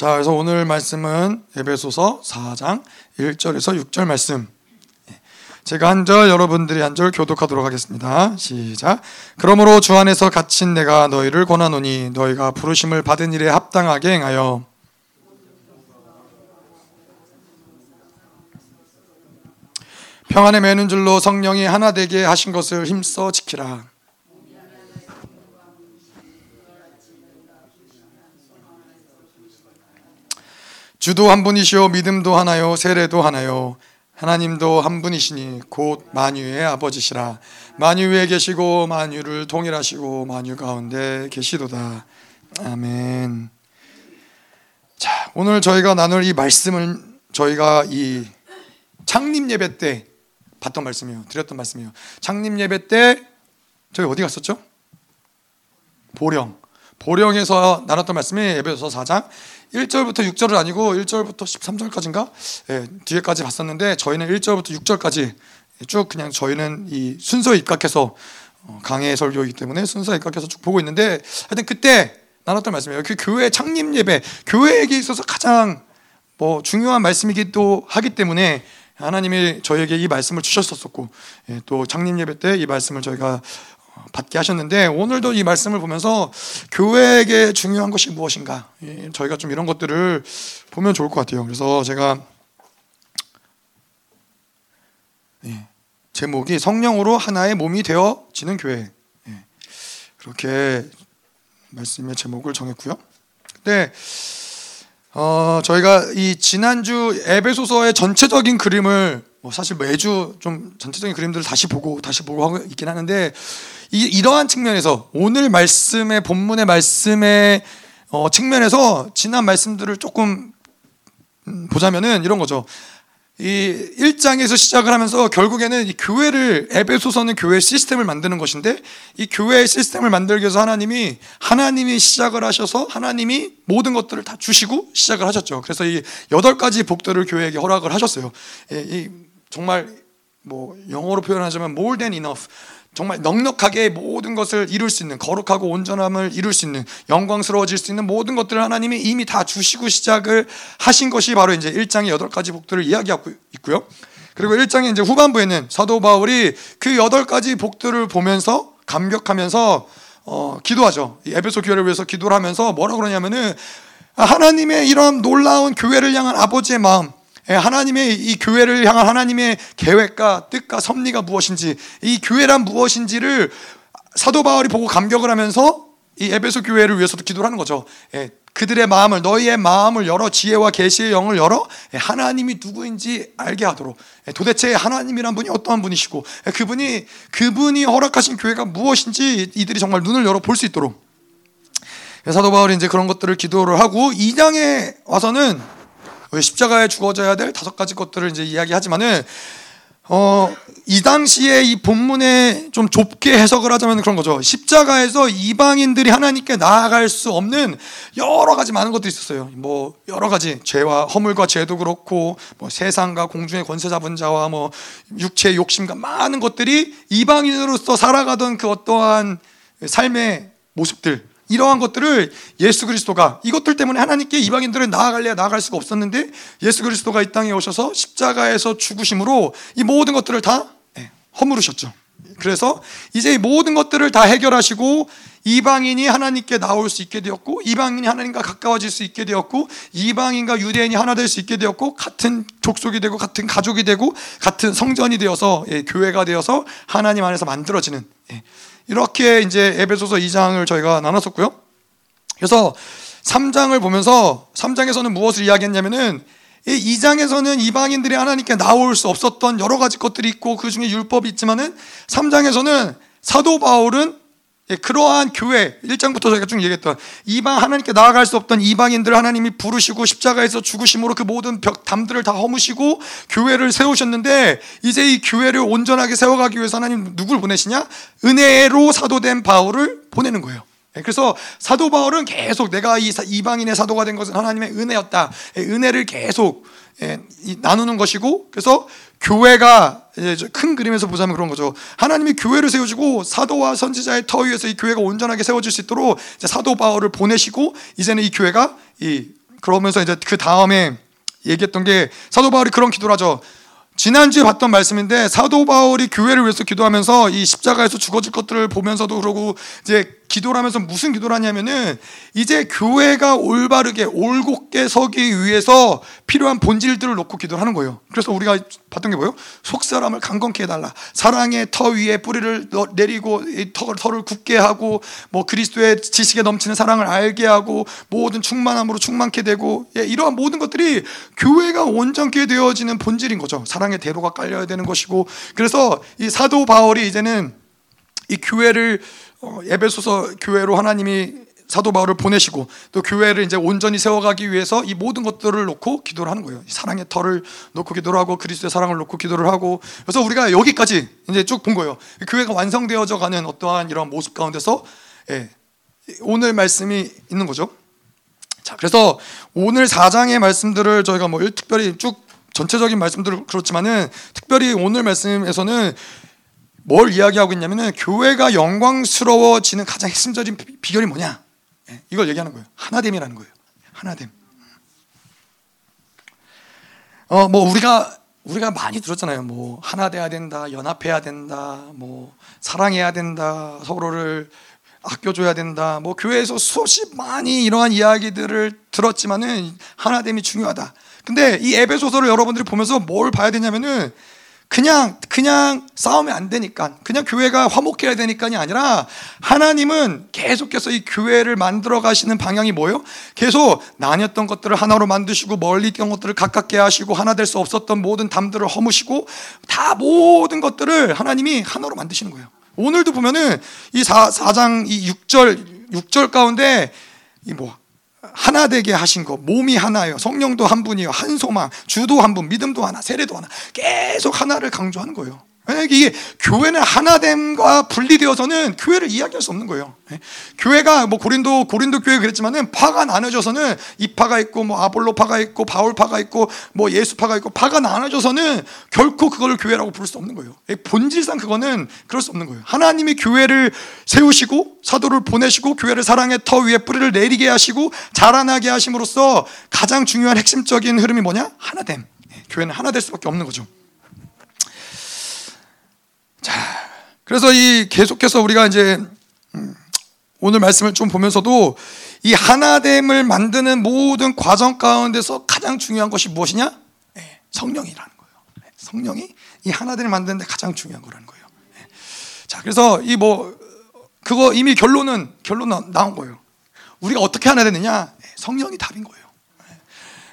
자, 그래서 오늘 말씀은 에베소서 4장 1절에서 6절 말씀. 예. 제가 한 절, 여러분들이 한 절 교독하도록 하겠습니다. 시작. 그러므로 주 안에서 갇힌 내가 너희를 권하노니 너희가 부르심을 받은 일에 합당하게 행하여 평안에 매는 줄로 성령이 하나 되게 하신 것을 힘써 지키라. 주도 한 분이시요 믿음도 하나요 세례도 하나요. 하나님도 한 분이시니 곧 만유의 아버지시라. 만유에 계시고 만유를 통일하시고 만유 가운데 계시도다. 아멘. 자 오늘 저희가 나눌 이 말씀을 저희가 이 창립 예배 때 봤던 말씀이에요. 드렸던 말씀이에요. 창립 예배 때 저희 어디 갔었죠? 보령. 보령에서 나눴던 말씀이 에베소서 4장 1절부터 6절은 아니고 1절부터 13절까지인가? 예, 뒤에까지 봤었는데 저희는 1절부터 6절까지 쭉 그냥 저희는 이 순서에 입각해서 어, 강해 설교이기 때문에 순서에 입각해서 쭉 보고 있는데 하여튼 그때 나눴던 말씀이에요. 그 교회 창립 예배, 교회에게 있어서 가장 뭐 중요한 말씀이기도 하기 때문에 하나님이 저에게 이 말씀을 주셨었고 예, 또 창립 예배 때 이 말씀을 저희가 받게 하셨는데 오늘도 이 말씀을 보면서 교회에게 중요한 것이 무엇인가 예, 저희가 좀 이런 것들을 보면 좋을 것 같아요. 그래서 제가 예, 제목이 성령으로 하나의 몸이 되어지는 교회 예, 그렇게 말씀의 제목을 정했고요. 근데 어, 저희가 이 지난주 에베소서의 전체적인 그림을 뭐 사실 매주 좀 전체적인 그림들을 다시 보고 다시 보고 하고 있긴 하는데 이, 이러한 측면에서 오늘 말씀의 본문의 말씀의 어, 측면에서 지난 말씀들을 조금 음, 보자면은 이런 거죠. 이 1장에서 시작을 하면서 결국에는 이 교회를 에베소서는 교회 시스템을 만드는 것인데 이 교회의 시스템을 만들기 위해서 하나님이 하나님이 시작을 하셔서 하나님이 모든 것들을 다 주시고 시작을 하셨죠. 그래서 이 여덟 가지 복들을 교회에게 허락을 하셨어요. 이 정말 뭐 영어로 표현하자면 more than enough 정말 넉넉하게 모든 것을 이룰 수 있는 거룩하고 온전함을 이룰 수 있는 영광스러워질 수 있는 모든 것들을 하나님이 이미 다 주시고 시작을 하신 것이 바로 이제 1장의 여덟 가지 복들을 이야기하고 있고요. 그리고 1장의 이제 후반부에는 사도 바울이 그 여덟 가지 복들을 보면서 감격하면서 어, 기도하죠. 에베소 교회를 위해서 기도를 하면서 뭐라 그러냐면은 하나님의 이런 놀라운 교회를 향한 아버지의 마음 예, 하나님의 이 교회를 향한 하나님의 계획과 뜻과 섭리가 무엇인지 이 교회란 무엇인지를 사도 바울이 보고 감격을 하면서 이 에베소 교회를 위해서도 기도를 하는 거죠. 예, 그들의 마음을 너희의 마음을 열어 지혜와 계시의 영을 열어 예, 하나님이 누구인지 알게 하도록 도대체 하나님이란 분이 어떠한 분이시고 그분이 그분이 허락하신 교회가 무엇인지 이들이 정말 눈을 열어 볼 수 있도록 사도 바울이 이제 그런 것들을 기도를 하고 2장에 와서는 십자가에 죽어져야 될 다섯 가지 것들을 이제 이야기하지만은 어, 이 당시에 이 본문에 좀 좁게 해석을 하자면 그런 거죠. 십자가에서 이방인들이 하나님께 나아갈 수 없는 여러 가지 많은 것들이 있었어요. 뭐 여러 가지 죄와 허물과 죄도 그렇고 뭐 세상과 공중의 권세 잡은 자와 뭐 육체의 욕심과 많은 것들이 이방인으로서 살아가던 그 어떠한 삶의 모습들 이러한 것들을 예수 그리스도가 이것들 때문에 하나님께 이방인들은 나아갈래야 나아갈 수가 없었는데 예수 그리스도가 이 땅에 오셔서 십자가에서 죽으심으로 이 모든 것들을 다 예, 허물으셨죠. 그래서 이제 모든 것들을 다 해결하시고 이방인이 하나님께 나올 수 있게 되었고 이방인이 하나님과 가까워질 수 있게 되었고 이방인과 유대인이 하나 될 수 있게 되었고 같은 족속이 되고 같은 가족이 되고 같은 성전이 되어서 예, 교회가 되어서 하나님 안에서 만들어지는 예, 이렇게 이제 에베소서 2장을 저희가 나눴었고요. 그래서 3장을 보면서 3장에서는 무엇을 이야기했냐면은 이 2장에서는 이방인들이 하나님께 나올 수 없었던 여러 가지 것들이 있고 그 중에 율법이 있지만은 3장에서는 사도 바울은 예, 그러한 교회 1장부터 저희가 쭉 얘기했던 이방 하나님께 나아갈 수 없던 이방인들 하나님이 부르시고 십자가에서 죽으심으로 그 모든 벽 담들을 다 허무시고 교회를 세우셨는데 이제 이 교회를 온전하게 세워가기 위해서 하나님 누굴 보내시냐 은혜로 사도된 바울을 보내는 거예요. 예, 그래서 사도 바울은 계속 내가 이 이방인의 사도가 된 것은 하나님의 은혜였다. 예, 은혜를 계속 나누는 것이고 그래서 교회가 큰 그림에서 보자면 그런 거죠. 하나님이 교회를 세우시고 사도와 선지자의 터 위에서 이 교회가 온전하게 세워질 수 있도록 사도 바울을 보내시고 이제는 이 교회가 이 그러면서 이제 그 다음에 얘기했던 게 사도 바울이 그런 기도를 하죠. 지난주에 봤던 말씀인데 사도 바울이 교회를 위해서 기도하면서 이 십자가에서 죽어질 것들을 보면서도 그러고 이제 기도를 하면서 무슨 기도를 하냐면은 이제 교회가 올바르게 올곧게 서기 위해서 필요한 본질들을 놓고 기도를 하는 거예요. 그래서 우리가 봤던 게 뭐예요? 속 사람을 강건케 해달라. 사랑의 터 위에 뿌리를 내리고 터, 터를 굳게 하고 뭐 그리스도의 지식에 넘치는 사랑을 알게 하고 모든 충만함으로 충만케 되고 예, 이러한 모든 것들이 교회가 온전케 되어지는 본질인 거죠. 사랑의 대로가 깔려야 되는 것이고 그래서 이 사도 바울이 이제는 이 교회를 어, 에베소서 교회로 하나님이 사도 바울을 보내시고 또 교회를 이제 온전히 세워가기 위해서 이 모든 것들을 놓고 기도를 하는 거예요. 사랑의 털을 놓고 기도를 하고 그리스도의 사랑을 놓고 기도를 하고 그래서 우리가 여기까지 이제 쭉 본 거예요. 교회가 완성되어져 가는 어떠한 이런 모습 가운데서 예, 오늘 말씀이 있는 거죠. 자, 그래서 오늘 4장의 말씀들을 저희가 뭐 특별히 쭉 전체적인 말씀들을 그렇지만은 특별히 오늘 말씀에서는 뭘 이야기하고 있냐면은 교회가 영광스러워지는 가장 핵심적인 비결이 뭐냐? 예, 이걸 얘기하는 거예요. 하나됨이라는 거예요. 하나됨. 어, 뭐 우리가 우리가 많이 들었잖아요. 뭐 하나 돼야 된다, 연합해야 된다, 뭐 사랑해야 된다, 서로를 아껴줘야 된다. 뭐 교회에서 수없이 많이 이러한 이야기들을 들었지만은 하나됨이 중요하다. 근데 이 에베소서를 여러분들이 보면서 뭘 봐야 되냐면은 그냥 그냥 싸우면 안 되니까 그냥 교회가 화목해야 되니까이 아니라 하나님은 계속해서 이 교회를 만들어 가시는 방향이 뭐예요? 계속 나뉘었던 것들을 하나로 만드시고 멀리 있던 것들을 가깝게 하시고 하나 될 수 없었던 모든 담들을 허무시고 다 모든 것들을 하나님이 하나로 만드시는 거예요. 오늘도 보면은 이 4, 4장 이 6절 6절 가운데 이 뭐 하나 되게 하신 거 몸이 하나예요. 성령도 한 분이요. 한 소망, 주도 한 분, 믿음도 하나, 세례도 하나. 계속 하나를 강조하는 거예요. 이게 교회는 하나됨과 분리되어서는 교회를 이야기할 수 없는 거예요. 예? 교회가 뭐 고린도 고린도 교회 그랬지만은 파가 나눠져서는 이 파가 있고 뭐 아볼로 파가 있고 바울 파가 있고 뭐 예수 파가 있고 파가 나눠져서는 결코 그걸 교회라고 부를 수 없는 거예요. 예? 본질상 그거는 그럴 수 없는 거예요. 하나님이 교회를 세우시고 사도를 보내시고 교회를 사랑의 터 위에 뿌리를 내리게 하시고 자라나게 하심으로써 가장 중요한 핵심적인 흐름이 뭐냐? 하나됨. 예? 교회는 하나 될 수밖에 없는 거죠. 자, 그래서 이 계속해서 우리가 이제 음, 오늘 말씀을 좀 보면서도 이 하나됨을 만드는 모든 과정 가운데서 가장 중요한 것이 무엇이냐? 네, 성령이라는 거예요. 네, 성령이 이 하나됨을 만드는데 가장 중요한 거라는 거예요. 네. 자, 그래서 이 뭐 그거 이미 결론은 결론 나온 거예요. 우리가 어떻게 하나 되느냐? 성령이 답인 거예요.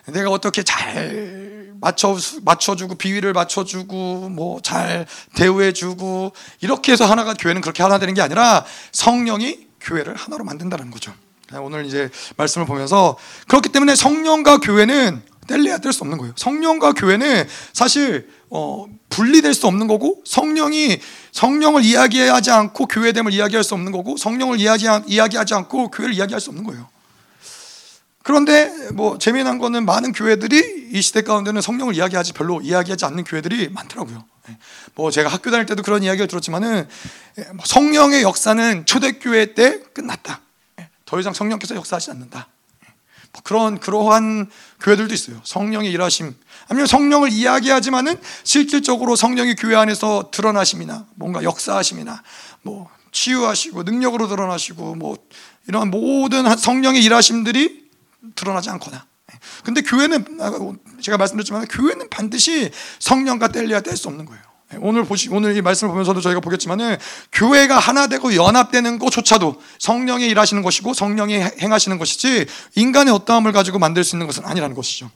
내가 어떻게 잘 맞춰 맞춰주고 비위를 맞춰주고 뭐 잘 대우해주고 이렇게 해서 하나가 교회는 그렇게 하나 되는 게 아니라 성령이 교회를 하나로 만든다는 거죠. 오늘 이제 말씀을 보면서 그렇기 때문에 성령과 교회는 뗄래야 뗄 수 없는 거예요. 성령과 교회는 사실 어, 분리될 수 없는 거고 성령이 성령을 이야기하지 않고 교회됨을 이야기할 수 없는 거고 성령을 이야기, 이야기하지 않고 교회를 이야기할 수 없는 거예요. 그런데 뭐 재미난 거는 많은 교회들이 이 시대 가운데는 성령을 이야기하지 별로 이야기하지 않는 교회들이 많더라고요. 예. 뭐 제가 학교 다닐 때도 그런 이야기를 들었지만은 예, 뭐 성령의 역사는 초대교회 때 끝났다. 예. 더 이상 성령께서 역사하지 않는다. 뭐 그런 그러한 교회들도 있어요. 성령의 일하심. 아니면 성령을 이야기하지만은 실질적으로 성령이 교회 안에서 드러나심이나 뭔가 역사하심이나 뭐 치유하시고 능력으로 드러나시고 뭐 이런 모든 성령의 일하심들이 드러나지 않거나. 근데 교회는 제가 말씀드렸지만 교회는 반드시 성령과 뗄래야 뗄 수 없는 거예요. 오늘 보시 오늘 이 말씀을 보면서도 저희가 보겠지만은 교회가 하나 되고 연합되는 것조차도 성령이 일하시는 것이고 성령이 행하시는 것이지 인간의 어떠함을 가지고 만들 수 있는 것은 아니라는 것이죠.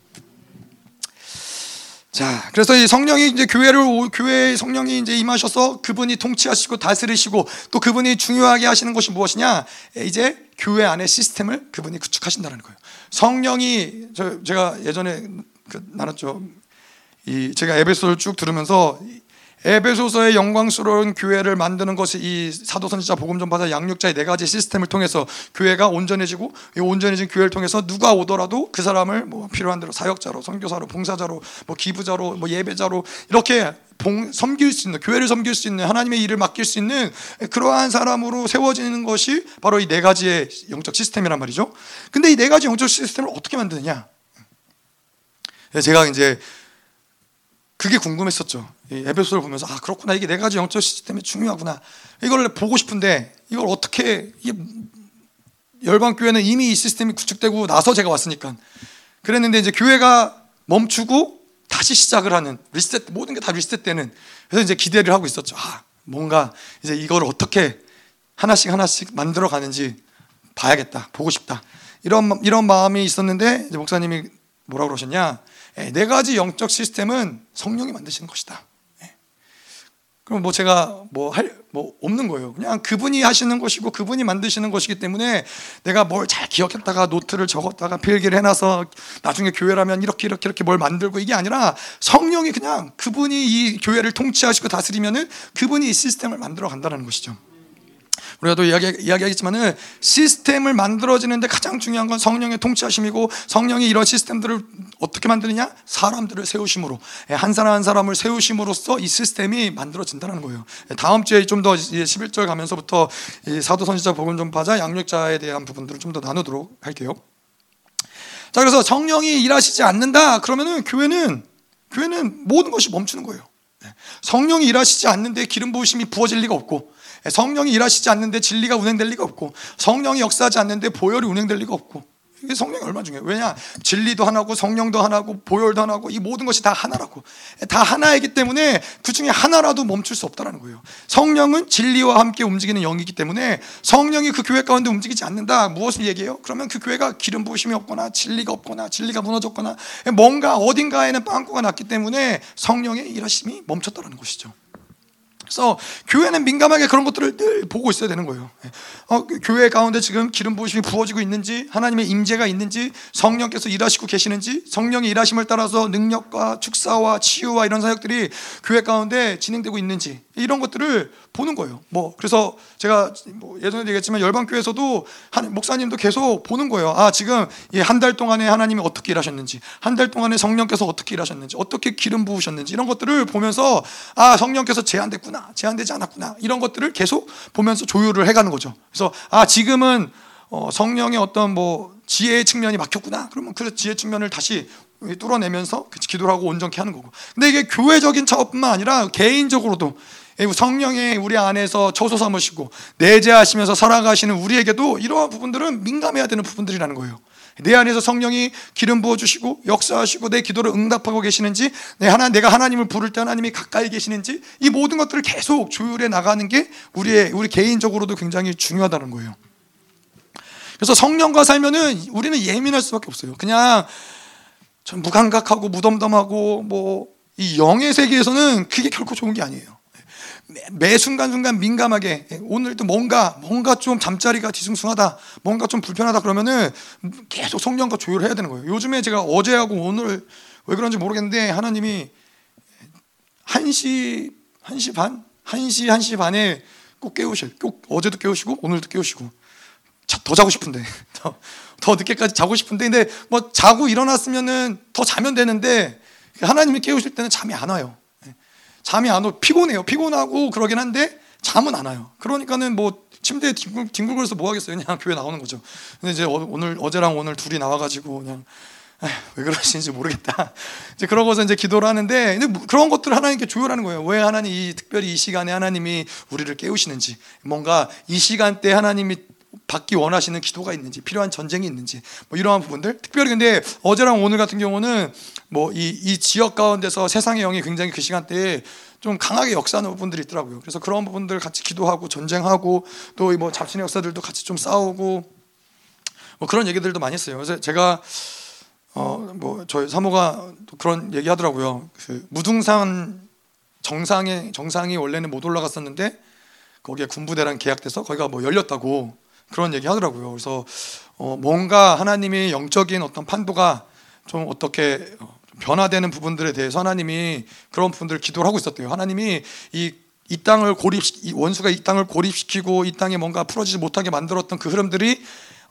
자, 그래서 이 성령이 이제 교회를 교회의 성령이 이제 임하셔서 그분이 통치하시고 다스리시고 또 그분이 중요하게 하시는 것이 무엇이냐? 이제 교회 안에 시스템을 그분이 구축하신다는 거예요. 성령이 저 제가 예전에 그 나눴죠. 이 제가 에베소를 쭉 들으면서 에베소서의 영광스러운 교회를 만드는 것이 이 사도 선지자 복음 전파자 양육자의 네 가지 시스템을 통해서 교회가 온전해지고 이 온전해진 교회를 통해서 누가 오더라도 그 사람을 뭐 필요한 대로 사역자로 선교사로 봉사자로 뭐 기부자로 뭐 예배자로 이렇게 봉, 섬길 수 있는 교회를 섬길 수 있는 하나님의 일을 맡길 수 있는 그러한 사람으로 세워지는 것이 바로 이 네 가지의 영적 시스템이란 말이죠. 근데 이 네 가지 영적 시스템을 어떻게 만드느냐? 제가 이제 그게 궁금했었죠. 에베소를 보면서 아 그렇구나 이게 네 가지 영적 시스템이 중요하구나. 이걸 보고 싶은데 이걸 어떻게 열방 교회는 이미 이 시스템이 구축되고 나서 제가 왔으니까 그랬는데 이제 교회가 멈추고 다시 시작을 하는 리셋 모든 게 다 리셋되는 그래서 이제 기대를 하고 있었죠. 아 뭔가 이제 이걸 어떻게 하나씩 하나씩 만들어 가는지 봐야겠다 보고 싶다 이런 이런 마음이 있었는데 목사님이 뭐라고 그러셨냐 예, 네 가지 영적 시스템은 성령이 만드시는 것이다. 예. 그럼 뭐 제가 뭐할뭐 없는 거예요. 그냥 그분이 하시는 것이고 그분이 만드시는 것이기 때문에 내가 뭘 잘 기억했다가 노트를 적었다가 필기를 해놔서 나중에 교회라면 이렇게 이렇게 이렇게 뭘 만들고 이게 아니라 성령이 그냥 그분이 이 교회를 통치하시고 다스리면은 그분이 이 시스템을 만들어 간다는 것이죠. 우리가 이야기, 이야기하겠지만은 시스템을 만들어지는데 가장 중요한 건 성령의 통치하심이고 성령이 이런 시스템들을 어떻게 만드느냐? 사람들을 세우심으로 예, 한 사람 한 사람을 세우심으로써 이 시스템이 만들어진다는 거예요. 예, 다음 주에 좀 더 11절 가면서부터 사도 선지자 복음 전파자 양육자에 대한 부분들을 좀 더 나누도록 할게요. 자 그래서 성령이 일하시지 않는다 그러면은 교회는 교회는 모든 것이 멈추는 거예요. 예, 성령이 일하시지 않는데 기름 부으심이 부어질 리가 없고 성령이 일하시지 않는데 진리가 운행될 리가 없고 성령이 역사하지 않는데 보혈이 운행될 리가 없고 이게 성령이 얼마나 중요해요. 왜냐? 진리도 하나고 성령도 하나고 보혈도 하나고 이 모든 것이 다 하나라고. 다 하나이기 때문에 그 중에 하나라도 멈출 수 없다라는 거예요. 성령은 진리와 함께 움직이는 영이기 때문에 성령이 그 교회 가운데 움직이지 않는다. 무엇을 얘기해요? 그러면 그 교회가 기름 부으심이 없거나 진리가 없거나 진리가 무너졌거나 뭔가 어딘가에는 빵꾸가 났기 때문에 성령의 일하심이 멈췄다는 것이죠. 그래서 교회는 민감하게 그런 것들을 늘 보고 있어야 되는 거예요. 어, 교회 가운데 지금 기름 부으심이 부어지고 있는지, 하나님의 임재가 있는지, 성령께서 일하시고 계시는지, 성령의 일하심을 따라서 능력과 축사와 치유와 이런 사역들이 교회 가운데 진행되고 있는지 이런 것들을 보는 거예요. 뭐 그래서 제가 뭐 예전에 얘기했지만 열방 교회에서도 한 목사님도 계속 보는 거예요. 아 지금 한 달 동안에 하나님이 어떻게 일하셨는지, 한 달 동안에 성령께서 어떻게 일하셨는지, 어떻게 기름 부으셨는지 이런 것들을 보면서 아 성령께서 제한됐구나, 제한되지 않았구나 이런 것들을 계속 보면서 조율을 해가는 거죠. 그래서 아 지금은 어, 성령의 어떤 뭐 지혜의 측면이 막혔구나. 그러면 그 지혜 측면을 다시 뚫어내면서 기도를 하고 온전케 하는 거고. 근데 이게 교회적인 작업뿐만 아니라 개인적으로도 성령의 우리 안에서 처소 삼으시고 내재하시면서 살아가시는 우리에게도 이러한 부분들은 민감해야 되는 부분들이라는 거예요. 내 안에서 성령이 기름 부어 주시고 역사하시고 내 기도를 응답하고 계시는지 내 하나 내가 하나님을 부를 때 하나님이 가까이 계시는지 이 모든 것들을 계속 조율해 나가는 게 우리의 우리 개인적으로도 굉장히 중요하다는 거예요. 그래서 성령과 살면은 우리는 예민할 수밖에 없어요. 그냥 좀 무감각하고 무덤덤하고 뭐 이 영의 세계에서는 그게 결코 좋은 게 아니에요. 매 순간순간 민감하게 오늘도 뭔가 뭔가 좀 잠자리가 뒤숭숭하다 뭔가 좀 불편하다 그러면은 계속 성령과 조율해야 되는 거예요. 요즘에 제가 어제하고 오늘 왜 그런지 모르겠는데 하나님이 1시 1시 반? 1시 1시 반에 꼭 깨우실 꼭 어제도 깨우시고 오늘도 깨우시고. 자, 더 자고 싶은데. 더, 더 늦게까지 자고 싶은데. 근데 뭐 자고 일어났으면은 더 자면 되는데 하나님이 깨우실 때는 잠이 안 와요 잠이 안 오고 피곤해요. 피곤하고 그러긴 한데 잠은 안 와요. 그러니까는 뭐 침대에 뒹굴, 뒹굴거려서 뭐 하겠어요. 그냥 교회 나오는 거죠. 근데 이제 어, 오늘 어제랑 오늘 둘이 나와가지고 그냥 에휴, 왜 그러시는지 모르겠다. 이제 그러고서 이제 기도를 하는데 뭐 그런 것들을 하나님께 조율하는 거예요. 왜 하나님 이 특별히 이 시간에 하나님이 우리를 깨우시는지 뭔가 이 시간대 하나님이 받기 원하시는 기도가 있는지 필요한 전쟁이 있는지 뭐 이러한 부분들 특별히 근데 어제랑 오늘 같은 경우는 뭐 이 이 지역 가운데서 세상의 영이 굉장히 그 시간대에 좀 강하게 역사하는 부분들이 있더라고요. 그래서 그런 부분들 같이 기도하고 전쟁하고 또 뭐 잡신의 역사들도 같이 좀 싸우고 뭐 그런 얘기들도 많이 했어요. 그래서 제가 어 뭐 저희 사모가 그런 얘기 하더라고요. 그 무등산 정상에 정상이 원래는 못 올라갔었는데 거기에 군부대랑 계약돼서 거기가 뭐 열렸다고 그런 얘기 하더라고요. 그래서 어, 뭔가 하나님의 영적인 어떤 판도가 좀 어떻게 어, 변화되는 부분들에 대해서 하나님이 그런 부분들을 기도를 하고 있었대요. 하나님이 이, 이 땅을 고립, 이 원수가 이 땅을 고립시키고 이 땅에 뭔가 풀어지지 못하게 만들었던 그 흐름들이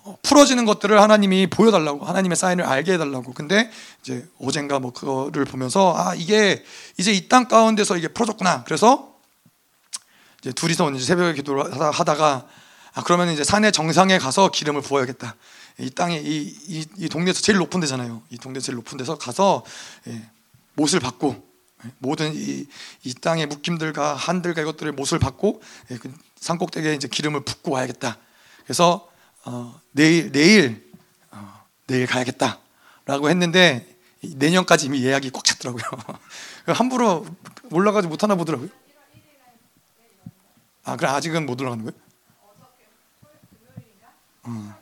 어, 풀어지는 것들을 하나님이 보여달라고 하나님의 사인을 알게 해달라고 근데 이제 어젠가 뭐 그거를 보면서 아 이게 이제 이 땅 가운데서 이게 풀어졌구나 그래서 이제 둘이서 이제 새벽에 기도를 하다가 아 그러면 이제 산의 정상에 가서 기름을 부어야겠다 이 땅에 이, 이, 이 동네에서 제일 높은 데잖아요 이 동네 제일 높은 데서 가서 예, 못을 받고 예, 모든 이, 이 땅의 묶임들과 한들과 이것들의 못을 받고 예, 그 산꼭대기에 이제 기름을 붓고 와야겠다 그래서 어, 내일 내일 어, 내일 가야겠다라고 했는데 내년까지 이미 예약이 꽉 찼더라고요. 함부로 올라가지 못하나 보더라고요. 아 그래 아직은 못 올라가는 거예요? 어.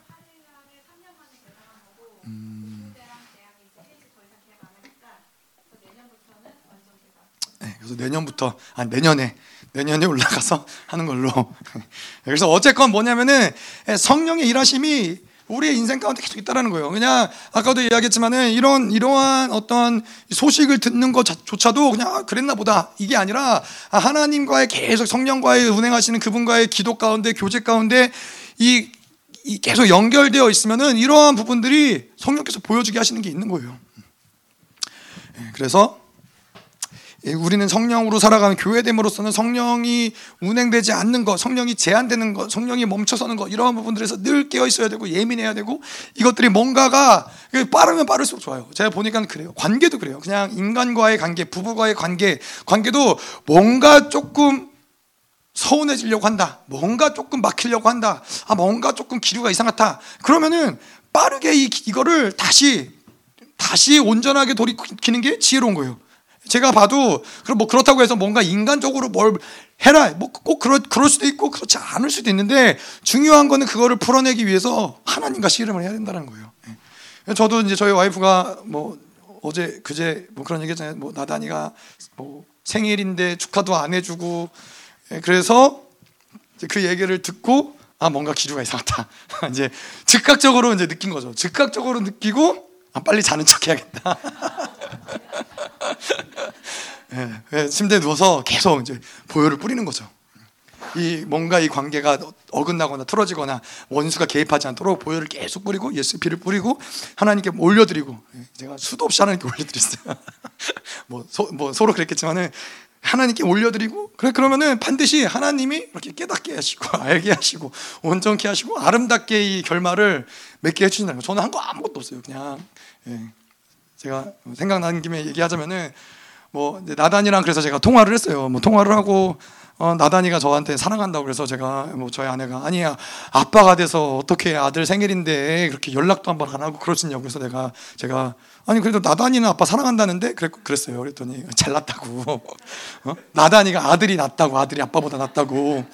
그래서 내년부터 아 내년에 내년에 올라가서 하는 걸로. 그래서 어쨌건 뭐냐면은 성령의 일하심이 우리의 인생 가운데 계속 있다라는 거예요. 그냥 아까도 이야기했지만은 이런 이러한 어떤 소식을 듣는 것조차도 그냥 아, 그랬나 보다 이게 아니라 하나님과의 계속 성령과의 운행하시는 그분과의 기도 가운데 교제 가운데 이, 이 계속 연결되어 있으면은 이러한 부분들이 성령께서 보여주게 하시는 게 있는 거예요. 예, 그래서 예, 우리는 성령으로 살아가는 교회됨으로서는 성령이 운행되지 않는 것, 성령이 제한되는 것, 성령이 멈춰서는 것 이러한 부분들에서 늘 깨어 있어야 되고 예민해야 되고 이것들이 뭔가가 빠르면 빠를수록 좋아요. 제가 보니까 그래요. 관계도 그래요. 그냥 인간과의 관계, 부부와의 관계, 관계도 뭔가 조금 서운해지려고 한다. 뭔가 조금 막히려고 한다. 아 뭔가 조금 기류가 이상하다. 그러면은 빠르게 이, 이거를 다시 다시 온전하게 돌이키는 게 지혜로운 거예요. 제가 봐도 뭐 그렇다고 해서 뭔가 인간적으로 뭘 해라 뭐 꼭 그럴 그럴 수도 있고 그렇지 않을 수도 있는데 중요한 거는 그거를 풀어내기 위해서 하나님과 씨름을 해야 된다는 거예요. 예. 저도 이제 저희 와이프가 뭐 어제 그제 뭐 그런 얘기잖아요. 뭐 나단이가 뭐 생일인데 축하도 안 해주고 예, 그래서 그 얘기를 듣고 아 뭔가 기류가 이상하다. 이제 즉각적으로 이제 느낀 거죠. 즉각적으로 느끼고 아 빨리 자는 척해야겠다. 예, 침대에 누워서 계속 이제 보혈을 뿌리는 거죠. 이 뭔가 이 관계가 어긋나거나 틀어지거나 원수가 개입하지 않도록 보혈을 계속 뿌리고 예수 피를 뿌리고 하나님께 올려드리고 예, 제가 수도 없이 하나님께 올려드렸어요. 뭐, 소, 뭐 서로 그랬겠지만은 하나님께 올려드리고 그래 그러면은 반드시 하나님이 이렇게 깨닫게 하시고 알게 하시고 온전케 하시고 아름답게 이 결말을 맺게 해주신다는 거. 저는 한 거 아무것도 없어요. 그냥 예. 제가 생각나는 김에 얘기하자면은 뭐 나단이랑 그래서 제가 통화를 했어요. 뭐 통화를 하고 어, 나단이가 저한테 사랑한다고 그래서 제가 뭐 저희 아내가 아니야 아빠가 돼서 어떻게 아들 생일인데 그렇게 연락도 한 번 안 하고 그러시냐고 그래서 내가 제가 아니 그래도 나단이는 아빠 사랑한다는데 그랬, 그랬어요. 그랬더니 잘났다고 어? 나단이가 아들이 낫다고 아들이 아빠보다 낫다고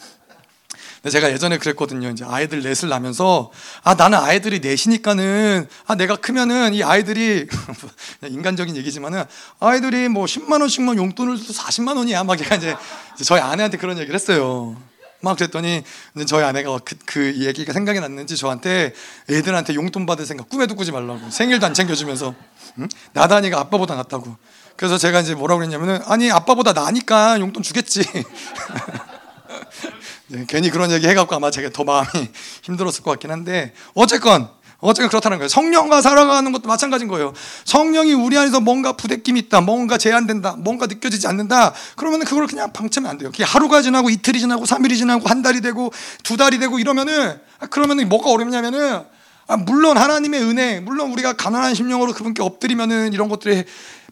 제가 예전에 그랬거든요. 이제 아이들 넷을 낳으면서 아 나는 아이들이 넷이니까는 아 내가 크면은 이 아이들이 인간적인 얘기지만은 아이들이 뭐 10만 원씩만 용돈을 줘도 40만 원이야. 막 제가 이제 저희 아내한테 그런 얘기를 했어요. 막 그랬더니 저희 아내가 그, 그 얘기가 생각이 났는지 저한테 애들한테 용돈 받을 생각 꿈에도 꾸지 말라고 생일도 안 챙겨주면서 응? 나다니가 아빠보다 낫다고 그래서 제가 이제 뭐라고 그랬냐면은 아니 아빠보다 나니까 용돈 주겠지 네, 괜히 그런 얘기 해갖고 아마 제가 더 마음이 힘들었을 것 같긴 한데 어쨌건 어쨌건 그렇다는 거예요. 성령과 살아가는 것도 마찬가지인 거예요. 성령이 우리 안에서 뭔가 부대낌이 있다, 뭔가 제한된다, 뭔가 느껴지지 않는다. 그러면 그걸 그냥 방치하면 안 돼요. 그게 하루가 지나고 이틀이 지나고 3일이 지나고 한 달이 되고 두 달이 되고 이러면은 아, 그러면은 뭐가 어렵냐면은 아, 물론 하나님의 은혜, 물론 우리가 가난한 심령으로 그분께 엎드리면은 이런 것들이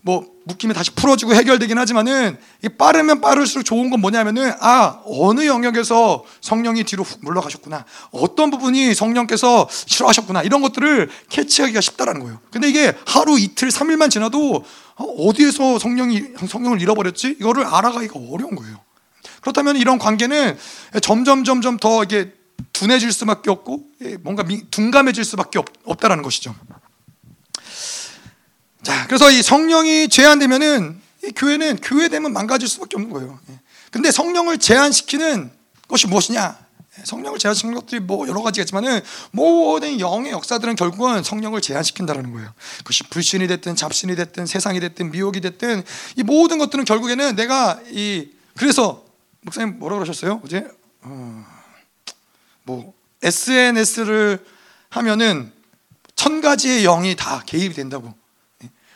뭐 묶이면 다시 풀어지고 해결되긴 하지만은 이 빠르면 빠를수록 좋은 건 뭐냐면은 아 어느 영역에서 성령이 뒤로 훅 물러가셨구나 어떤 부분이 성령께서 싫어하셨구나 이런 것들을 캐치하기가 쉽다라는 거예요. 근데 이게 하루 이틀 삼일만 지나도 어, 어디에서 성령이 성령을 잃어버렸지 이거를 알아가기가 어려운 거예요. 그렇다면 이런 관계는 점점 점점 더 이게 둔해질 수밖에 없고 예, 뭔가 둔감해질 수밖에 없, 없다라는 것이죠. 자, 그래서 이 성령이 제한되면은 이 교회는 교회 되면 망가질 수밖에 없는 거예요. 예. 근데 성령을 제한시키는 것이 무엇이냐? 성령을 제한시키는 것들이 뭐 여러 가지가 있지만은 모든 영의 역사들은 결국은 성령을 제한시킨다라는 거예요. 그것이 불신이 됐든 잡신이 됐든 세상이 됐든 미혹이 됐든 이 모든 것들은 결국에는 내가 이 그래서 목사님 뭐라 그러셨어요? 어제 어, 뭐 SNS를 하면은 천 가지의 영이 다 개입이 된다고 예,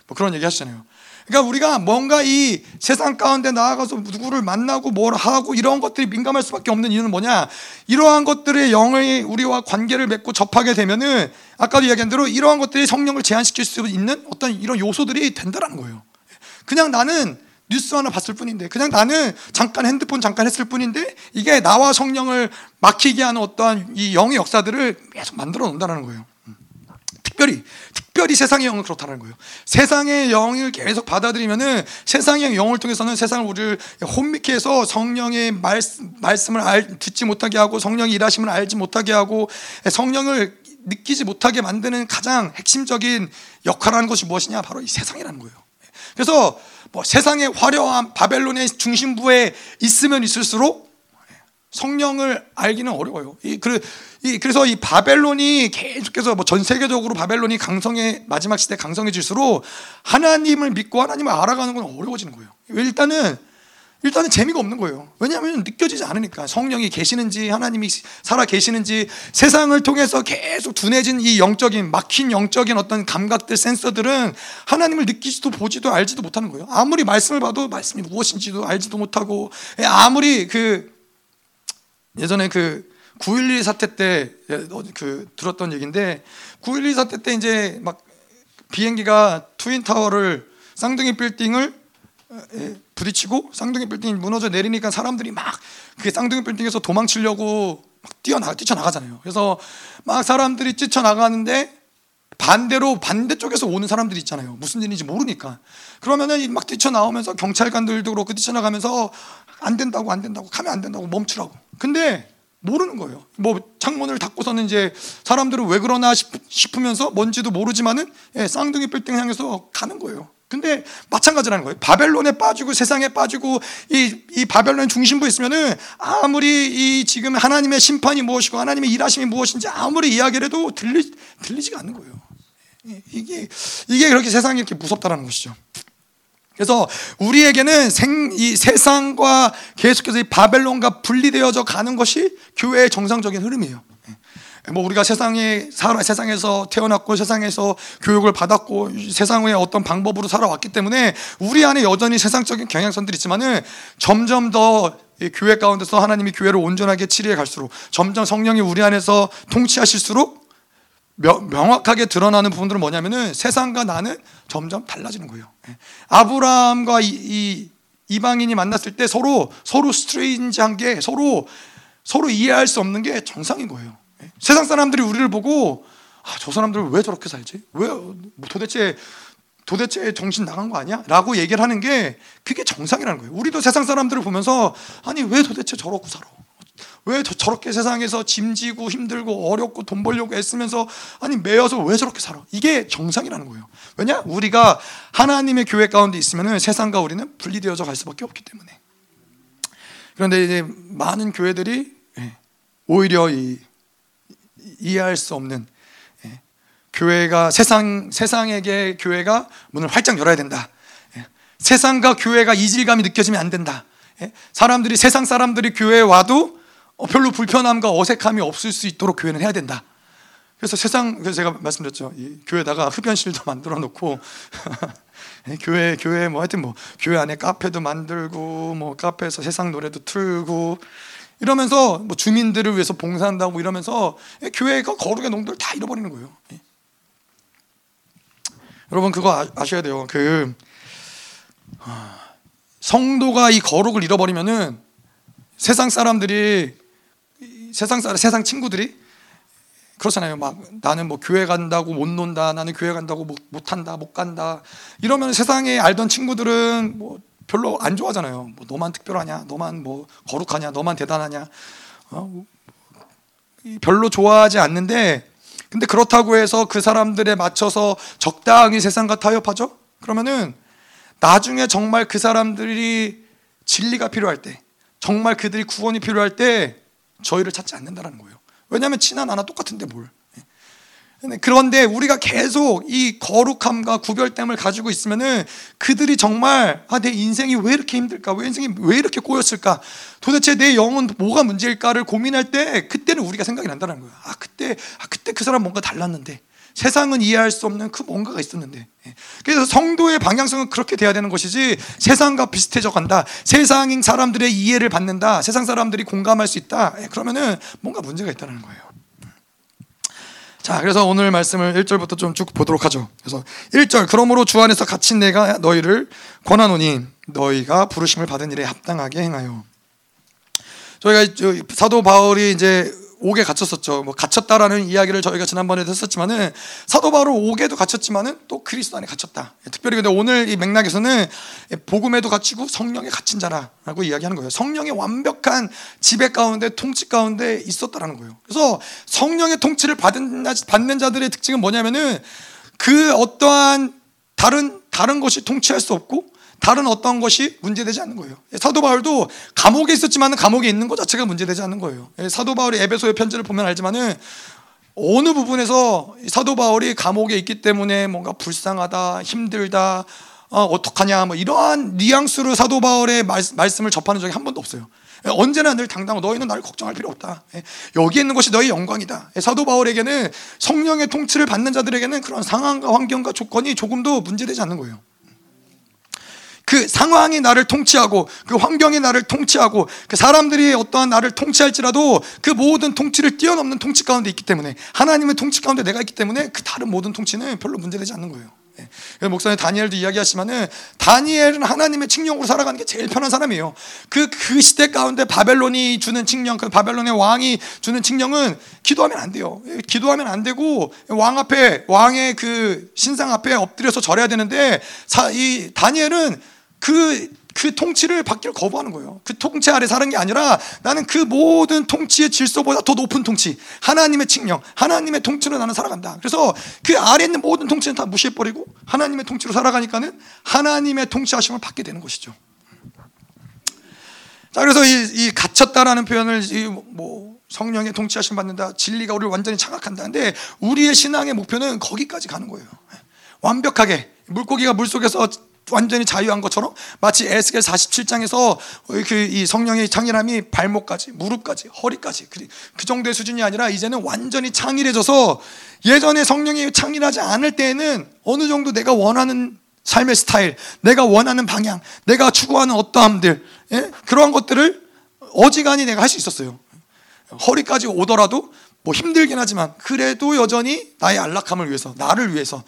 뭐 그런 얘기 하시잖아요. 그러니까 우리가 뭔가 이 세상 가운데 나아가서 누구를 만나고 뭘 하고 이런 것들이 민감할 수밖에 없는 이유는 뭐냐? 이러한 것들의 영의 우리와 관계를 맺고 접하게 되면은 아까도 이야기한 대로 이러한 것들이 성령을 제한시킬 수 있는 어떤 이런 요소들이 된다라는 거예요. 그냥 나는 뉴스 하나 봤을 뿐인데 그냥 나는 잠깐 핸드폰 잠깐 했을 뿐인데 이게 나와 성령을 막히게 하는 어떠한 이 영의 역사들을 계속 만들어 놓는다는 거예요. 특별히 특별히 세상의 영은 그렇다는 거예요. 세상의 영을 계속 받아들이면은 세상의 영을 통해서는 세상을 우리를 혼미케 해서 성령의 말씀, 말씀을 알, 듣지 못하게 하고 성령의 일하심을 알지 못하게 하고 성령을 느끼지 못하게 만드는 가장 핵심적인 역할하는 것이 무엇이냐? 바로 이 세상이라는 거예요. 그래서 뭐 세상의 화려한 바벨론의 중심부에 있으면 있을수록 성령을 알기는 어려워요. 이, 그, 이, 그래서 이 바벨론이 계속해서 뭐 전 세계적으로 바벨론이 강성해 마지막 시대 강성해질수록 하나님을 믿고 하나님을 알아가는 건 어려워지는 거예요. 일단은 일단은 재미가 없는 거예요. 왜냐하면 느껴지지 않으니까 성령이 계시는지 하나님이 살아 계시는지 세상을 통해서 계속 둔해진 이 영적인 막힌 영적인 어떤 감각들 센서들은 하나님을 느끼지도 보지도 알지도 못하는 거예요. 아무리 말씀을 봐도 말씀이 무엇인지도 알지도 못하고 아무리 그 예전에 그 9.11 사태 때 그 들었던 얘기인데 9.11 사태 때 이제 막 비행기가 트윈 타워를 쌍둥이 빌딩을 부딪히고 쌍둥이 빌딩이 무너져 내리니까 사람들이 막 그 쌍둥이 빌딩에서 도망치려고 막 뛰어나 뛰쳐나가잖아요. 그래서 막 사람들이 뛰쳐나가는데 반대로 반대쪽에서 오는 사람들이 있잖아요. 무슨 일인지 모르니까. 그러면은 막 뛰쳐나오면서 경찰관들도 그렇고 뛰쳐나가면서 안 된다고 안 된다고 가면 안 된다고 멈추라고. 근데 모르는 거예요. 뭐 창문을 닫고서는 이제 사람들은 왜 그러나 싶 으면서 뭔지도 모르지만은 예, 쌍둥이 빌딩 향해서 가는 거예요. 근데 마찬가지라는 거예요. 바벨론에 빠지고 세상에 빠지고 이, 이 바벨론 중심부에 있으면은 아무리 이 지금 하나님의 심판이 무엇이고 하나님의 일하심이 무엇인지 아무리 이야기를 해도 들리, 들리지가 않는 거예요. 이게, 이게 그렇게 세상이 이렇게 무섭다는 것이죠. 그래서 우리에게는 생, 이 세상과 계속해서 이 바벨론과 분리되어져 가는 것이 교회의 정상적인 흐름이에요. 뭐 우리가 세상에 살아 세상에서 태어났고 세상에서 교육을 받았고 세상의 어떤 방법으로 살아왔기 때문에 우리 안에 여전히 세상적인 경향선들이 있지만은 점점 더 교회 가운데서 하나님이 교회를 온전하게 치리해 갈수록 점점 성령이 우리 안에서 통치하실수록 명확하게 드러나는 부분들은 뭐냐면은 세상과 나는 점점 달라지는 거예요. 예. 아브라함과 이, 이 이방인이 만났을 때 서로 서로 스트레인지한 게 서로 서로 이해할 수 없는 게 정상인 거예요. 예. 세상 사람들이 우리를 보고 아, 저 사람들 왜 저렇게 살지? 왜뭐 도대체 도대체 정신 나간 거 아니야? 라고 얘기를 하는 게 그게 정상이라는 거예요. 우리도 세상 사람들을 보면서 아니 왜 도대체 저러고 살아? 왜 저렇게 세상에서 짐지고 힘들고 어렵고 돈 벌려고 애쓰면서 아니 매여서 왜 저렇게 살아? 이게 정상이라는 거예요. 왜냐? 우리가 하나님의 교회 가운데 있으면 세상과 우리는 분리되어져 갈 수밖에 없기 때문에. 그런데 이제 많은 교회들이 예, 오히려 이, 이해할 수 없는 예, 교회가 세상 세상에게 교회가 문을 활짝 열어야 된다. 예, 세상과 교회가 이질감이 느껴지면 안 된다. 사람들이 세상 사람들이 교회에 와도 어, 별로 불편함과 어색함이 없을 수 있도록 교회는 해야 된다. 그래서 세상 그래서 제가 말씀드렸죠. 이 교회다가 흡연실도 만들어 놓고 교회 교회 뭐 하여튼 뭐 교회 안에 카페도 만들고 뭐 카페에서 세상 노래도 틀고 이러면서 뭐 주민들을 위해서 봉사한다고 이러면서 교회가 거룩의 농도를 다 잃어버리는 거예요. 예. 여러분 그거 아, 셔야 돼요. 그 아, 성도가 이 거룩을 잃어버리면은 세상 사람들이 세상 사람, 세상 친구들이 그렇잖아요. 막 나는 뭐 교회 간다고 못 논다. 나는 교회 간다고 못, 못 한다. 못 간다. 이러면 세상에 알던 친구들은 뭐 별로 안 좋아하잖아요. 뭐 너만 특별하냐? 너만 뭐 거룩하냐? 너만 대단하냐? 어? 별로 좋아하지 않는데 근데 그렇다고 해서 그 사람들에 맞춰서 적당히 세상과 타협하죠? 그러면은 나중에 정말 그 사람들이 진리가 필요할 때 정말 그들이 구원이 필요할 때 저희를 찾지 않는다라는 거예요. 왜냐하면 친한 하나 똑같은데 뭘? 그런데 우리가 계속 이 거룩함과 구별됨을 가지고 있으면은 그들이 정말 아, 내 인생이 왜 이렇게 힘들까? 왜 인생이 왜 이렇게 꼬였을까? 도대체 내 영은 뭐가 문제일까를 고민할 때 그때는 우리가 생각이 난다는 거예요. 아, 그때 아, 그때 그 사람 뭔가 달랐는데 세상은 이해할 수 없는 그 뭔가가 있었는데. 예. 그래서 성도의 방향성은 그렇게 돼야 되는 것이지 세상과 비슷해져 간다. 세상인 사람들의 이해를 받는다. 세상 사람들이 공감할 수 있다. 예, 그러면은 뭔가 문제가 있다는 거예요. 자, 그래서 오늘 말씀을 1절부터 좀 쭉 보도록 하죠. 그래서 1절, 그러므로 주 안에서 갇힌 내가 너희를 권하노니 너희가 부르심을 받은 일에 합당하게 행하여. 저희가 사도 바울이 이제 옥에 갇혔었죠. 뭐 갇혔다라는 이야기를 저희가 지난번에도 했었지만은 사도 바울 옥에도 갇혔지만은 또 그리스도 안에 갇혔다. 특별히 근데 오늘 이 맥락에서는 복음에도 갇히고 성령에 갇힌 자라라고 이야기하는 거예요. 성령의 완벽한 지배 가운데 통치 가운데 있었다라는 거예요. 그래서 성령의 통치를 받은 받는 자들의 특징은 뭐냐면은 그 어떠한 다른 다른 것이 통치할 수 없고 다른 어떤 것이 문제되지 않는 거예요. 사도 바울도 감옥에 있었지만 감옥에 있는 것 자체가 문제되지 않는 거예요. 사도 바울이 에베소의 편지를 보면 알지만은 어느 부분에서 사도 바울이 감옥에 있기 때문에 뭔가 불쌍하다, 힘들다, 어, 어떡하냐, 뭐 이러한 뉘앙스로 사도 바울의 말, 말씀을 접하는 적이 한 번도 없어요. 언제나 늘 당당하고 너희는 나를 걱정할 필요 없다. 여기 있는 것이 너희 영광이다. 사도 바울에게는 성령의 통치를 받는 자들에게는 그런 상황과 환경과 조건이 조금도 문제되지 않는 거예요. 그 상황이 나를 통치하고 그 환경이 나를 통치하고 그 사람들이 어떠한 나를 통치할지라도 그 모든 통치를 뛰어넘는 통치 가운데 있기 때문에 하나님의 통치 가운데 내가 있기 때문에 그 다른 모든 통치는 별로 문제되지 않는 거예요. 예. 목사님 다니엘도 이야기하시면은 다니엘은 하나님의 칙령으로 살아가는 게 제일 편한 사람이에요. 그, 그 시대 가운데 바벨론이 주는 칙령, 그 바벨론의 왕이 주는 칙령은 기도하면 안 돼요. 예, 기도하면 안 되고 왕 앞에, 왕의 그 신상 앞에 엎드려서 절해야 되는데 이 다니엘은 그, 그 통치를 받기를 거부하는 거예요. 그 통치 아래 사는 게 아니라 나는 그 모든 통치의 질서보다 더 높은 통치, 하나님의 칙령, 하나님의 통치로 나는 살아간다. 그래서 그 아래 있는 모든 통치는 다 무시해버리고 하나님의 통치로 살아가니까는 하나님의 통치하심을 받게 되는 것이죠. 자, 그래서 이, 이 갇혔다라는 표현을 뭐 성령의 통치하심 받는다, 진리가 우리를 완전히 장악한다. 근데 우리의 신앙의 목표는 거기까지 가는 거예요. 완벽하게 물고기가 물 속에서 완전히 자유한 것처럼 마치 에스겔 47장에서 그이 성령의 창일함이 발목까지 무릎까지 허리까지 그, 그 정도의 수준이 아니라 이제는 완전히 창일해져서 예전에 성령이 창일하지 않을 때에는 어느 정도 내가 원하는 삶의 스타일, 내가 원하는 방향, 내가 추구하는 어떠함들 예? 그러한 것들을 어지간히 내가 할 수 있었어요. 허리까지 오더라도 뭐 힘들긴 하지만 그래도 여전히 나의 안락함을 위해서 나를 위해서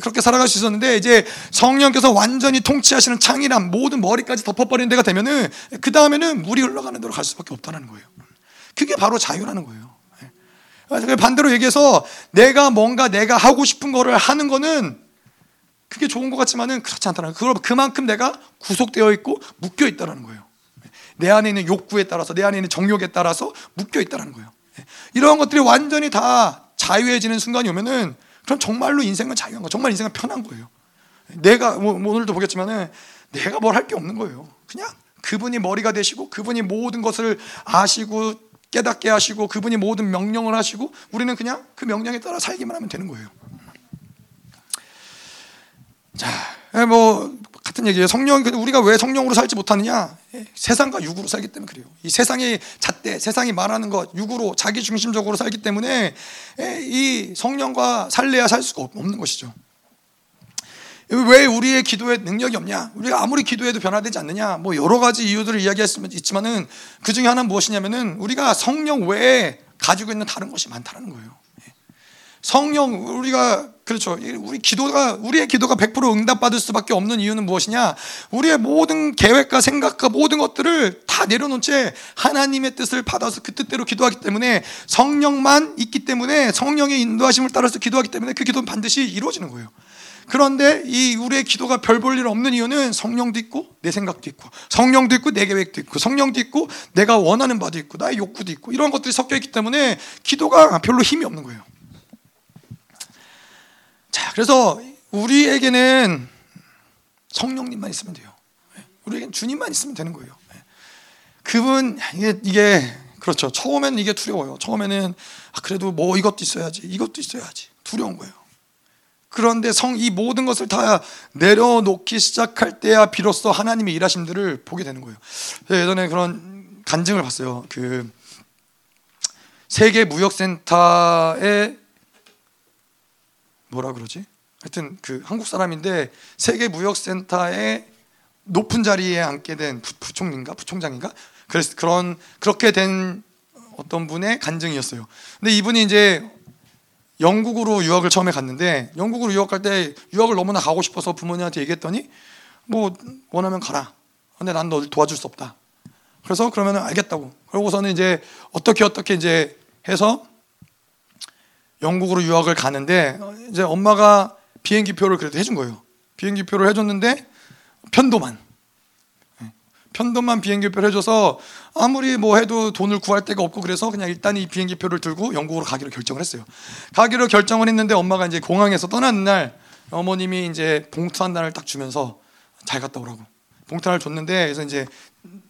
그렇게 살아갈 수 있었는데 이제 성령께서 완전히 통치하시는 창이란 모든 머리까지 덮어버리는 데가 되면은 그 다음에는 물이 흘러가는 대로 갈 수밖에 없다는 거예요. 그게 바로 자유라는 거예요. 반대로 얘기해서 내가 뭔가 내가 하고 싶은 거를 하는 거는 그게 좋은 것 같지만은 그렇지 않다는 거예요. 그만큼 내가 구속되어 있고 묶여 있다는 거예요. 내 안에 있는 욕구에 따라서 내 안에 있는 정욕에 따라서 묶여 있다는 거예요. 이러한 것들이 완전히 다 자유해지는 순간이 오면은 그럼 정말로 인생은 자유한 거, 정말 인생은 편한 거예요. 내가 뭐, 뭐 오늘도 보겠지만은 내가 뭘 할 게 없는 거예요. 그냥 그분이 머리가 되시고 그분이 모든 것을 아시고 깨닫게 하시고 그분이 모든 명령을 하시고 우리는 그냥 그 명령에 따라 살기만 하면 되는 거예요. 자, 예, 뭐 같은 얘기예요. 성령 우리가 왜 성령으로 살지 못하느냐? 예, 세상과 육으로 살기 때문에 그래요. 이 세상의 잣대, 세상이 말하는 것 육으로 자기 중심적으로 살기 때문에 예, 이 성령과 살래야 살 수가 없는 것이죠. 왜 우리의 기도에 능력이 없냐? 우리가 아무리 기도해도 변화되지 않느냐? 뭐 여러 가지 이유들을 이야기할 수 있지만은 그 중에 하나는 무엇이냐면은 우리가 성령 외에 가지고 있는 다른 것이 많다는 거예요. 성령 우리가 그렇죠. 우리 기도가 우리의 기도가 100% 응답받을 수밖에 없는 이유는 무엇이냐? 우리의 모든 계획과 생각과 모든 것들을 다 내려놓은 채 하나님의 뜻을 받아서 그 뜻대로 기도하기 때문에 성령만 있기 때문에 성령의 인도하심을 따라서 기도하기 때문에 그 기도는 반드시 이루어지는 거예요. 그런데 이 우리의 기도가 별 볼 일 없는 이유는 성령도 있고 내 생각도 있고 성령도 있고 내 계획도 있고 성령도 있고 내가 원하는 바도 있고 나의 욕구도 있고 이런 것들이 섞여 있기 때문에 기도가 별로 힘이 없는 거예요. 자, 그래서 우리에게는 성령님만 있으면 돼요. 우리에겐 주님만 있으면 되는 거예요. 그분 이게, 이게 그렇죠. 처음에는 이게 두려워요. 처음에는 아, 그래도 뭐 이것도 있어야지, 이것도 있어야지 두려운 거예요. 그런데 성 이 모든 것을 다 내려놓기 시작할 때야 비로소 하나님의 일하심들을 보게 되는 거예요. 예전에 그런 간증을 봤어요. 그 세계 무역센터에 뭐라 그러지? 하여튼 그 한국 사람인데 세계 무역센터에 높은 자리에 앉게 된 부, 총리인가 부총장인가 그래서 그런 그렇게 된 어떤 분의 간증이었어요. 근데 이분이 이제 영국으로 유학을 처음에 갔는데 영국으로 유학 갈 때 유학을 너무나 가고 싶어서 부모님한테 얘기했더니 뭐 원하면 가라. 근데 난널 도와줄 수 없다. 그래서 그러면 알겠다고. 그러고서는 이제 어떻게 어떻게 이제 해서 영국으로 유학을 가는데 이제 엄마가 비행기 표를 그래도 해준 거예요. 비행기 표를 해줬는데 편도만 예. 편도만 비행기 표를 해줘서 아무리 뭐 해도 돈을 구할 데가 없고 그래서 그냥 일단 이 비행기 표를 들고 영국으로 가기로 결정을 했어요. 가기로 결정을 했는데 엄마가 이제 공항에서 떠나는 날 어머님이 이제 봉투 한 단을 딱 주면서 잘 갔다 오라고 봉투 하나를 줬는데 그래서 이제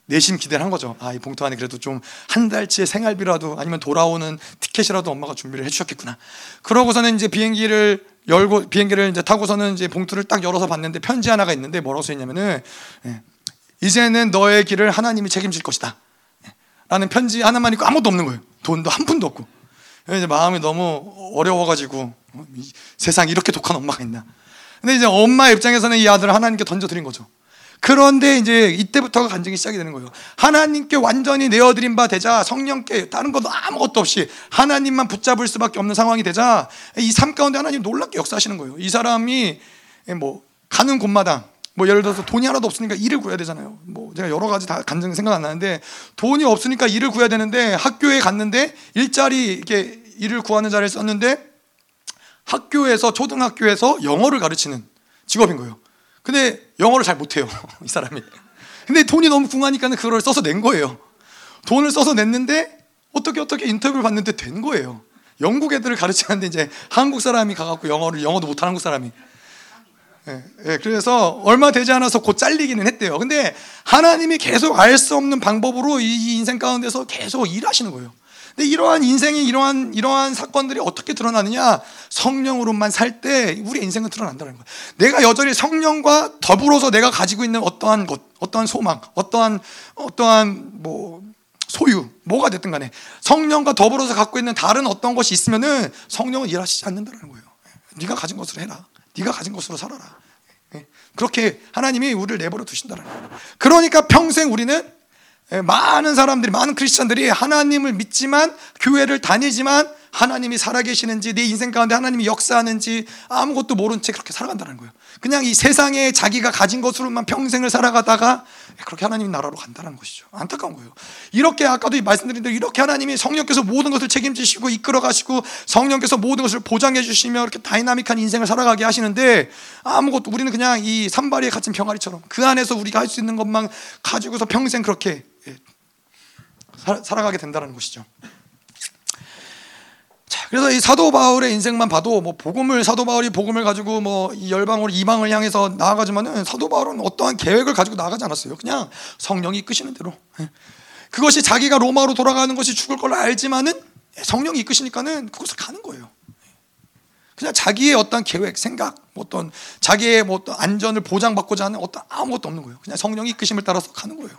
내심 기대를 한 거죠. 아, 이 봉투 안에 그래도 좀 한 달치의 생활비라도 아니면 돌아오는 티켓이라도 엄마가 준비를 해주셨겠구나. 그러고서는 이제 비행기를 열고 비행기를 이제 타고서는 이제 봉투를 딱 열어서 봤는데 편지 하나가 있는데 뭐라고 써 있냐면은 예, 이제는 너의 길을 하나님이 책임질 것이다. 예, 라는 편지 하나만 있고 아무것도 없는 거예요. 돈도 한 푼도 없고. 이제 마음이 너무 어려워가지고 어, 세상 이렇게 독한 엄마가 있나. 근데 이제 엄마 입장에서는 이 아들을 하나님께 던져드린 거죠. 그런데 이제 이때부터가 간증이 시작이 되는 거예요. 하나님께 완전히 내어드린 바 되자 성령께 다른 것도 아무것도 없이 하나님만 붙잡을 수밖에 없는 상황이 되자 이 삶 가운데 하나님 놀랍게 역사하시는 거예요. 이 사람이 뭐 가는 곳마다 뭐 예를 들어서 돈이 하나도 없으니까 일을 구해야 되잖아요. 뭐 제가 여러 가지 다 간증 생각 안 나는데 돈이 없으니까 일을 구해야 되는데 학교에 갔는데 일자리 이렇게 일을 구하는 자리를 썼는데 학교에서 초등학교에서 영어를 가르치는 직업인 거예요. 근데 영어를 잘 못해요. 이 사람이. 근데 돈이 너무 궁하니까는 그걸 써서 낸 거예요. 돈을 써서 냈는데 어떻게 어떻게 인터뷰를 봤는데 된 거예요. 영국 애들을 가르치는데 이제 한국 사람이 가갖고 영어를 영어도 못하는 한국 사람이. 예, 예, 그래서 얼마 되지 않아서 곧 잘리기는 했대요. 근데 하나님이 계속 알 수 없는 방법으로 이 인생 가운데서 계속 일하시는 거예요. 근데 이러한 인생이 이러한 이러한 사건들이 어떻게 드러나느냐? 성령으로만 살 때 우리 인생은 드러난다는 거예요. 내가 여전히 성령과 더불어서 내가 가지고 있는 어떠한 것, 어떠한 소망, 어떠한 어떠한 뭐 소유, 뭐가 됐든 간에 성령과 더불어서 갖고 있는 다른 어떤 것이 있으면은 성령은 일하시지 않는다는 거예요. 네가 가진 것으로 해라. 네가 가진 것으로 살아라. 그렇게 하나님이 우리를 내버려 두신다는 거예요. 그러니까 평생 우리는 예, 많은 사람들이 많은 크리스천들이 하나님을 믿지만 교회를 다니지만 하나님이 살아계시는지 내 인생 가운데 하나님이 역사하는지 아무것도 모른 채 그렇게 살아간다는 거예요. 그냥 이 세상에 자기가 가진 것으로만 평생을 살아가다가 그렇게 하나님 나라로 간다는 것이죠. 안타까운 거예요. 이렇게 아까도 말씀드린 대로 이렇게 하나님이 성령께서 모든 것을 책임지시고 이끌어 가시고 성령께서 모든 것을 보장해 주시며 이렇게 다이나믹한 인생을 살아가게 하시는데 아무것도 우리는 그냥 이 산발이에 갇힌 병아리처럼 그 안에서 우리가 할 수 있는 것만 가지고서 평생 그렇게 예, 살아가게 된다는 것이죠. 자, 그래서 이 사도 바울의 인생만 봐도 뭐 복음을 사도 바울이 복음을 가지고 뭐 열방으로 이방을 향해서 나아가지만은 사도 바울은 어떠한 계획을 가지고 나가지 않았어요. 그냥 성령이 이끄시는 대로. 예. 그것이 자기가 로마로 돌아가는 것이 죽을 걸 알지만은 성령이 이끄시니까는 그곳을 가는 거예요. 그냥 자기의 어떤 계획, 생각, 뭐 어떤 자기의 뭐 어떤 안전을 보장받고자 하는 어떤 아무것도 없는 거예요. 그냥 성령이 이끄심을 따라서 가는 거예요.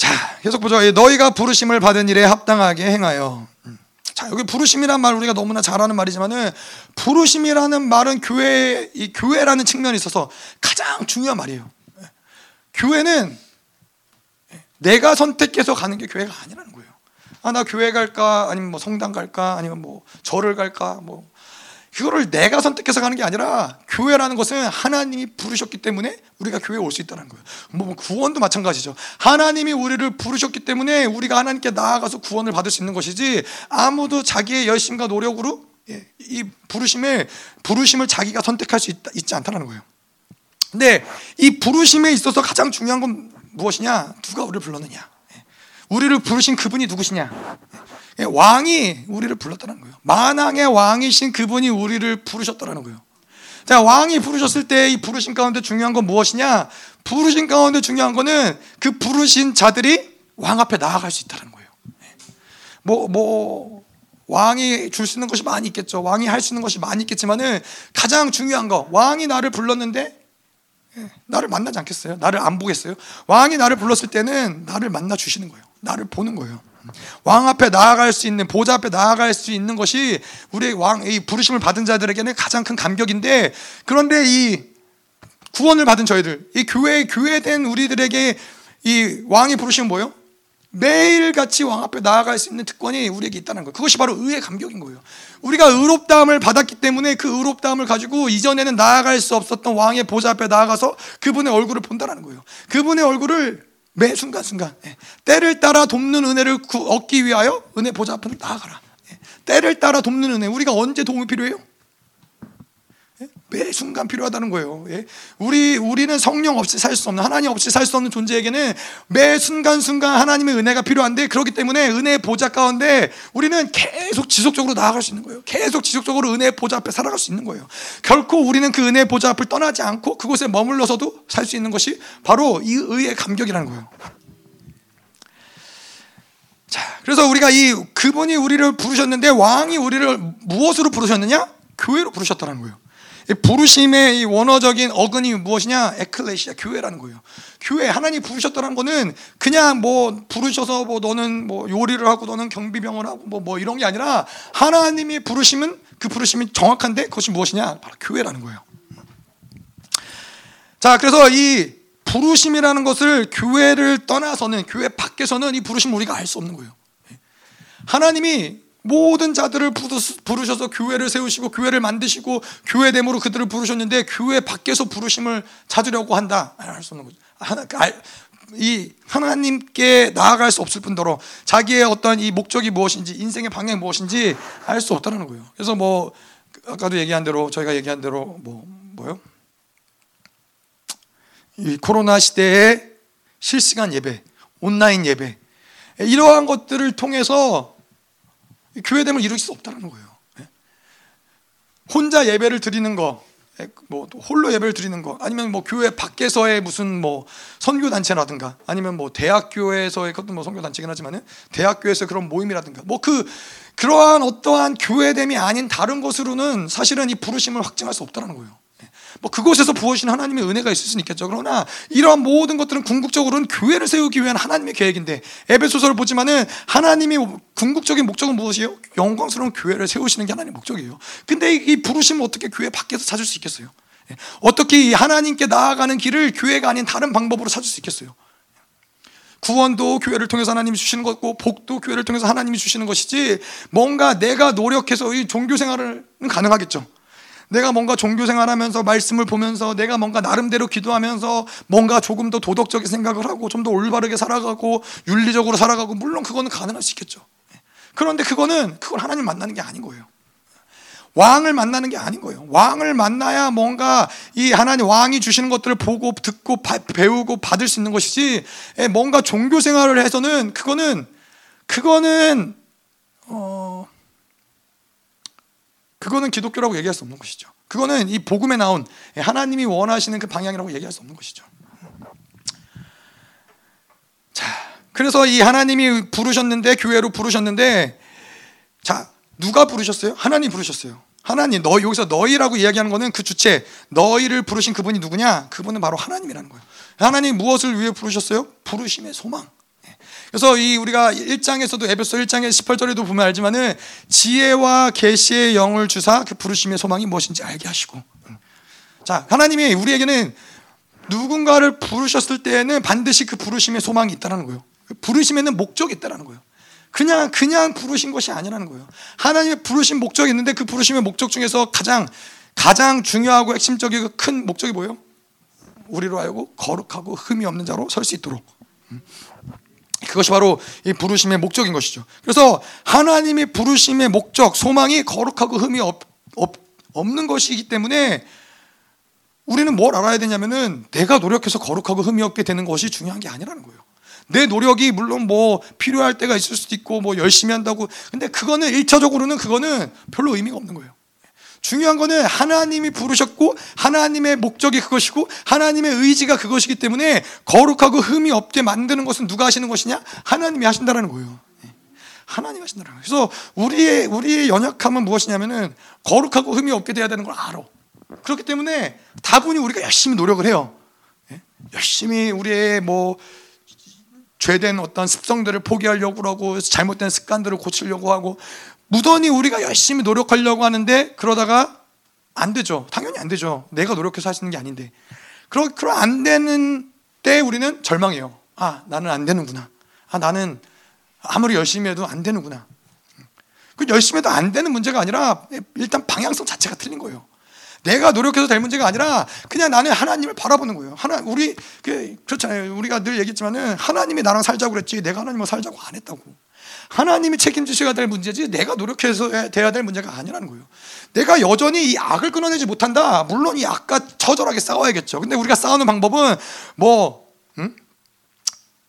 자, 계속 보죠. 너희가 부르심을 받은 일에 합당하게 행하여. 음. 자, 여기 부르심이란 말 우리가 너무나 잘 아는 말이지만은 부르심이라는 말은 교회 이 교회라는 측면이 있어서 가장 중요한 말이에요. 교회는 내가 선택해서 가는 게 교회가 아니라는 거예요. 아, 나 교회 갈까? 아니면 뭐 성당 갈까? 아니면 뭐 절을 갈까? 뭐 그거를 내가 선택해서 가는 게 아니라 교회라는 것은 하나님이 부르셨기 때문에 우리가 교회에 올 수 있다는 거예요. 뭐 구원도 마찬가지죠. 하나님이 우리를 부르셨기 때문에 우리가 하나님께 나아가서 구원을 받을 수 있는 것이지 아무도 자기의 열심과 노력으로 예, 이 부르심을 부르심을 자기가 선택할 수 있다, 있지 않다는 거예요. 근데 이 부르심에 있어서 가장 중요한 건 무엇이냐? 누가 우리를 불렀느냐? 예. 우리를 부르신 그분이 누구시냐? 예, 왕이 우리를 불렀다는 거예요. 만왕의 왕이신 그분이 우리를 부르셨다는 거예요. 자, 왕이 부르셨을 때 이 부르신 가운데 중요한 건 무엇이냐? 부르신 가운데 중요한 거는 그 부르신 자들이 왕 앞에 나아갈 수 있다는 거예요. 뭐, 뭐, 왕이 줄 수 있는 것이 많이 있겠죠. 왕이 할 수 있는 것이 많이 있겠지만은 가장 중요한 거, 왕이 나를 불렀는데 예, 나를 만나지 않겠어요? 나를 안 보겠어요? 왕이 나를 불렀을 때는 나를 만나 주시는 거예요. 나를 보는 거예요. 왕 앞에 나아갈 수 있는 보좌 앞에 나아갈 수 있는 것이 우리 왕이 부르심을 받은 자들에게는 가장 큰 감격인데 그런데 이 구원을 받은 저희들 이 교회 교회된 우리들에게 이 왕이 부르시면 뭐예요? 매일 같이 왕 앞에 나아갈 수 있는 특권이 우리에게 있다는 거예요. 그것이 바로 의의 감격인 거예요. 우리가 의롭다함을 받았기 때문에 그 의롭다함을 가지고 이전에는 나아갈 수 없었던 왕의 보좌 앞에 나아가서 그분의 얼굴을 본다는 거예요. 그분의 얼굴을 매 순간순간 예. 때를 따라 돕는 은혜를 얻기 위하여 은혜 보좌 앞으로 나아가라. 예. 때를 따라 돕는 은혜. 우리가 언제 도움이 필요해요? 매 순간 필요하다는 거예요. 예? 우리 우리는 성령 없이 살 수 없는 하나님 없이 살 수 없는 존재에게는 매 순간 순간 하나님의 은혜가 필요한데 그렇기 때문에 은혜의 보좌 가운데 우리는 계속 지속적으로 나아갈 수 있는 거예요. 계속 지속적으로 은혜의 보좌 앞에 살아갈 수 있는 거예요. 결코 우리는 그 은혜의 보좌 앞을 떠나지 않고 그곳에 머물러서도 살 수 있는 것이 바로 이 의의 감격이라는 거예요. 자, 그래서 우리가 이 그분이 우리를 부르셨는데 왕이 우리를 무엇으로 부르셨느냐? 교회로 부르셨다는 거예요. 부르심의 이 원어적인 어근이 무엇이냐? 에클레시아 교회라는 거예요. 교회 하나님 부르셨다는 거는 그냥 뭐 부르셔서 뭐 너는 뭐 요리를 하고 너는 경비병을 하고 뭐, 뭐 이런 게 아니라 하나님이 부르심은 그 부르심이 정확한데 그것이 무엇이냐? 바로 교회라는 거예요. 자, 그래서 이 부르심이라는 것을 교회를 떠나서는 교회 밖에서는 이 부르심을 우리가 알 수 없는 거예요. 하나님이 모든 자들을 부르셔서 교회를 세우시고 교회를 만드시고 교회 됨으로 그들을 부르셨는데 교회 밖에서 부르심을 찾으려고 한다. 알수 없는 거죠. 하나, 이 하나님께 나아갈 수 없을 뿐더러 자기의 어떤 이 목적이 무엇인지 인생의 방향이 무엇인지 알 수 없다는 거예요. 그래서 뭐 아까도 얘기한 대로 저희가 얘기한 대로 뭐 뭐요? 이 코로나 시대에 실시간 예배, 온라인 예배 이러한 것들을 통해서 교회됨을 이룰 수 없다는 거예요. 예? 혼자 예배를 드리는 거, 예, 뭐 홀로 예배를 드리는 거, 아니면 뭐 교회 밖에서의 무슨 뭐 선교 단체라든가, 아니면 뭐 대학교에서의 그것도 뭐 선교 단체긴 하지만은 대학교에서 그런 모임이라든가, 뭐 그 그러한 어떠한 교회됨이 아닌 다른 것으로는 사실은 이 부르심을 확증할 수 없다는 거예요. 뭐 그곳에서 부어진 하나님의 은혜가 있을 수는 있겠죠. 그러나 이러한 모든 것들은 궁극적으로는 교회를 세우기 위한 하나님의 계획인데 에베소서를 보지만은 하나님이 궁극적인 목적은 무엇이에요? 영광스러운 교회를 세우시는 게 하나님의 목적이에요. 근데 이 부르심을 어떻게 교회 밖에서 찾을 수 있겠어요? 예. 어떻게 하나님께 나아가는 길을 교회가 아닌 다른 방법으로 찾을 수 있겠어요? 구원도 교회를 통해서 하나님이 주시는 것고 복도 교회를 통해서 하나님이 주시는 것이지 뭔가 내가 노력해서 이 종교 생활은 가능하겠죠. 내가 뭔가 종교 생활하면서 말씀을 보면서 내가 뭔가 나름대로 기도하면서 뭔가 조금 더 도덕적인 생각을 하고 좀 더 올바르게 살아가고 윤리적으로 살아가고 물론 그거는 가능할 수 있겠죠. 그런데 그거는 그걸 하나님 만나는 게 아닌 거예요. 왕을 만나는 게 아닌 거예요. 왕을 만나야 뭔가 이 하나님 왕이 주시는 것들을 보고 듣고 바, 배우고 받을 수 있는 것이지 뭔가 종교 생활을 해서는 그거는 그거는 어 그거는 기독교라고 얘기할 수 없는 것이죠. 그거는 이 복음에 나온 하나님이 원하시는 그 방향이라고 얘기할 수 없는 것이죠. 자, 그래서 이 하나님이 부르셨는데 교회로 부르셨는데 자, 누가 부르셨어요? 하나님 부르셨어요. 하나님, 너 여기서 너희라고 이야기하는 거는 그 주체, 너희를 부르신 그분이 누구냐? 그분은 바로 하나님이라는 거예요. 하나님 무엇을 위해 부르셨어요? 부르심의 소망. 그래서 이 우리가 1장에서도 에베소 1장의 18절에도 보면 알지만은 지혜와 계시의 영을 주사 그 부르심의 소망이 무엇인지 알게 하시고. 자, 하나님이 우리에게는 누군가를 부르셨을 때에는 반드시 그 부르심의 소망이 있다는 거예요. 그 부르심에는 목적이 있다는 거예요. 그냥 그냥 부르신 것이 아니라는 거예요. 하나님의 부르신 목적이 있는데 그 부르심의 목적 중에서 가장 가장 중요하고 핵심적이고 큰 목적이 뭐예요? 우리로 알고 거룩하고 흠이 없는 자로 설 수 있도록. 그것이 바로 이 부르심의 목적인 것이죠. 그래서 하나님의 부르심의 목적, 소망이 거룩하고 흠이 없, 없, 없는 것이기 때문에 우리는 뭘 알아야 되냐면은 내가 노력해서 거룩하고 흠이 없게 되는 것이 중요한 게 아니라는 거예요. 내 노력이 물론 뭐 필요할 때가 있을 수도 있고 뭐 열심히 한다고 근데 그거는 일차적으로는 그거는 별로 의미가 없는 거예요. 중요한 거는 하나님이 부르셨고 하나님의 목적이 그것이고 하나님의 의지가 그것이기 때문에 거룩하고 흠이 없게 만드는 것은 누가 하시는 것이냐? 하나님이 하신다라는 거예요. 예. 하나님 하신다는 거예요. 그래서 우리의 우리의 연약함은 무엇이냐면은 거룩하고 흠이 없게 돼야 되는 걸 알아. 그렇기 때문에 다분히 우리가 열심히 노력을 해요. 예? 열심히 우리의 뭐 죄된 어떤 습성들을 포기하려고 하고 잘못된 습관들을 고치려고 하고 무던히 우리가 열심히 노력하려고 하는데 그러다가 안 되죠. 당연히 안 되죠. 내가 노력해서 하시는 게 아닌데. 그러, 그러 안 되는 때 우리는 절망해요. 아, 나는 안 되는구나. 아, 나는 아무리 열심히 해도 안 되는구나. 그 열심히 해도 안 되는 문제가 아니라 일단 방향성 자체가 틀린 거예요. 내가 노력해서 될 문제가 아니라 그냥 나는 하나님을 바라보는 거예요. 하나 우리 그 그렇잖아요. 우리가 늘 얘기했지만은 하나님이 나랑 살자고 그랬지 내가 하나님과 살자고 안 했다고. 하나님이 책임지셔야 될 문제지 내가 노력해서 돼야 될 문제가 아니라는 거예요. 내가 여전히 이 악을 끊어내지 못한다. 물론 이 악과 처절하게 싸워야겠죠. 근데 우리가 싸우는 방법은 뭐, 음?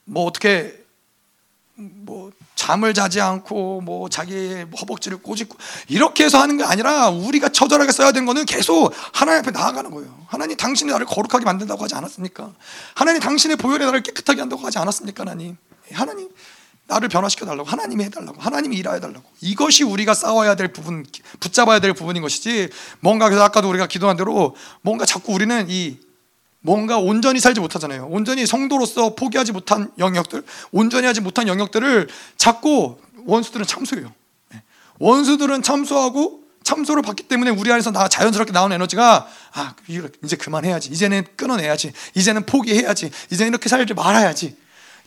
뭐 어떻게 뭐 잠을 자지 않고 뭐 자기의 허벅지를 꼬집고 이렇게 해서 하는 게 아니라 우리가 처절하게 써야 되는 거는 계속 하나님 앞에 나아가는 거예요. 하나님 당신이 나를 거룩하게 만든다고 하지 않았습니까? 하나님 당신의 보혈에 나를 깨끗하게 한다고 하지 않았습니까? 하나님. 하나님 나를 변화시켜 달라고 하나님이 해 달라고 하나님이 일하여 달라고 이것이 우리가 싸워야 될 부분 붙잡아야 될 부분인 것이지 뭔가 그래서 아까도 우리가 기도한 대로 뭔가 자꾸 우리는 이 뭔가 온전히 살지 못하잖아요. 온전히 성도로서 포기하지 못한 영역들, 온전히 하지 못한 영역들을 자꾸 원수들은 참소해요. 네. 원수들은 참소하고 참소를 받기 때문에 우리 안에서 나 자연스럽게 나오는 에너지가 아 이제 그만해야지, 이제는 끊어내야지, 이제는 포기해야지, 이제는 이렇게 살지 말아야지.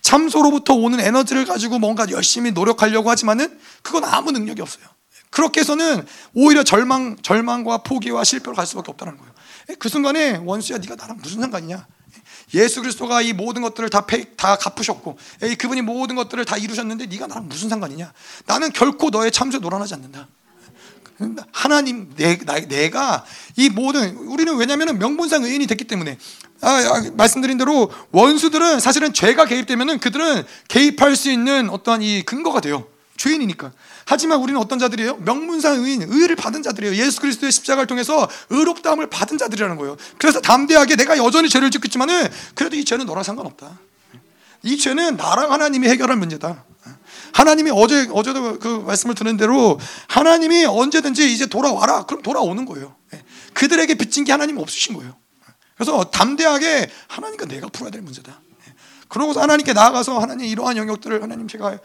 참소로부터 오는 에너지를 가지고 뭔가 열심히 노력하려고 하지만은 그건 아무 능력이 없어요. 그렇게 해서는 오히려 절망, 절망과 포기와 실패로 갈 수밖에 없다는 거예요. 그 순간에 원수야 네가 나랑 무슨 상관이냐? 예수 그리스도가 이 모든 것들을 다, 폐, 다 갚으셨고 그분이 모든 것들을 다 이루셨는데 네가 나랑 무슨 상관이냐? 나는 결코 너의 참수에 노란하지 않는다. 하나님 내, 내가 이 모든 우리는 왜냐하면 명분상 의인이 됐기 때문에 아, 아, 말씀드린 대로 원수들은 사실은 죄가 개입되면은 그들은 개입할 수 있는 어떠한 이 근거가 돼요. 죄인이니까. 하지만 우리는 어떤 자들이에요? 명문상 의인, 의를 받은 자들이에요. 예수 그리스도의 십자가를 통해서 의롭다함을 받은 자들이라는 거예요. 그래서 담대하게 내가 여전히 죄를 짓고 있지만은 그래도 이 죄는 너랑 상관없다. 이 죄는 나랑 하나님이 해결할 문제다. 하나님이 어제 어제도 그 말씀을 드는 대로 하나님이 언제든지 이제 돌아와라. 그럼 돌아오는 거예요. 그들에게 빚진 게 하나님 없으신 거예요. 그래서 담대하게 하나님과 내가 풀어야 될 문제다. 그러고서 하나님께 나아가서 하나님 이러한 영역들을 하나님 제가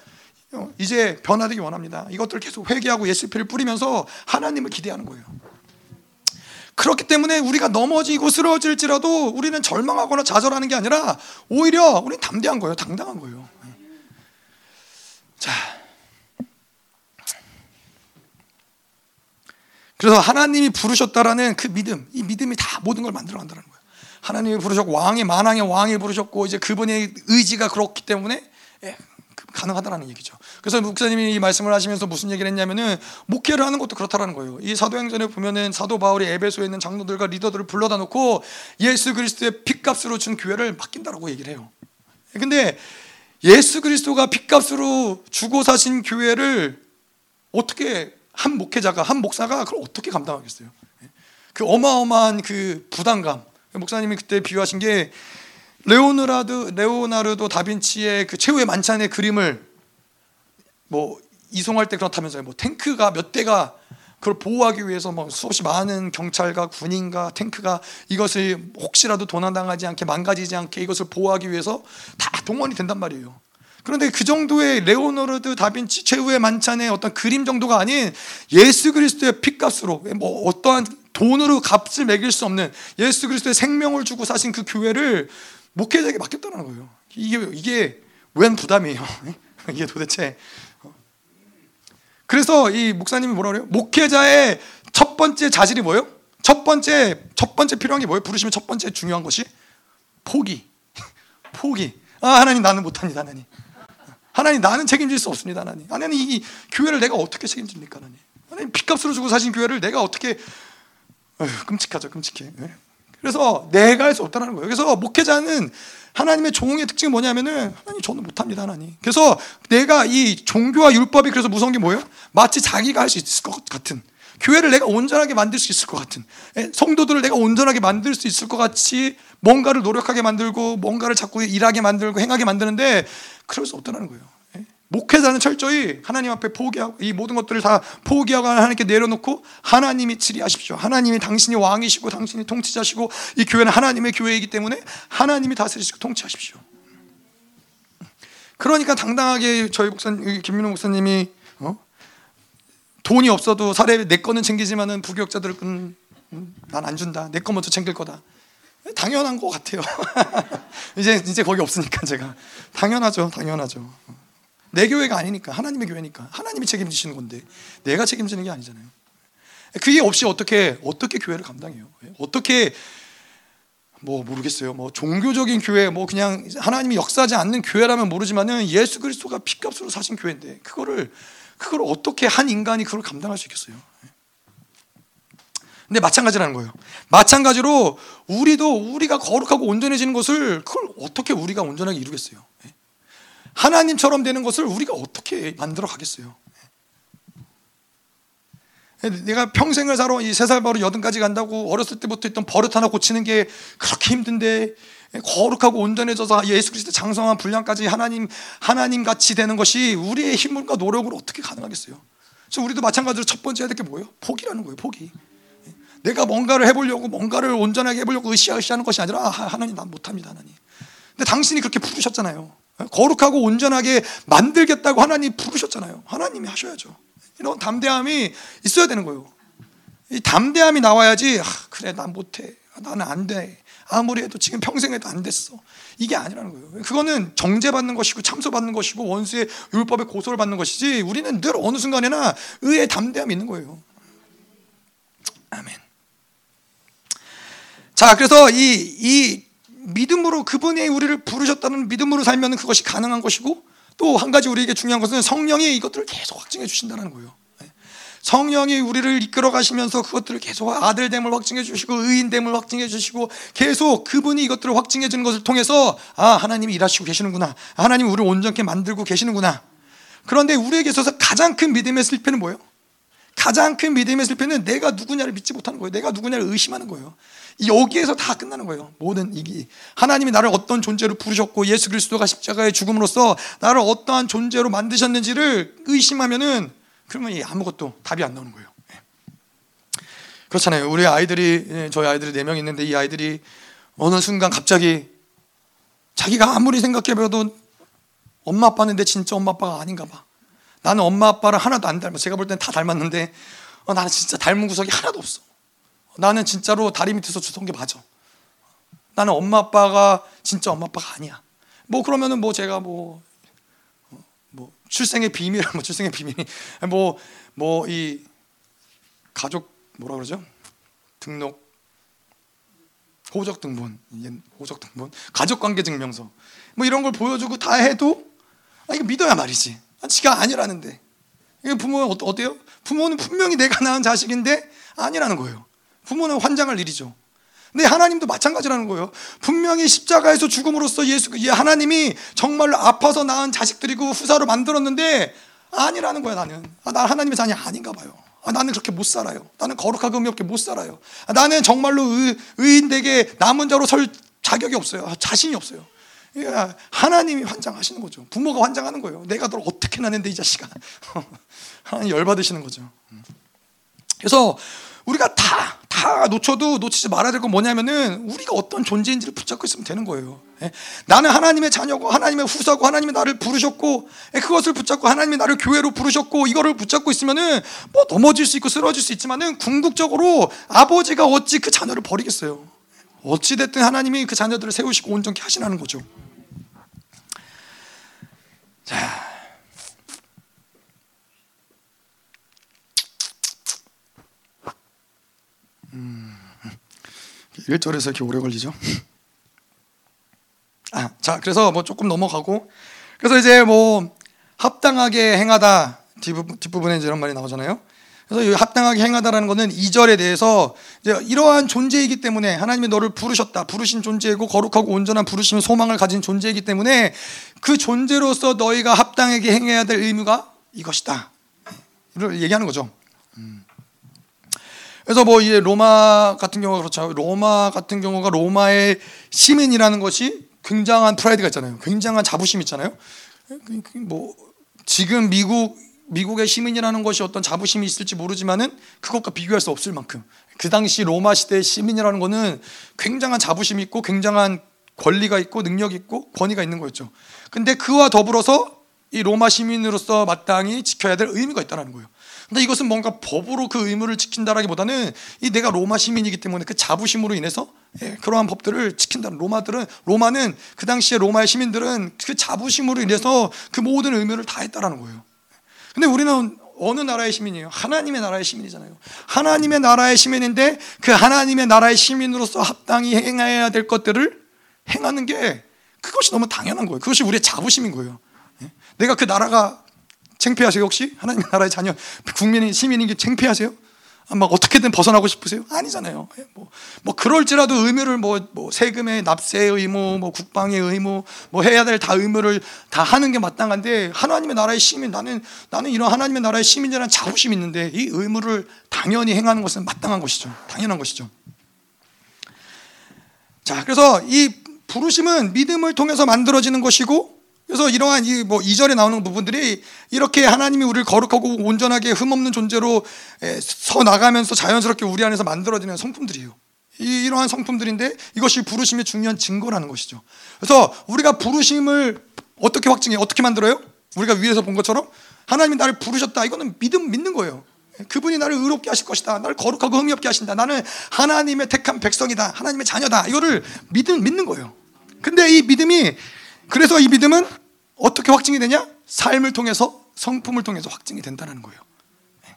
이제 변화되기 원합니다. 이것들을 계속 회개하고 예수 피를 뿌리면서 하나님을 기대하는 거예요. 그렇기 때문에 우리가 넘어지고 쓰러질지라도 우리는 절망하거나 좌절하는 게 아니라 오히려 우리는 담대한 거예요. 당당한 거예요. 자. 그래서 하나님이 부르셨다라는 그 믿음, 이 믿음이 다 모든 걸 만들어 간다는 거예요. 하나님이 부르셨고 왕의 만왕의 왕이 부르셨고 이제 그분의 의지가 그렇기 때문에 예, 가능하다라는 얘기죠. 그래서 목사님이 이 말씀을 하시면서 무슨 얘기를 했냐면은 목회를 하는 것도 그렇다라는 거예요. 이 사도행전에 보면은 사도 바울이 에베소에 있는 장로들과 리더들을 불러다 놓고 예수 그리스도의 핏값으로 준 교회를 맡긴다라고 얘기를 해요. 근데 예수 그리스도가 핏값으로 주고 사신 교회를 어떻게 한 목회자가 한 목사가 그걸 어떻게 감당하겠어요? 그 어마어마한 그 부담감. 목사님이 그때 비유하신 게 레오나르도 레오나르도 다빈치의 그 최후의 만찬의 그림을 뭐 이송할 때 그렇다면서요. 뭐 탱크가 몇 대가 그걸 보호하기 위해서 뭐 수없이 많은 경찰과 군인과 탱크가 이것을 혹시라도 도난당하지 않게 망가지지 않게 이것을 보호하기 위해서 다 동원이 된단 말이에요. 그런데 그 정도의 레오노르드 다빈치 최후의 만찬의 어떤 그림 정도가 아닌 예수 그리스도의 핏값으로 뭐 어떠한 돈으로 값을 매길 수 없는 예수 그리스도의 생명을 주고 사신 그 교회를 목회자에게 맡겼다는 거예요. 이게 이게 웬 부담이에요? 이게 도대체 그래서 이 목사님이 뭐라 그래요? 목회자의 첫 번째 자질이 뭐예요? 첫 번째 첫 번째 필요한 게 뭐예요? 부르시면 첫 번째 중요한 것이 포기. 포기. 아 하나님 나는 못합니다 하나님. 하나님 나는 책임질 수 없습니다 하나님. 하나님 이 교회를 내가 어떻게 책임집니까 하나님? 하나님 핏값으로 주고 사신 교회를 내가 어떻게 어휴, 끔찍하죠 끔찍해. 네. 그래서 내가 할 수 없다는 거예요. 그래서 목회자는 하나님의 종의 특징이 뭐냐면은 하나님 저는 못합니다 하나님. 그래서 내가 이 종교와 율법이 그래서 무서운 게 뭐예요? 마치 자기가 할 수 있을 것 같은 교회를 내가 온전하게 만들 수 있을 것 같은 예, 성도들을 내가 온전하게 만들 수 있을 것 같이 뭔가를 노력하게 만들고 뭔가를 자꾸 일하게 만들고 행하게 만드는데 그럴 수 없다는 거예요. 예. 목회자는 철저히 하나님 앞에 포기하고 이 모든 것들을 다 포기하고 하나님께 내려놓고 하나님이 치리하십시오. 하나님이 당신이 왕이시고 당신이 통치자시고 이 교회는 하나님의 교회이기 때문에 하나님이 다스리시고 통치하십시오. 그러니까 당당하게 저희 목사님 김민호 목사님이 어? 돈이 없어도 사례 내 거는 챙기지만은 부교역자들은 음, 난안 준다. 내 거 먼저 챙길 거다. 당연한 것 같아요. 이제 이제 거기 없으니까 제가 당연하죠, 당연하죠. 내 교회가 아니니까 하나님의 교회니까 하나님이 책임지시는 건데 내가 책임지는 게 아니잖아요. 그게 없이 어떻게 어떻게 교회를 감당해요? 어떻게 뭐 모르겠어요. 뭐 종교적인 교회, 뭐 그냥 하나님이 역사하지 않는 교회라면 모르지만은 예수 그리스도가 피값으로 사신 교회인데 그거를 그걸 어떻게 한 인간이 그걸 감당할 수 있겠어요? 근데 마찬가지라는 거예요. 마찬가지로 우리도 우리가 거룩하고 온전해지는 것을 그걸 어떻게 우리가 온전하게 이루겠어요? 하나님처럼 되는 것을 우리가 어떻게 만들어 가겠어요? 내가 평생을 살아 이 세 살 바로 여든까지 간다고 어렸을 때부터 있던 버릇 하나 고치는 게 그렇게 힘든데 거룩하고 온전해져서 예수 그리스도 장성한 분량까지 하나님 하나님 같이 되는 것이 우리의 힘과 노력으로 어떻게 가능하겠어요? 그래서 우리도 마찬가지로 첫 번째 해야 될 게 뭐예요? 포기라는 거예요. 포기. 내가 뭔가를 해보려고 뭔가를 온전하게 해보려고 으쌰으쌰하는 것이 아니라 아, 하나님 난 못합니다 하나님. 근데 당신이 그렇게 부르셨잖아요. 거룩하고 온전하게 만들겠다고 하나님 부르셨잖아요. 하나님이 하셔야죠. 이런 담대함이 있어야 되는 거예요. 이 담대함이 나와야지 아, 그래 난 못해 나는 안 돼. 아무리 해도 지금 평생 에도 안 됐어. 이게 아니라는 거예요. 그거는 정죄받는 것이고 참소받는 것이고 원수의 율법의 고소를 받는 것이지 우리는 늘 어느 순간에나 의의 담대함이 있는 거예요. 아멘. 자, 그래서 이, 이 믿음으로 그분이 우리를 부르셨다는 믿음으로 살면 그것이 가능한 것이고 또 한 가지 우리에게 중요한 것은 성령이 이것들을 계속 확증해 주신다는 거예요. 네. 성령이 우리를 이끌어 가시면서 그것들을 계속 아들됨을 확증해 주시고 의인됨을 확증해 주시고 계속 그분이 이것들을 확증해 주는 것을 통해서 아 하나님이 일하시고 계시는구나 하나님이 우리를 온전케 만들고 계시는구나 그런데 우리에게 있어서 가장 큰 믿음의 실패는 뭐예요? 가장 큰 믿음의 실패는 내가 누구냐를 믿지 못하는 거예요 내가 누구냐를 의심하는 거예요 여기에서 다 끝나는 거예요. 모든 이기 하나님이 나를 어떤 존재로 부르셨고 예수 그리스도가 십자가의 죽음으로써 나를 어떠한 존재로 만드셨는지를 의심하면은 그러면 아무것도 답이 안 나오는 거예요. 예. 그렇잖아요. 우리 아이들이 예, 저희 아이들이 네 명 있는데 이 아이들이 어느 순간 갑자기 자기가 아무리 생각해봐도 엄마 아빠는 내 진짜 엄마 아빠가 아닌가 봐. 나는 엄마 아빠를 하나도 안 닮아. 제가 볼 때는 다 닮았는데 어, 나는 진짜 닮은 구석이 하나도 없어. 나는 진짜로 다리 밑에서 주던 게 맞아. 나는 엄마 아빠가 진짜 엄마 아빠가 아니야. 뭐 그러면은 뭐 제가 뭐뭐 뭐 출생의 비밀 뭐 출생의 비밀 뭐 뭐 이 가족 뭐라 그러죠? 등록 호적 등본 호적 등본 가족 관계 증명서 뭐 이런 걸 보여주고 다 해도 아 이거 믿어야 말이지. 아, 지가 아니라는데. 이게 부모는 어때요? 부모는 분명히 내가 낳은 자식인데 아니라는 거예요. 부모는 환장할 일이죠. 근데 하나님도 마찬가지라는 거예요. 분명히 십자가에서 죽음으로써 예수, 하나님이 정말로 아파서 낳은 자식들이고 후사로 만들었는데 아니라는 거야 나는. 아, 나 하나님의 자녀 아닌가 봐요. 아, 나는 그렇게 못 살아요. 나는 거룩하고 의미 없게 못 살아요. 아, 나는 정말로 의, 의인되게 남은 자로 설 자격이 없어요. 아, 자신이 없어요. 하나님이 환장하시는 거죠. 부모가 환장하는 거예요. 내가 널 어떻게 낳는데 이 자식아. 하나님 열받으시는 거죠. 음. 그래서 우리가 다, 다 놓쳐도 놓치지 말아야 될 건 뭐냐면은 우리가 어떤 존재인지를 붙잡고 있으면 되는 거예요. 예? 나는 하나님의 자녀고 하나님의 후사고 하나님이 나를 부르셨고 예, 그것을 붙잡고 하나님이 나를 교회로 부르셨고 이거를 붙잡고 있으면은 뭐 넘어질 수 있고 쓰러질 수 있지만은 궁극적으로 아버지가 어찌 그 자녀를 버리겠어요. 어찌 됐든 하나님이 그 자녀들을 세우시고 온전케 하시라는 거죠. 자, 1절에서 이렇게 오래 걸리죠. 아, 자, 그래서 뭐 조금 넘어가고 그래서 이제 뭐 합당하게 행하다 뒷부분, 에 이제 이런 말이 나오잖아요. 그래서 이 합당하게 행하다라는 것은 2절에 대해서 이러한 존재이기 때문에 하나님이 너를 부르셨다. 부르신 존재이고 거룩하고 온전한 부르심의 소망을 가진 존재이기 때문에 그 존재로서 너희가 합당하게 행해야 될 의무가 이것이다. 이걸 얘기하는 거죠. 음. 그래서 뭐 이제 로마 같은 경우가 그렇죠. 로마 같은 경우가 로마의 시민이라는 것이 굉장한 프라이드가 있잖아요. 굉장한 자부심 있잖아요. 뭐 지금 미국 미국의 시민이라는 것이 어떤 자부심이 있을지 모르지만은 그것과 비교할 수 없을 만큼 그 당시 로마 시대의 시민이라는 것은 굉장한 자부심이 있고 굉장한 권리가 있고 능력이 있고 권위가 있는 거였죠. 근데 그와 더불어서 이 로마 시민으로서 마땅히 지켜야 될 의무가 있다는 거예요. 근데 이것은 뭔가 법으로 그 의무를 지킨다라기보다는 이 내가 로마 시민이기 때문에 그 자부심으로 인해서 예, 그러한 법들을 지킨다는 로마들은 로마는 그 당시에 로마의 시민들은 그 자부심으로 인해서 그 모든 의무를 다 했다라는 거예요. 근데 우리는 어느 나라의 시민이에요? 하나님의 나라의 시민이잖아요. 하나님의 나라의 시민인데 그 하나님의 나라의 시민으로서 합당히 행해야 될 것들을 행하는 게 그것이 너무 당연한 거예요. 그것이 우리의 자부심인 거예요. 예? 내가 그 나라가 창피하세요 혹시? 하나님의 나라의 자녀 국민이 시민인 게 창피하세요? 아, 막 어떻게든 벗어나고 싶으세요? 아니잖아요. 예, 뭐, 뭐 그럴지라도 의무를 뭐, 뭐 세금의 납세의 의무, 뭐 국방의 의무, 뭐 해야 될 다 의무를 다 하는 게 마땅한데 하나님의 나라의 시민 나는 나는 이런 하나님의 나라의 시민이라는 자부심이 있는데 이 의무를 당연히 행하는 것은 마땅한 것이죠. 당연한 것이죠. 자, 그래서 이 부르심은 믿음을 통해서 만들어지는 것이고 그래서 이러한 이뭐 이절에 나오는 부분들이 이렇게 하나님이 우리를 거룩하고 온전하게 흠없는 존재로 서 나가면서 자연스럽게 우리 안에서 만들어지는 성품들이에요. 이, 이러한 성품들인데 이것이 부르심의 중요한 증거라는 것이죠. 그래서 우리가 부르심을 어떻게 확증해? 어떻게 만들어요? 우리가 위에서 본 것처럼 하나님이 나를 부르셨다. 이거는 믿음 믿는 거예요. 그분이 나를 의롭게 하실 것이다. 나를 거룩하고 흠이 없게 하신다. 나는 하나님의 택한 백성이다. 하나님의 자녀다. 이거를 믿음 믿는 거예요. 근데 이 믿음이 그래서 이 믿음은 어떻게 확증이 되냐? 삶을 통해서 성품을 통해서 확증이 된다는 거예요. 예.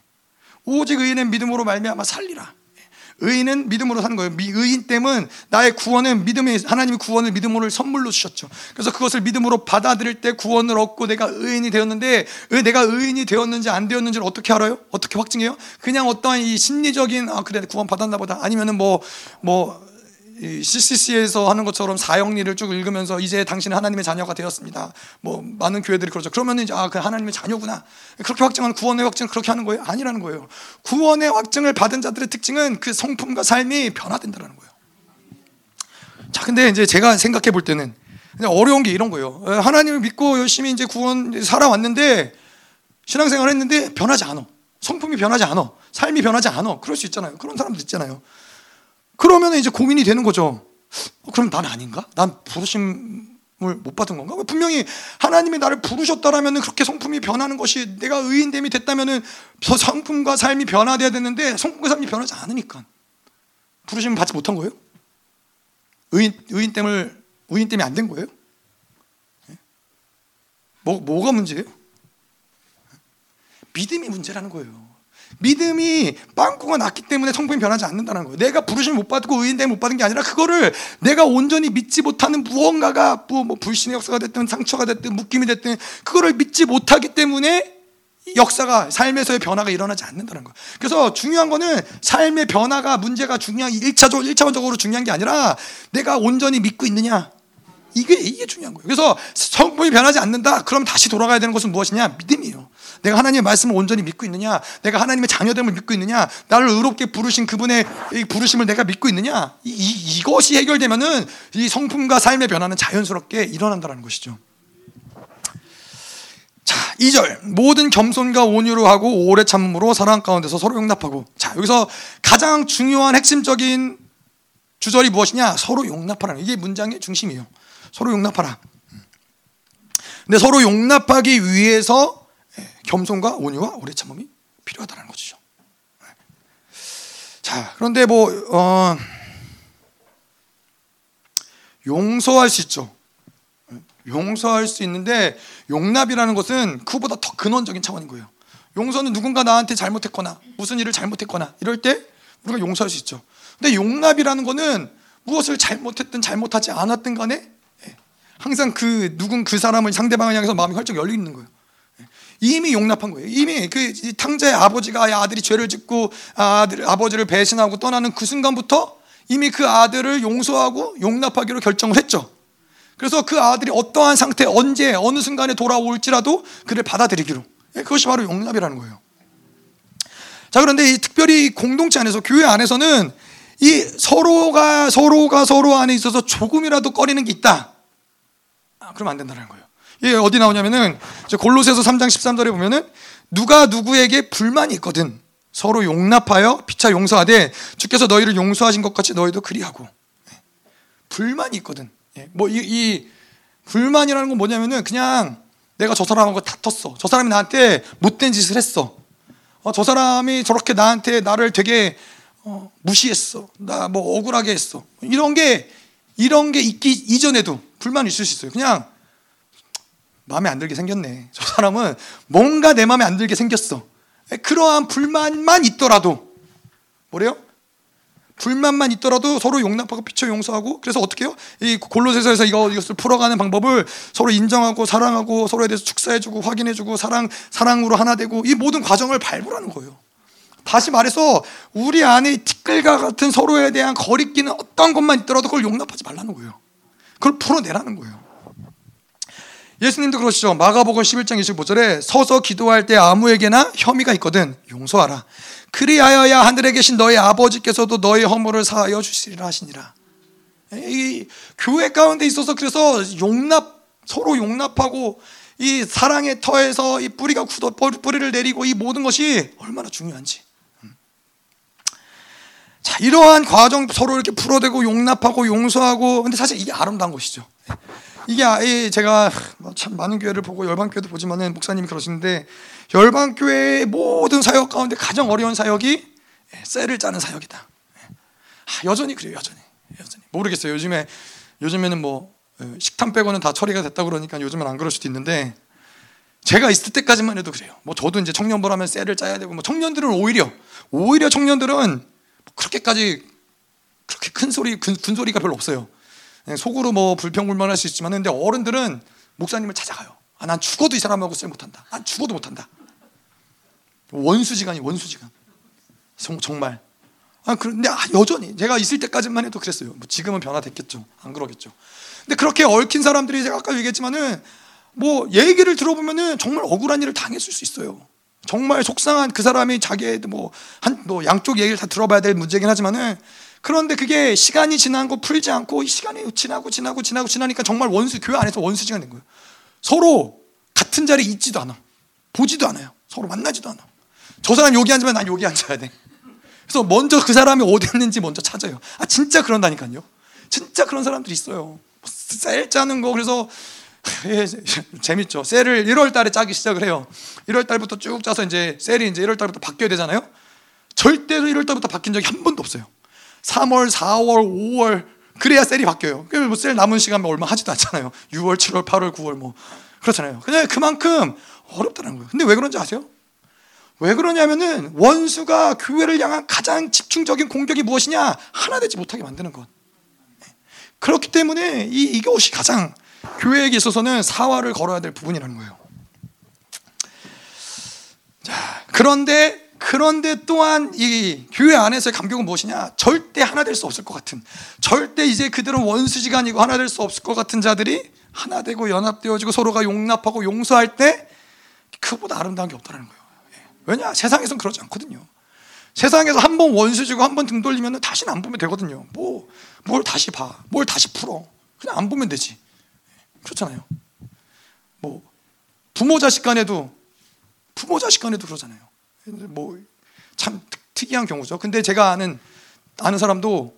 오직 의인은 믿음으로 말미암아 살리라. 예. 의인은 믿음으로 사는 거예요. 의인 됨은 나의 구원은 믿음의 하나님이 구원을 믿음으로 선물로 주셨죠. 그래서 그것을 믿음으로 받아들일 때 구원을 얻고 내가 의인이 되었는데 내가 의인이 되었는지 안 되었는지를 어떻게 알아요? 어떻게 확증해요? 그냥 어떠한 이 심리적인 아 그래 구원 받았나 보다 아니면은 뭐뭐 뭐 CCC에서 하는 것처럼 사형리를 쭉 읽으면서 이제 당신은 하나님의 자녀가 되었습니다. 뭐 많은 교회들이 그러죠. 그러면 이제 아, 그 하나님의 자녀구나. 그렇게 확증하는 구원의 확증 그렇게 하는 거예요? 아니라는 거예요. 구원의 확증을 받은 자들의 특징은 그 성품과 삶이 변화된다는 거예요. 자, 근데 이제 제가 생각해 볼 때는 어려운 게 이런 거예요. 하나님을 믿고 열심히 이제 구원 살아왔는데 신앙생활 했는데 변하지 않아. 성품이 변하지 않아. 삶이 변하지 않아. 그럴 수 있잖아요. 그런 사람들 있잖아요. 그러면 이제 고민이 되는 거죠. 어, 그럼 난 아닌가? 난 부르심을 못 받은 건가? 분명히 하나님이 나를 부르셨다라면 그렇게 성품이 변하는 것이 내가 의인됨이 됐다면 성품과 삶이 변화돼야 되는데 성품과 삶이 변하지 않으니까 부르심을 받지 못한 거예요? 의인 의인됨을 의인됨이 안 된 거예요? 예? 뭐 뭐가 문제예요? 믿음이 문제라는 거예요. 믿음이 빵꾸가 났기 때문에 성품이 변하지 않는다는 거예요. 내가 부르심을 못 받고 의인 되못 받은 게 아니라 그거를 내가 온전히 믿지 못하는 무언가가 뭐, 뭐 불신의 역사가 됐든 상처가 됐든 묶임이 됐든 그거를 믿지 못하기 때문에 역사가 삶에서의 변화가 일어나지 않는다는 거예요. 그래서 중요한 거는 삶의 변화가 문제가 중요한 1차적 1차원적으로 중요한 게 아니라 내가 온전히 믿고 있느냐. 이게 이게 중요한 거예요. 그래서 성품이 변하지 않는다. 그럼 다시 돌아가야 되는 것은 무엇이냐? 믿음이에요. 내가 하나님의 말씀을 온전히 믿고 있느냐? 내가 하나님의 자녀됨을 믿고 있느냐? 나를 의롭게 부르신 그분의 부르심을 내가 믿고 있느냐? 이, 이것이 해결되면은 이 성품과 삶의 변화는 자연스럽게 일어난다는 것이죠. 자, 2절. 모든 겸손과 온유로 하고 오래 참음으로 사랑 가운데서 서로 용납하고. 자, 여기서 가장 중요한 핵심적인 주절이 무엇이냐? 서로 용납하라는 이게 문장의 중심이에요. 서로 용납하라. 근데 서로 용납하기 위해서 겸손과 온유와 오래 참음이 필요하다는 것이죠. 자, 그런데 뭐 어, 용서할 수 있죠. 용서할 수 있는데 용납이라는 것은 그보다 더 근원적인 차원인 거예요. 용서는 누군가 나한테 잘못했거나 무슨 일을 잘못했거나 이럴 때 우리가 용서할 수 있죠. 근데 용납이라는 것은 무엇을 잘못했든 잘못하지 않았든 간에 항상 그 누군 그 사람을 상대방을 향해서 마음이 활짝 열려 있는 거예요. 이미 용납한 거예요. 이미 그 탕자의 아버지가 아들이 죄를 짓고 아들 아버지를 배신하고 떠나는 그 순간부터 이미 그 아들을 용서하고 용납하기로 결정을 했죠. 그래서 그 아들이 어떠한 상태, 언제, 어느 순간에 돌아올지라도 그를 받아들이기로. 예, 그것이 바로 용납이라는 거예요. 자, 그런데 이 특별히 공동체 안에서 교회 안에서는 이 서로가 서로가 서로 안에 있어서 조금이라도 꺼리는 게 있다. 아, 그러면 안 된다는 거예요. 이게 어디 나오냐면은 골로새서 3장 13절에 보면은 누가 누구에게 불만이 있거든 서로 용납하여 피차 용서하되 주께서 너희를 용서하신 것 같이 너희도 그리하고 예. 불만이 있거든. 예. 뭐이 이 불만이라는 건 뭐냐면은 그냥 내가 저 사람하고 다퉜어. 저 사람이 나한테 못된 짓을 했어. 어, 저 사람이 저렇게 나한테 나를 되게 어, 무시했어. 나 뭐 억울하게 했어. 이런 게 이런 게 있기 이전에도 불만이 있을 수 있어요. 그냥 마음에 안 들게 생겼네. 저 사람은 뭔가 내 마음에 안 들게 생겼어. 그러한 불만만 있더라도 뭐래요? 불만만 있더라도 서로 용납하고 피쳐 용서하고 그래서 어떻게 해요? 이 골로새서에서 이거 이것을 풀어가는 방법을 서로 인정하고 사랑하고 서로에 대해서 축사해주고 확인해주고 사랑 사랑으로 하나 되고 이 모든 과정을 밟으라는 거예요. 다시 말해서 우리 안에 티끌과 같은 서로에 대한 거리끼는 어떤 것만 있더라도 그걸 용납하지 말라는 거예요. 그걸 풀어내라는 거예요. 예수님도 그러시죠. 마가복음 11장 25절에 서서 기도할 때 아무에게나 혐의가 있거든 용서하라. 그리하여야 하늘에 계신 너희 아버지께서도 너희 허물을 사하여 주시리라 하시니라. 이 교회 가운데 있어서 그래서 용납 서로 용납하고 이 사랑의 터에서 이 뿌리가 굳어 뿌리를 내리고 이 모든 것이 얼마나 중요한지. 음. 자, 이러한 과정 서로 이렇게 풀어대고 용납하고 용서하고 근데 사실 이게 아름다운 것이죠. 이게 제가 뭐참 많은 교회를 보고 열방 교회도 보지만은 목사님이 그러시는데 열방 교회의 모든 사역 가운데 가장 어려운 사역이 예, 셀을 짜는 사역이다. 예. 아, 여전히 그래요, 여전히, 여전히 모르겠어요. 요즘에 요즘에는 뭐 예, 식탐 빼고는 다 처리가 됐다 그러니까 요즘은 안 그럴 수도 있는데 제가 있을 때까지만 해도 그래요. 뭐 저도 이제 청년부라면 셀을 짜야 되고 뭐 청년들은 오히려 오히려 청년들은 뭐 그렇게까지 그렇게 큰 소리 큰, 큰 소리가 별로 없어요. 속으로 뭐 불평불만할 수 있지만 근데 어른들은 목사님을 찾아가요. 아, 난 죽어도 이 사람하고 쎄 못한다. 난 죽어도 못한다. 원수지간이 원수지간. 정말. 아, 그런데 아, 여전히 제가 있을 때까지만 해도 그랬어요. 뭐 지금은 변화됐겠죠. 안 그러겠죠. 근데 그렇게 얽힌 사람들이 제가 아까 얘기했지만은 뭐 얘기를 들어보면은 정말 억울한 일을 당했을 수 있어요. 정말 속상한 그 사람이 자기의 뭐 한뭐 뭐 양쪽 얘기를 다 들어봐야 될 문제긴 하지만은 그런데 그게 시간이 거 풀지 않고 시간이 지나고 지나고 지나고 지나니까 정말 원수 교회 안에서 원수지가 된 거예요. 서로 같은 자리에 있지도 않아. 보지도 않아요. 서로 만나지도 않아. 저 사람 여기 앉으면 난 여기 앉아야 돼. 그래서 먼저 그 사람이 어디 있는지 먼저 찾아요. 아 진짜 그런다니까요. 진짜 그런 사람들이 있어요. 셀 짜는 거 그래서 예, 재밌죠. 셀을 1월 달에 짜기 시작을 해요. 1월 달부터 쭉 짜서 이제 셀이 이제 1월 달부터 바뀌어야 되잖아요. 절대로 1월 달부터 바뀐 적이 한 번도 없어요. 3월, 4월, 5월 그래야 셀이 바뀌어요. 뭐셀 남은 시간 얼마 하지도 않잖아요. 6월, 7월, 8월, 9월 뭐 그렇잖아요. 근데 그만큼 어렵다는 거예요. 근데 왜 그런지 아세요? 왜 그러냐면은 원수가 교회를 향한 가장 집중적인 공격이 무엇이냐? 하나 되지 못하게 만드는 것. 그렇기 때문에 이 이것이 가장 교회에게 있어서는 사활을 걸어야 될 부분이라는 거예요. 자, 그런데 그런데 또한 이 교회 안에서의 감격은 무엇이냐? 절대 하나 될 수 없을 것 같은, 절대 이제 그들은 원수지간이고 하나 될 수 없을 것 같은 자들이 하나 되고 연합되어지고 서로가 용납하고 용서할 때 그보다 아름다운 게 없다는 거예요. 예. 왜냐? 세상에선 그러지 않거든요. 세상에서 한 번 원수지고 한 번 등 돌리면 다시는 안 보면 되거든요. 뭐, 뭘 다시 봐. 뭘 다시 풀어. 그냥 안 보면 되지. 그렇잖아요. 뭐, 부모 자식 간에도, 부모 자식 간에도 그러잖아요. 뭐 참 특이한 경우죠. 근데 제가 아는 아는 사람도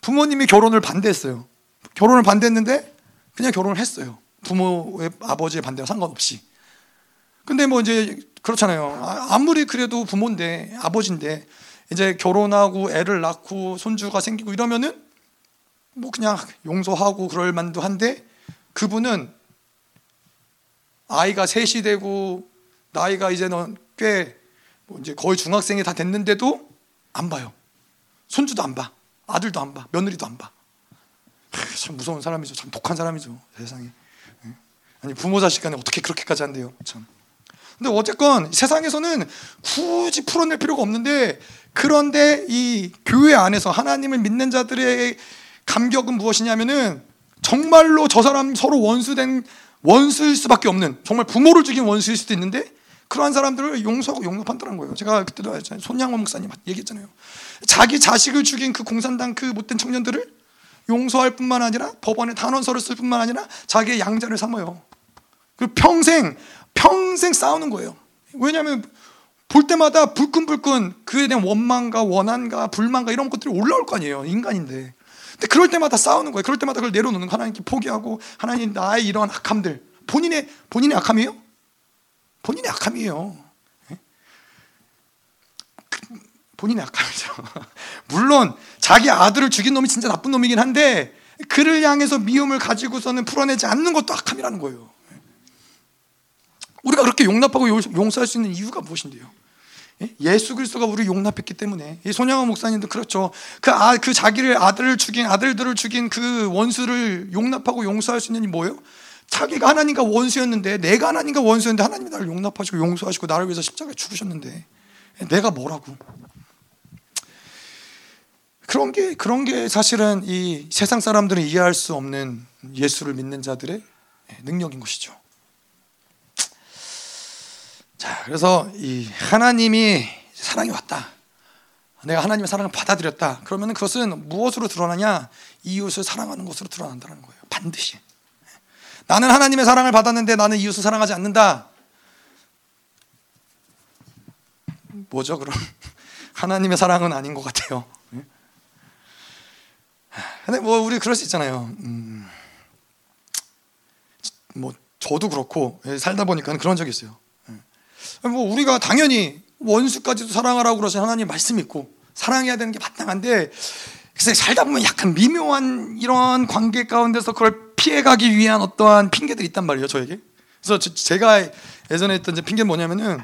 부모님이 결혼을 반대했어요. 결혼을 반대했는데 그냥 결혼을 했어요. 부모의 아버지의 반대와 상관없이. 근데 뭐 이제 그렇잖아요. 아, 아무리 그래도 부모인데 아버지인데 이제 결혼하고 애를 낳고 손주가 생기고 이러면은 뭐 그냥 용서하고 그럴 만도 한데 그분은 아이가 셋이 되고 나이가 이제는 꽤 뭐 이제 거의 중학생이 다 됐는데도 안 봐요. 손주도 안 봐. 아들도 안 봐. 며느리도 안 봐. 참 무서운 사람이죠. 참 독한 사람이죠. 세상에. 예. 아니 부모 자식 간에 어떻게 그렇게까지 한대요. 참. 근데 어쨌건 세상에서는 굳이 풀어낼 필요가 없는데 그런데 이 교회 안에서 하나님을 믿는 자들의 감격은 무엇이냐면은 정말로 저 사람 서로 원수된 원수일 수밖에 없는 정말 부모를 죽인 원수일 수도 있는데 그러한 사람들을 용서하고 용납한다는 거예요. 제가 그때도 손양원 목사님 얘기했잖아요. 자기 자식을 죽인 그 공산당 그 못된 청년들을 용서할 뿐만 아니라 법원에 단원서를 쓸 뿐만 아니라 자기의 양자를 삼아요. 그 평생 평생 싸우는 거예요. 왜냐하면 볼 때마다 불끈불끈 그에 대한 원망과 원한과 불만과 이런 것들이 올라올 거 아니에요. 인간인데. 근데 그럴 때마다 싸우는 거예요. 그럴 때마다 그걸 내려놓는 하나님께 포기하고 하나님 나의 이러한 악함들 본인의 본인의 악함이에요? 본인의 악함이에요. 예? 그, 본인의 악함이죠. 물론 자기 아들을 죽인 놈이 진짜 나쁜 놈이긴 한데 그를 향해서 미움을 가지고서는 풀어내지 않는 것도 악함이라는 거예요. 예? 우리가 그렇게 용납하고 용서할 수 있는 이유가 무엇인데요? 예? 예수 그리스도가 우리를 용납했기 때문에 이 손양원 목사님도 그렇죠. 그, 아, 그 자기를 아들을 죽인 아들들을 죽인 그 원수를 용납하고 용서할 수 있는 이 뭐예요? 자기가 하나님과 원수였는데 내가 하나님과 원수였는데 하나님이 나를 용납하시고 용서하시고 나를 위해서 십자가에 죽으셨는데 내가 뭐라고? 그런 게 그런 게 사실은 이 세상 사람들은 이해할 수 없는 예수를 믿는 자들의 능력인 것이죠. 자, 그래서 이 하나님이 사랑이 왔다. 내가 하나님의 사랑을 받아들였다. 그러면 그것은 무엇으로 드러나냐? 이웃을 사랑하는 것으로 드러난다는 거예요. 반드시. 나는 하나님의 사랑을 받았는데 나는 이웃을 사랑하지 않는다. 뭐죠, 그럼? 하나님의 사랑은 아닌 것 같아요. 예? 근데 뭐 우리 그럴 수 있잖아요. 음, 뭐 저도 그렇고 예, 살다 보니까 그런 적이 있어요. 예. 뭐 우리가 당연히 원수까지도 사랑하라고 그러신 하나님 말씀 있고 사랑해야 되는 게 마땅한데 그래서 살다 보면 약간 미묘한 이런 관계 가운데서 그걸 피해가기 위한 어떠한 핑계들이 있단 말이에요, 저에게. 그래서 제가 예전에 했던 핑계는 뭐냐면은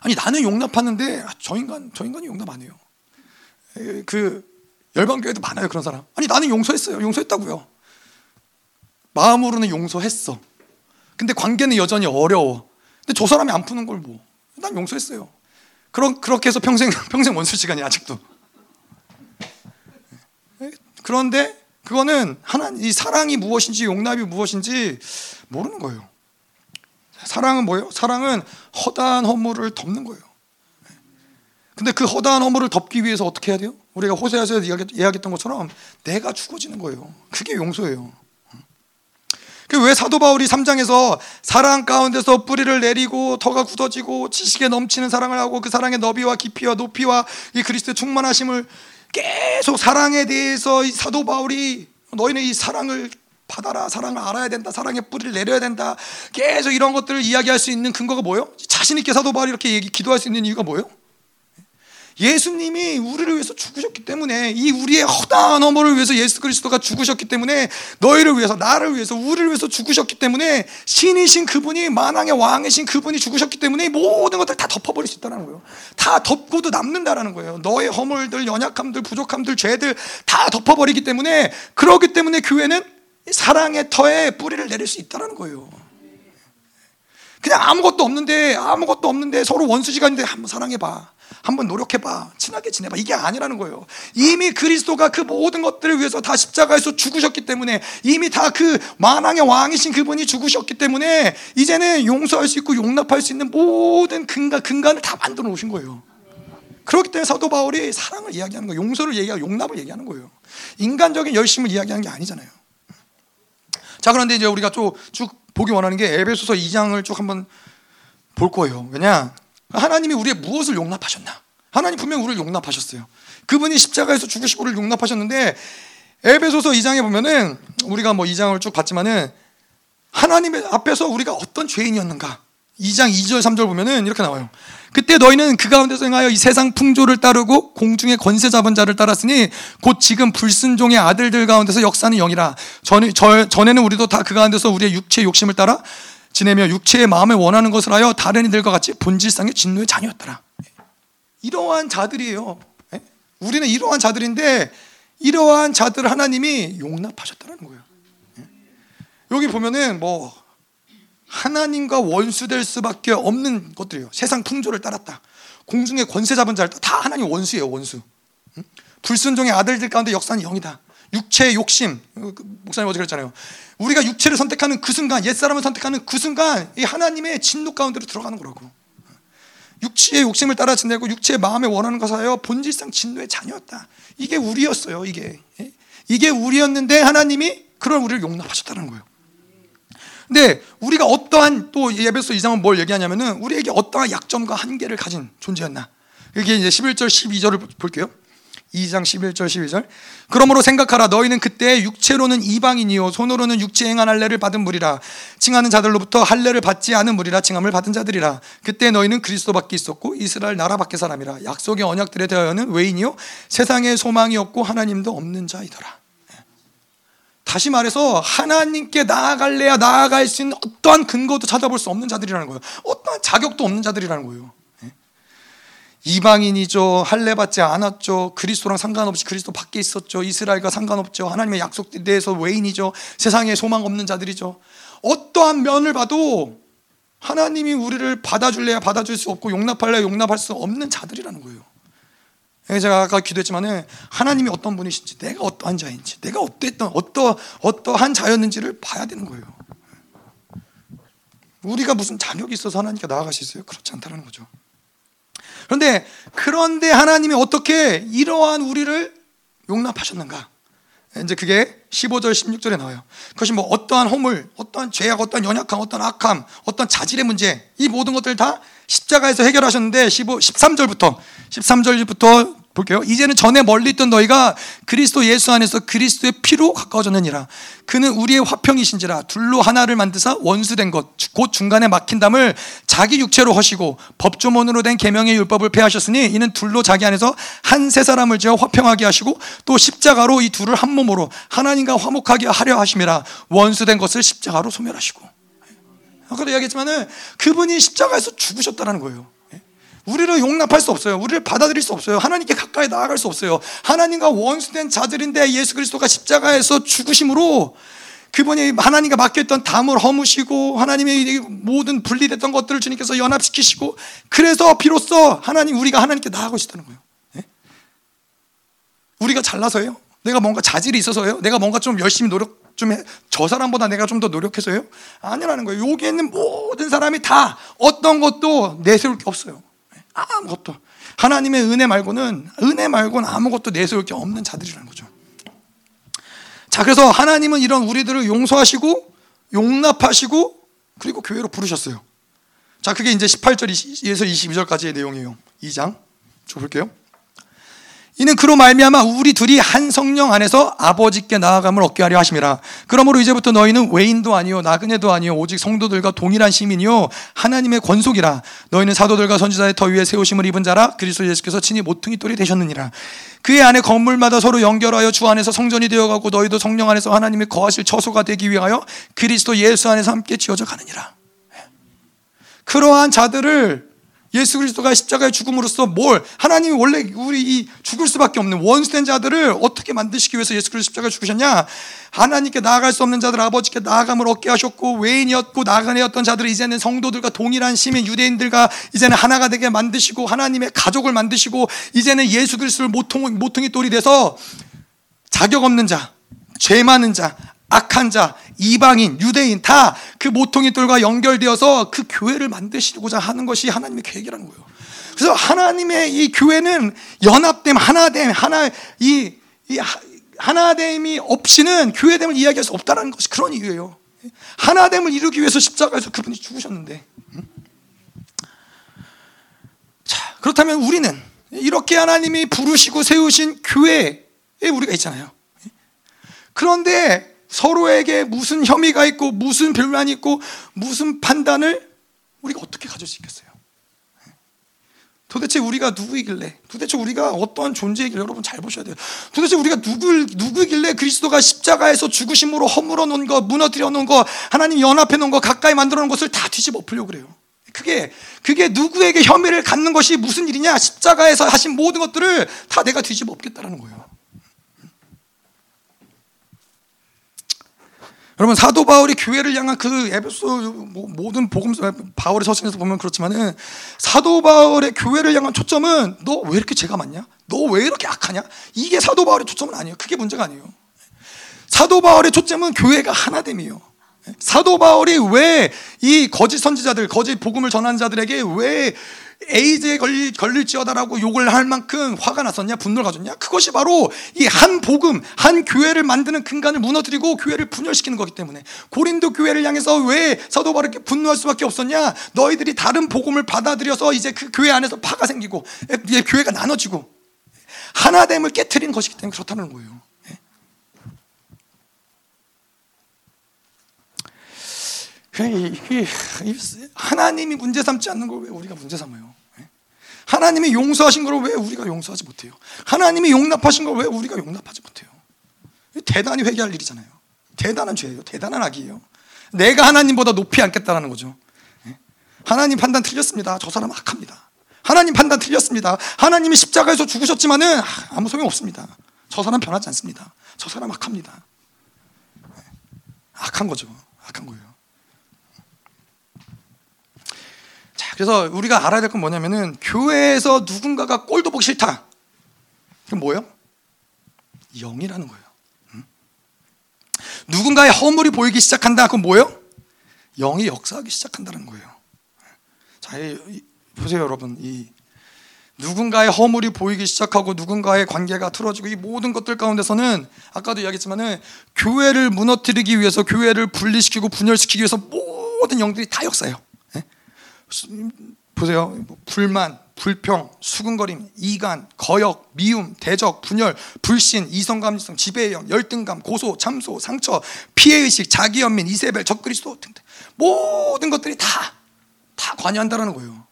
아니 나는 용납하는데 아, 저 인간 저 인간이 용납 안 해요. 그 열방교회도 많아요 그런 사람. 아니 나는 용서했어요, 용서했다고요. 마음으로는 용서했어. 근데 관계는 여전히 어려워. 근데 저 사람이 안 푸는 걸 뭐? 난 용서했어요. 그런 그렇게 해서 평생 평생 원수 시간이 아직도. 그런데 그거는 하나님 이 사랑이 무엇인지 용납이 무엇인지 모르는 거예요. 사랑은 뭐예요? 사랑은 허다한 허물을 덮는 거예요. 근데 그 허다한 허물을 덮기 위해서 어떻게 해야 돼요? 우리가 호세아서 이야기했던 것처럼 내가 죽어지는 거예요. 그게 용서예요. 그왜 사도 바울이 3장에서 사랑 가운데서 뿌리를 내리고 터가 굳어지고 지식에 넘치는 사랑을 하고 그 사랑의 너비와 깊이와 높이와 이 그리스도의 충만하심을 계속 사랑에 대해서 이 사도 바울이 너희는 이 사랑을 받아라 사랑을 알아야 된다 사랑의 뿌리를 내려야 된다 계속 이런 것들을 이야기할 수 있는 근거가 뭐예요? 자신 있게 사도 바울이 이렇게 얘기, 기도할 수 있는 이유가 뭐예요? 예수님이 우리를 위해서 죽으셨기 때문에 이 우리의 허다한 허물을 위해서 예수 그리스도가 죽으셨기 때문에 너희를 위해서 나를 위해서 우리를 위해서 죽으셨기 때문에 신이신 그분이 만왕의 왕이신 그분이 죽으셨기 때문에 모든 것들 다 덮어버릴 수 있다는 거예요. 다 덮고도 남는다라는 거예요. 너의 허물들, 연약함들, 부족함들, 죄들 다 덮어버리기 때문에 그러기 때문에 교회는 사랑의 터에 뿌리를 내릴 수 있다는 거예요. 그냥 아무것도 없는데 아무것도 없는데 서로 원수지간인데 한번 사랑해봐. 한번 노력해봐. 친하게 지내봐. 이게 아니라는 거예요. 이미 그리스도가 그 모든 것들을 위해서 다 십자가에서 죽으셨기 때문에 이미 다 그 만왕의 왕이신 그분이 죽으셨기 때문에 이제는 용서할 수 있고 용납할 수 있는 모든 근간, 근간을 다 만들어 놓으신 거예요. 그렇기 때문에 사도 바울이 사랑을 이야기하는 거예요. 용서를 얘기하고 용납을 얘기하는 거예요. 인간적인 열심을 이야기하는 게 아니잖아요. 자, 그런데 이제 우리가 쭉, 쭉 보기 원하는 게 에베소서 2장을 쭉 한번 볼 거예요. 왜냐? 하나님이 우리의 무엇을 용납하셨나? 하나님 분명 우리를 용납하셨어요. 그분이 십자가에서 죽으시고 우리를 용납하셨는데 에베소서 2장에 보면은 우리가 뭐 2장을 쭉 봤지만은 하나님 의 앞에서 우리가 어떤 죄인이었는가? 2장 2절 3절 보면은 이렇게 나와요. 그때 너희는 그 가운데서 행하여 이 세상 풍조를 따르고 공중의 권세 잡은 자를 따랐으니 곧 지금 불순종의 아들들 가운데서 역사는 영이라. 전, 저, 전에는 우리도 다 그 가운데서 우리의 육체 욕심을 따라 지내며 육체의 마음에 원하는 것을 하여 다른 이들과 같이 본질상의 진노의 자녀였더라. 이러한 자들이에요. 예? 우리는 이러한 자들인데 이러한 자들 하나님이 용납하셨다는 거예요. 예? 여기 보면은 뭐 하나님과 원수될 수밖에 없는 것들이에요. 세상 풍조를 따랐다. 공중의 권세 잡은 자를 다 하나님 원수예요, 원수. 불순종의 아들들 가운데 역사는 영이다. 육체의 욕심. 그 목사님 어제 그랬잖아요. 우리가 육체를 선택하는 그 순간, 옛사람을 선택하는 그 순간, 이 하나님의 진노 가운데로 들어가는 거라고. 육체의 욕심을 따라 지내고 육체의 마음에 원하는 것하여 본질상 진노의 자녀였다. 이게 우리였어요. 이게 예? 이게 우리였는데 하나님이 그런 우리를 용납하셨다는 거예요. 근데 우리가 어떠한 또 예배소 이상은 뭘 얘기하냐면은 우리에게 어떠한 약점과 한계를 가진 존재였나. 이게 이제 11절 12절을 볼게요. 2장 11절 12절. 그러므로 생각하라 너희는 그때 육체로는 이방인이요 손으로는 육체 행한 할례를 받은 무리라. 칭하는 자들로부터 할례를 받지 않은 무리라. 칭함을 받은 자들이라. 그때 너희는 그리스도 밖에 있었고 이스라엘 나라 밖의 사람이라. 약속의 언약들에 대하여는 외인이요 세상에 소망이 없고 하나님도 없는 자이더라. 다시 말해서 하나님께 나아갈래야 나아갈 수 있는 어떠한 근거도 찾아볼 수 없는 자들이라는 거예요. 어떠한 자격도 없는 자들이라는 거예요 이방인이죠. 할례 받지 않았죠. 그리스도랑 상관없이 그리스도 밖에 있었죠. 이스라엘과 상관없죠. 하나님의 약속에 대해서 외인이죠. 세상에 소망 없는 자들이죠. 어떠한 면을 봐도 하나님이 우리를 받아줄래야 받아줄 수 없고 용납할래야 용납할 수 없는 자들이라는 거예요. 제가 아까 기도했지만은 하나님이 어떤 분이신지, 내가 어떠한 자인지, 내가 어땠던 어떠 어떠한 자였는지를 봐야 되는 거예요. 우리가 무슨 자격이 있어서 하나님께 나아갈 수 있어요? 그렇지 않다는 거죠. 그런데 그런데 하나님이 어떻게 이러한 우리를 용납하셨는가? 이제 그게 15절 16절에 나와요. 그것이 뭐 어떠한 허물, 어떠한 죄악, 어떠한 연약함, 어떠한 악함, 어떠한 자질의 문제 이 모든 것들 다 십자가에서 해결하셨는데 15 13절부터 13절부터 볼게요. 이제는 전에 멀리 있던 너희가 그리스도 예수 안에서 그리스도의 피로 가까워졌느니라. 그는 우리의 화평이신지라 둘로 하나를 만드사 원수된 것 곧 중간에 막힌 담을 자기 육체로 허시고 법조문으로 된 계명의 율법을 폐하셨으니 이는 둘로 자기 안에서 한 세 사람을 지어 화평하게 하시고 또 십자가로 이 둘을 한 몸으로 하나님과 화목하게 하려 하심이라 원수된 것을 십자가로 소멸하시고 아까도 이야기했지만은 그분이 십자가에서 죽으셨다는 거예요. 우리를 용납할 수 없어요. 우리를 받아들일 수 없어요. 하나님께 가까이 나아갈 수 없어요. 하나님과 원수된 자들인데 예수 그리스도가 십자가에서 죽으심으로 그분이 하나님과 맡겼던 담을 허무시고 하나님의 모든 분리됐던 것들을 주님께서 연합시키시고 그래서 비로소 하나님 우리가 하나님께 나아가고 있다는 거예요. 네? 우리가 잘나서요? 내가 뭔가 자질이 있어서요? 내가 뭔가 좀 열심히 노력 좀저 사람보다 내가 좀 더 노력해서요? 아니라는 거예요. 여기 있는 모든 사람이 다 어떤 것도 내세울 게 없어요. 아무것도 하나님의 은혜 말고는 은혜 말고는 아무것도 내세울 게 없는 자들이라는 거죠. 자, 그래서 하나님은 이런 우리들을 용서하시고 용납하시고 그리고 교회로 부르셨어요. 자, 그게 이제 18절에서 22절까지의 내용이에요. 2장. 좀 볼게요. 이는 그로 말미암아 우리 둘이 한 성령 안에서 아버지께 나아감을 얻게 하려 하심이라. 그러므로 이제부터 너희는 외인도 아니요 나그네도 아니요 오직 성도들과 동일한 시민이요 하나님의 권속이라. 너희는 사도들과 선지자의 터 위에 세우심을 입은 자라. 그리스도 예수께서 친히 모퉁이 돌이 되셨느니라. 그의 안에 건물마다 서로 연결하여 주 안에서 성전이 되어가고 너희도 성령 안에서 하나님의 거하실 처소가 되기 위하여 그리스도 예수 안에서 함께 지어져 가느니라. 그러한 자들을 예수 그리스도가 십자가의 죽음으로써 뭘 하나님이 원래 우리 이 죽을 수밖에 없는 원수된 자들을 어떻게 만드시기 위해서 예수 그리스도 십자가에 죽으셨냐? 하나님께 나아갈 수 없는 자들 아버지께 나아감을 얻게 하셨고 외인이었고 나그네였던 자들을 이제는 성도들과 동일한 시민 유대인들과 이제는 하나가 되게 만드시고 하나님의 가족을 만드시고 이제는 예수 그리스도를 모퉁 모퉁이 돌이 돼서 자격 없는 자, 죄 많은 자, 악한 자, 이방인, 유대인 다 그 모퉁이돌과 연결되어서 그 교회를 만드시고자 하는 것이 하나님의 계획이라는 거예요. 그래서 하나님의 이 교회는 연합됨, 하나됨, 하나 이, 이 하나됨이 없이는 교회됨을 이야기할 수 없다는 것이 그런 이유예요. 하나됨을 이루기 위해서 십자가에서 그분이 죽으셨는데. 자, 그렇다면 우리는 이렇게 하나님이 부르시고 세우신 교회에 우리가 있잖아요. 그런데 서로에게 무슨 혐의가 있고 무슨 불만이 있고 무슨 판단을 우리가 어떻게 가질 수 있겠어요? 도대체 우리가 누구이길래? 도대체 우리가 어떠한 존재이길래 여러분 잘 보셔야 돼요. 도대체 우리가 누구 누구이길래 그리스도가 십자가에서 죽으심으로 허물어 놓은 거, 무너뜨려 놓은 거, 하나님 연합해 놓은 거, 가까이 만들어 놓은 것을 다 뒤집어 엎으려고 그래요. 그게 그게 누구에게 혐의를 갖는 것이 무슨 일이냐? 십자가에서 하신 모든 것들을 다 내가 뒤집어 엎겠다라는 거예요. 여러분 사도 바울이 교회를 향한 그 에베소 뭐 모든 복음 바울의 서신에서 보면 그렇지만은 사도 바울의 교회를 향한 초점은 너 왜 이렇게 죄가 많냐? 너 왜 이렇게 악하냐? 이게 사도 바울의 초점은 아니에요. 그게 문제가 아니에요. 사도 바울의 초점은 교회가 하나됨이에요. 사도 바울이 왜 이 거짓 선지자들, 거짓 복음을 전하는 자들에게 왜 에이즈에 걸릴, 걸릴지어다라고 욕을 할 만큼 화가 났었냐, 분노를 가졌냐? 그것이 바로 이 한 복음, 한 교회를 만드는 근간을 무너뜨리고 교회를 분열시키는 거기 때문에 고린도 교회를 향해서 왜 사도 바울에게 분노할 수밖에 없었냐? 너희들이 다른 복음을 받아들여서 이제 그 교회 안에서 파가 생기고 이제 교회가 나눠지고 하나됨을 깨뜨린 것이기 때문에 그렇다는 거예요. 하나님이 문제 삼지 않는 걸 왜 우리가 문제 삼아요? 하나님이 용서하신 걸 왜 우리가 용서하지 못해요? 하나님이 용납하신 걸 왜 우리가 용납하지 못해요? 대단히 회개할 일이잖아요. 대단한 죄예요. 대단한 악이에요. 내가 하나님보다 높이 앉겠다라는 거죠. 하나님 판단 틀렸습니다. 저 사람 악합니다. 하나님 판단 틀렸습니다. 하나님이 십자가에서 죽으셨지만은 아무 소용 없습니다. 저 사람 변하지 않습니다. 저 사람 악합니다. 악한 거죠. 악한 거예요. 그래서 우리가 알아야 될 건 뭐냐면은 교회에서 누군가가 꼴도 보기 싫다. 그게 뭐예요? 영이라는 거예요. 응? 누군가의 허물이 보이기 시작한다. 그건 뭐예요? 영이 역사하기 시작한다는 거예요. 자, 이, 보세요, 여러분. 이 누군가의 허물이 보이기 시작하고 누군가의 관계가 틀어지고 이 모든 것들 가운데서는 아까도 이야기했지만은 교회를 무너뜨리기 위해서 교회를 분리시키고 분열시키기 위해서 모든 영들이 다 역사해요. 보세요. 뭐 불만, 불평, 수근거림, 이간, 거역, 미움, 대적, 분열, 불신, 이성감성, 지배형, 열등감, 고소, 참소, 상처, 피해의식, 자기연민, 이세벨, 적그리스도 등등 모든 것들이 다, 다 관여한다는 거예요.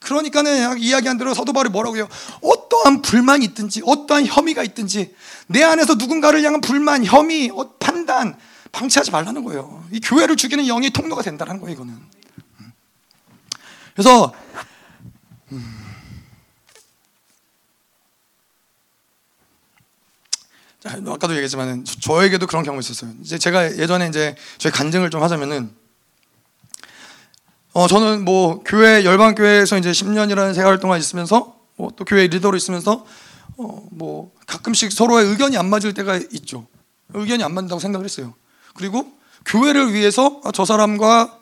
그러니까는 이야기한 대로 사도 바울이 뭐라고 해요? 어떠한 불만이 있든지, 어떠한 혐의가 있든지, 내 안에서 누군가를 향한 불만, 혐의, 어, 판단, 방치하지 말라는 거예요. 이 교회를 죽이는 영이 통로가 된다는 거예요, 이거는. 그래서 음. 자, 아까도 얘기했지만 저 에게도 그런 경우 있었어요. 이제 제가 예전에 이제 저희 간증을 좀 하자면은 어 저는 뭐 교회 열방 교회에서 이제 10년이라는 세월 동안 있으면서 뭐 또 교회 리더로 있으면서 어 뭐 가끔씩 서로의 의견이 안 맞을 때가 있죠. 의견이 안 맞는다고 생각을 했어요. 그리고 교회를 위해서 저 사람과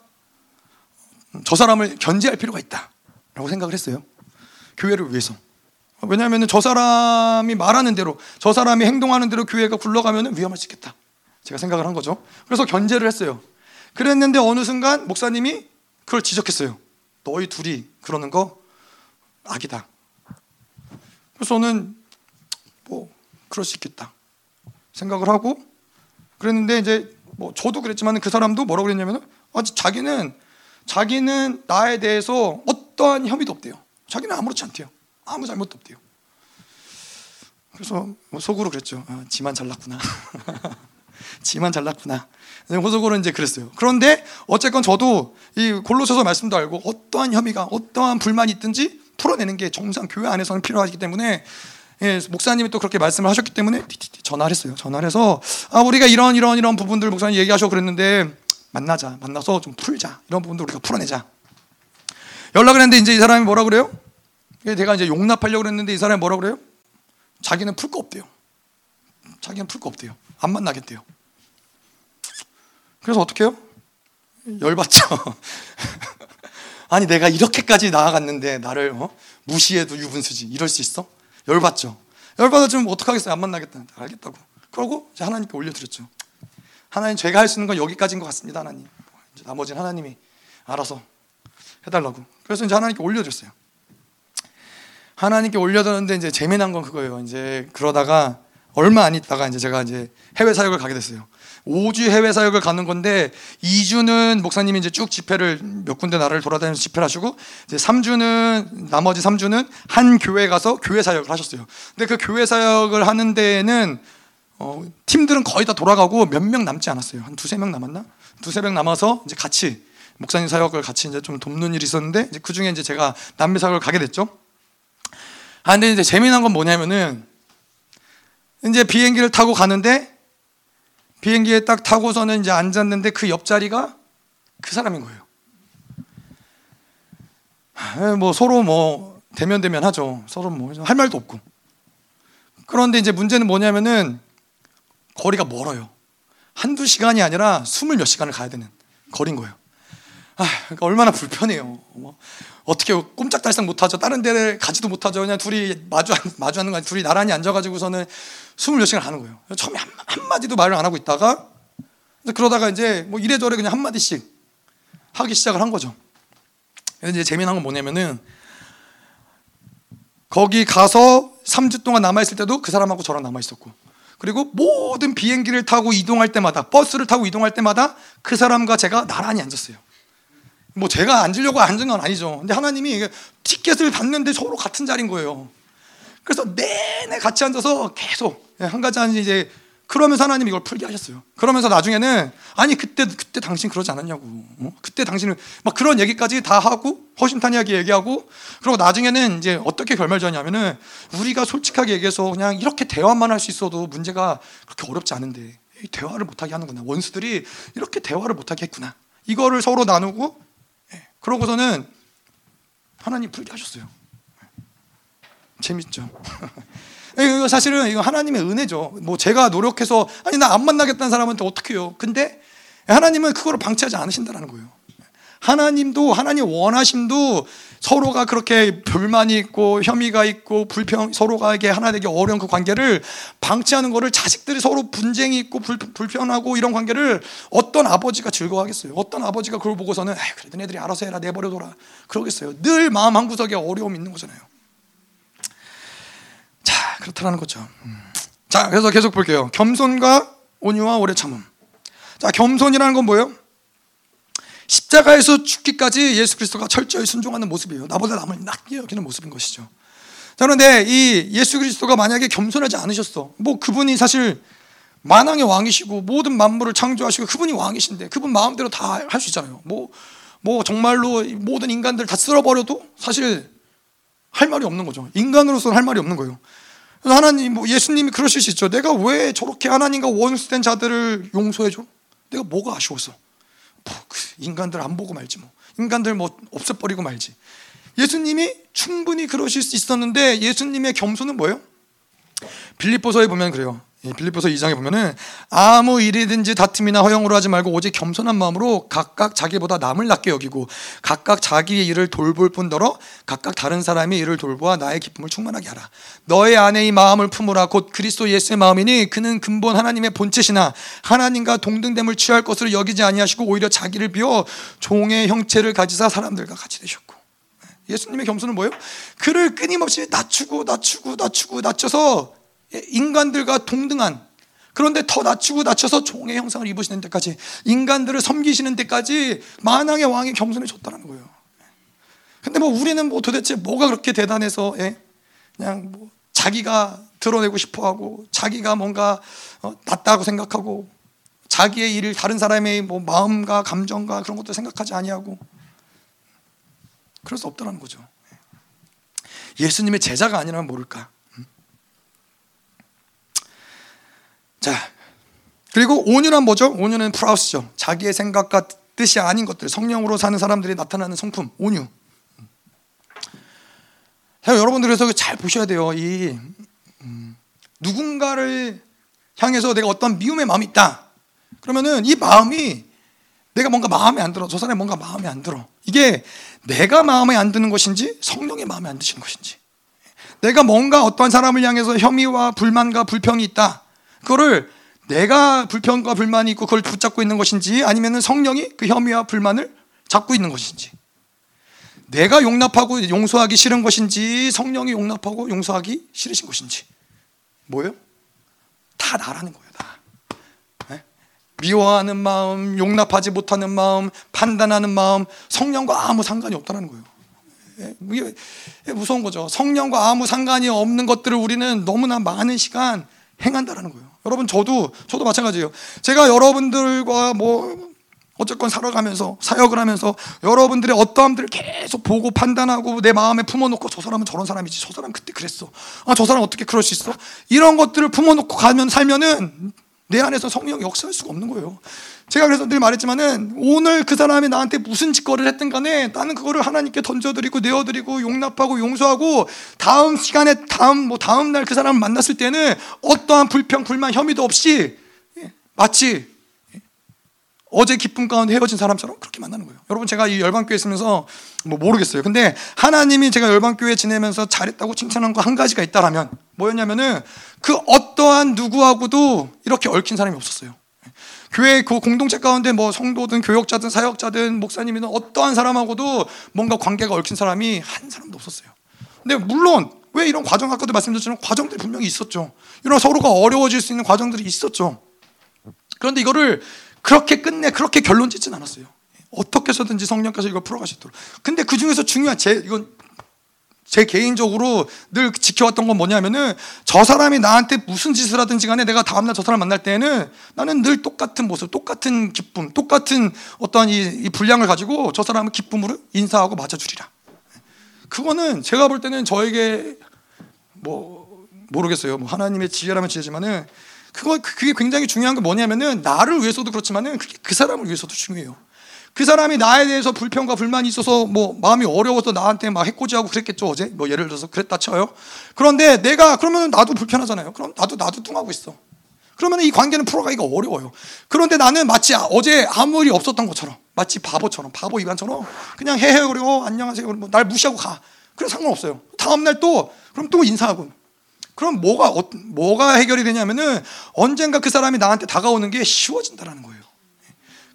저 사람을 견제할 필요가 있다라고 생각을 했어요. 교회를 위해서. 왜냐하면 저 사람이 말하는 대로, 저 사람이 행동하는 대로 교회가 굴러가면 위험할 수 있겠다. 제가 생각을 한 거죠. 그래서 견제를 했어요. 그랬는데 어느 순간 목사님이 그걸 지적했어요. 너희 둘이 그러는 거 악이다. 그래서 저는 뭐 그럴 수 있겠다 생각을 하고 그랬는데 이제 뭐 저도 그랬지만 그 사람도 뭐라고 그랬냐면 아, 자기는 자기는 나에 대해서 어떠한 혐의도 없대요. 자기는 아무렇지 않대요. 아무 잘못도 없대요. 그래서 뭐 속으로 그랬죠. 아, 지만 잘났구나. 지만 잘났구나. 호속으로 이제 그랬어요. 그런데 어쨌건 저도 이 골로새서 말씀도 알고 어떠한 혐의가 어떠한 불만이 있든지 풀어내는 게 정상 교회 안에서는 필요하기 때문에 예, 목사님이 또 그렇게 말씀을 하셨기 때문에 전화를 했어요. 전화를 해서 아 우리가 이런 이런 이런 부분들 목사님 얘기하셔 그랬는데 만나자 만나서 좀 풀자 이런 부분들 우리가 풀어내자. 연락을 했는데 이제 이 사람이 뭐라 그래요? 내가 이제 용납하려고 그랬는데 이 사람이 뭐라 그래요? 자기는 풀 거 없대요. 자기는 풀 거 없대요. 안 만나겠대요. 그래서 어떻게 해요? 열받죠. 아니 내가 이렇게까지 나아갔는데 나를 어? 무시해도 유분수지 이럴 수 있어? 열받죠. 열받아 지면 어떡하겠어요? 안 만나겠다. 알겠다고. 그러고 하나님께 올려드렸죠. 하나님 제가 할 수 있는 건 여기까지인 것 같습니다. 하나님. 이제 나머지는 하나님이 알아서 해달라고. 그래서 이제 하나님께 올려줬어요. 하나님께 올려드렸는데 이제 재미난 건 그거예요. 이제 그러다가 얼마 안 있다가 이제 제가 이제 해외 사역을 가게 됐어요. 5주 해외 사역을 가는 건데 2주는 목사님이 이제 쭉 집회를 몇 군데 나라를 돌아다니면서 집회를 하시고 이제 3주는 나머지 3주는 한 교회 가서 교회 사역을 하셨어요. 근데 그 교회 사역을 하는 데에는 어, 팀들은 거의 다 돌아가고 몇 명 남지 않았어요. 한 두세 명 남았나? 두세 명 남아서 이제 같이 목사님 사역을 같이 이제 좀 돕는 일이 있었는데 이제 그 중에 이제 제가 남미 사역을 가게 됐죠. 아 근데 이제 재미난 건 뭐냐면은 이제 비행기를 타고 가는데 비행기에 딱 타고서는 이제 앉았는데 그 옆자리가 그 사람인 거예요. 뭐 서로 뭐 대면 대면 하죠. 서로 뭐 할 말도 없고. 그런데 이제 문제는 뭐냐면은 거리가 멀어요. 한두 시간이 아니라 스물 몇 시간을 가야 되는 거리인 거예요. 아, 그러니까 얼마나 불편해요. 뭐, 어떻게 꼼짝달싹 못하죠. 다른 데를 가지도 못하죠. 그냥 둘이 마주, 마주하는 거 둘이 나란히 앉아가지고서는 스물 몇 시간 하는 거예요. 처음에 한, 한마디도 말을 안 하고 있다가 그러다가 이제 뭐 이래저래 그냥 한마디씩 하기 시작을 한 거죠. 이제 재미난 건 뭐냐면은 거기 가서 3주 동안 남아있을 때도 그 사람하고 저랑 남아있었고 그리고 모든 비행기를 타고 이동할 때마다 버스를 타고 이동할 때마다 그 사람과 제가 나란히 앉았어요. 뭐 제가 앉으려고 앉은 건 아니죠. 근데 하나님이 티켓을 받는데 서로 같은 자리인 거예요. 그래서 내내 같이 앉아서 계속 한 가지 한 이제 그러면서 하나님 이걸 풀게 하셨어요. 그러면서 나중에는 아니 그때 그때 당신 그러지 않았냐고. 어? 그때 당신은 막 그런 얘기까지 다 하고 허심탄회하게 얘기하고 그리고 나중에는 이제 어떻게 결말지었냐면은 우리가 솔직하게 얘기해서 그냥 이렇게 대화만 할 수 있어도 문제가 그렇게 어렵지 않은데 대화를 못하게 하는구나. 원수들이 이렇게 대화를 못하게 했구나. 이거를 서로 나누고 예. 그러고서는 하나님 풀게 하셨어요. 재밌죠. 이거 사실은 이거 하나님의 은혜죠. 뭐 제가 노력해서 아니 나 안 만나겠다는 사람한테 어떻게 해요? 근데 하나님은 그거를 방치하지 않으신다는 거예요. 하나님도 하나님 원하심도 서로가 그렇게 불만이 있고 혐의가 있고 불평 서로가에게 하나 되기 어려운 그 관계를 방치하는 거를 자식들이 서로 분쟁이 있고 불, 불편하고 이런 관계를 어떤 아버지가 즐거워하겠어요? 어떤 아버지가 그걸 보고서는 그래도 애들이 알아서 해라 내버려둬라 그러겠어요? 늘 마음 한 구석에 어려움이 있는 거잖아요. 자, 그렇다는 거죠. 음. 자, 그래서 계속 볼게요. 겸손과 온유와 오래 참음. 자, 겸손이라는 건 뭐예요? 십자가에서 죽기까지 예수 그리스도가 철저히 순종하는 모습이에요. 나보다 남을 낮게 여기는 모습인 것이죠. 자, 그런데 이 예수 그리스도가 만약에 겸손하지 않으셨어. 뭐 그분이 사실 만왕의 왕이시고 모든 만물을 창조하시고 그분이 왕이신데 그분 마음대로 다 할 수 있잖아요. 뭐, 뭐 정말로 모든 인간들 다 쓸어버려도 사실 할 말이 없는 거죠. 인간으로서는 할 말이 없는 거예요. 하나님, 뭐 예수님이 그러실 수 있죠. 내가 왜 저렇게 하나님과 원수된 자들을 용서해줘? 내가 뭐가 아쉬워서? 뭐, 그 인간들 안 보고 말지 뭐. 인간들 뭐 없애버리고 말지. 예수님이 충분히 그러실 수 있었는데 예수님의 겸손은 뭐예요? 빌립보서에 보면 그래요. 빌립보서 2장에 보면은 아무 일이든지 다툼이나 허영으로 하지 말고 오직 겸손한 마음으로 각각 자기보다 남을 낮게 여기고 각각 자기의 일을 돌볼 뿐더러 각각 다른 사람의 일을 돌보아 나의 기쁨을 충만하게 하라. 너의 안에 이 마음을 품으라 곧 그리스도 예수의 마음이니 그는 근본 하나님의 본체시나 하나님과 동등됨을 취할 것으로 여기지 아니하시고 오히려 자기를 비워 종의 형체를 가지사 사람들과 같이 되셨고 예수님의 겸손은 뭐예요? 그를 끊임없이 낮추고 낮추고 낮추고 낮춰서 인간들과 동등한 그런데 더 낮추고 낮춰서 종의 형상을 입으시는 데까지 인간들을 섬기시는 데까지 만왕의 왕이 겸손해졌다는 거예요. 근데 뭐 우리는 뭐 도대체 뭐가 그렇게 대단해서 예? 그냥 뭐 자기가 드러내고 싶어하고 자기가 뭔가 어, 낫다고 생각하고 자기의 일을 다른 사람의 뭐 마음과 감정과 그런 것도 생각하지 아니하고 그럴 수 없다는 거죠. 예수님의 제자가 아니라면 모를까. 자, 그리고 온유란 뭐죠? 온유는 프라우스죠. 자기의 생각과 뜻이 아닌 것들, 성령으로 사는 사람들이 나타나는 성품, 온유. 자, 여러분들 그래서 잘 보셔야 돼요. 이 음, 누군가를 향해서 내가 어떤 미움의 마음이 있다. 그러면은 이 마음이 내가 뭔가 마음에 안 들어. 저 사람이 뭔가 마음에 안 들어. 이게 내가 마음에 안 드는 것인지 성령의 마음에 안 드시는 것인지. 내가 뭔가 어떤 사람을 향해서 혐의와 불만과 불평이 있다. 그거를 내가 불평과 불만이 있고 그걸 붙잡고 있는 것인지 아니면 성령이 그 혐의와 불만을 잡고 있는 것인지. 내가 용납하고 용서하기 싫은 것인지 성령이 용납하고 용서하기 싫으신 것인지. 뭐예요? 다 나라는 거예요 다. 네? 미워하는 마음 용납하지 못하는 마음 판단하는 마음 성령과 아무 상관이 없다는 거예요. 예, 무서운 거죠. 성령과 아무 상관이 없는 것들을 우리는 너무나 많은 시간 행한다라는 거예요 여러분 저도 저도 마찬가지예요. 제가 여러분들과 뭐 어쨌건 살아가면서 사역을 하면서 여러분들의 어떠함들을 계속 보고 판단하고 내 마음에 품어놓고 저 사람은 저런 사람이지 저 사람 그때 그랬어 아 저 사람 어떻게 그럴 수 있어 이런 것들을 품어놓고 가면 살면은 내 안에서 성령이 역사할 수가 없는 거예요. 제가 그래서 늘 말했지만은 오늘 그 사람이 나한테 무슨 짓거리를 했든 간에 나는 그거를 하나님께 던져드리고 내어드리고 용납하고 용서하고 다음 시간에 다음 뭐 다음 날 그 사람을 만났을 때는 어떠한 불평 불만 혐의도 없이 마치 어제 기쁨 가운데 헤어진 사람처럼 그렇게 만나는 거예요. 여러분 제가 이 열방교회 있으면서 뭐 모르겠어요. 근데 하나님이 제가 열방교회 지내면서 잘했다고 칭찬한 거 한 가지가 있다라면 뭐였냐면은 그 어떠한 누구하고도 이렇게 얽힌 사람이 없었어요. 교회 그 공동체 가운데 뭐 성도든 교역자든 사역자든 목사님이든 어떠한 사람하고도 뭔가 관계가 얽힌 사람이 한 사람도 없었어요. 근데 물론 왜 이런 과정 아까도 말씀드렸지만 과정들이 분명히 있었죠. 이런 서로가 어려워질 수 있는 과정들이 있었죠. 그런데 이거를 그렇게 끝내 그렇게 결론 짓진 않았어요. 어떻게 해서든지 성령께서 이걸 풀어가시도록. 근데 그 중에서 중요한 제 이건 제 개인적으로 늘 지켜왔던 건 뭐냐면은 저 사람이 나한테 무슨 짓을 하든지 간에 내가 다음날 저 사람 만날 때에는 나는 늘 똑같은 모습, 똑같은 기쁨, 똑같은 어떤 이, 이 분량을 가지고 저 사람을 기쁨으로 인사하고 맞아주리라. 그거는 제가 볼 때는 저에게 뭐 모르겠어요. 뭐 하나님의 지혜라면 지혜지만은 그거 그게 굉장히 중요한 게 뭐냐면은 나를 위해서도 그렇지만은 그게 그 사람을 위해서도 중요해요. 그 사람이 나에 대해서 불평과 불만이 있어서 뭐 마음이 어려워서 나한테 막 해코지하고 그랬겠죠 어제 뭐 예를 들어서 그랬다 쳐요. 그런데 내가 그러면 나도 불편하잖아요. 그럼 나도 나도 뚱하고 있어. 그러면 이 관계는 풀어가기가 어려워요. 그런데 나는 마치 어제 아무 일이 없었던 것처럼 마치 바보처럼 바보 입안처럼 그냥 헤헤거리고 안녕하세요. 뭐 날 무시하고 가. 그래 상관없어요. 다음 날 또 그럼 또 인사하고 그럼 뭐가 어, 뭐가 해결이 되냐면은 언젠가 그 사람이 나한테 다가오는 게 쉬워진다라는 거예요.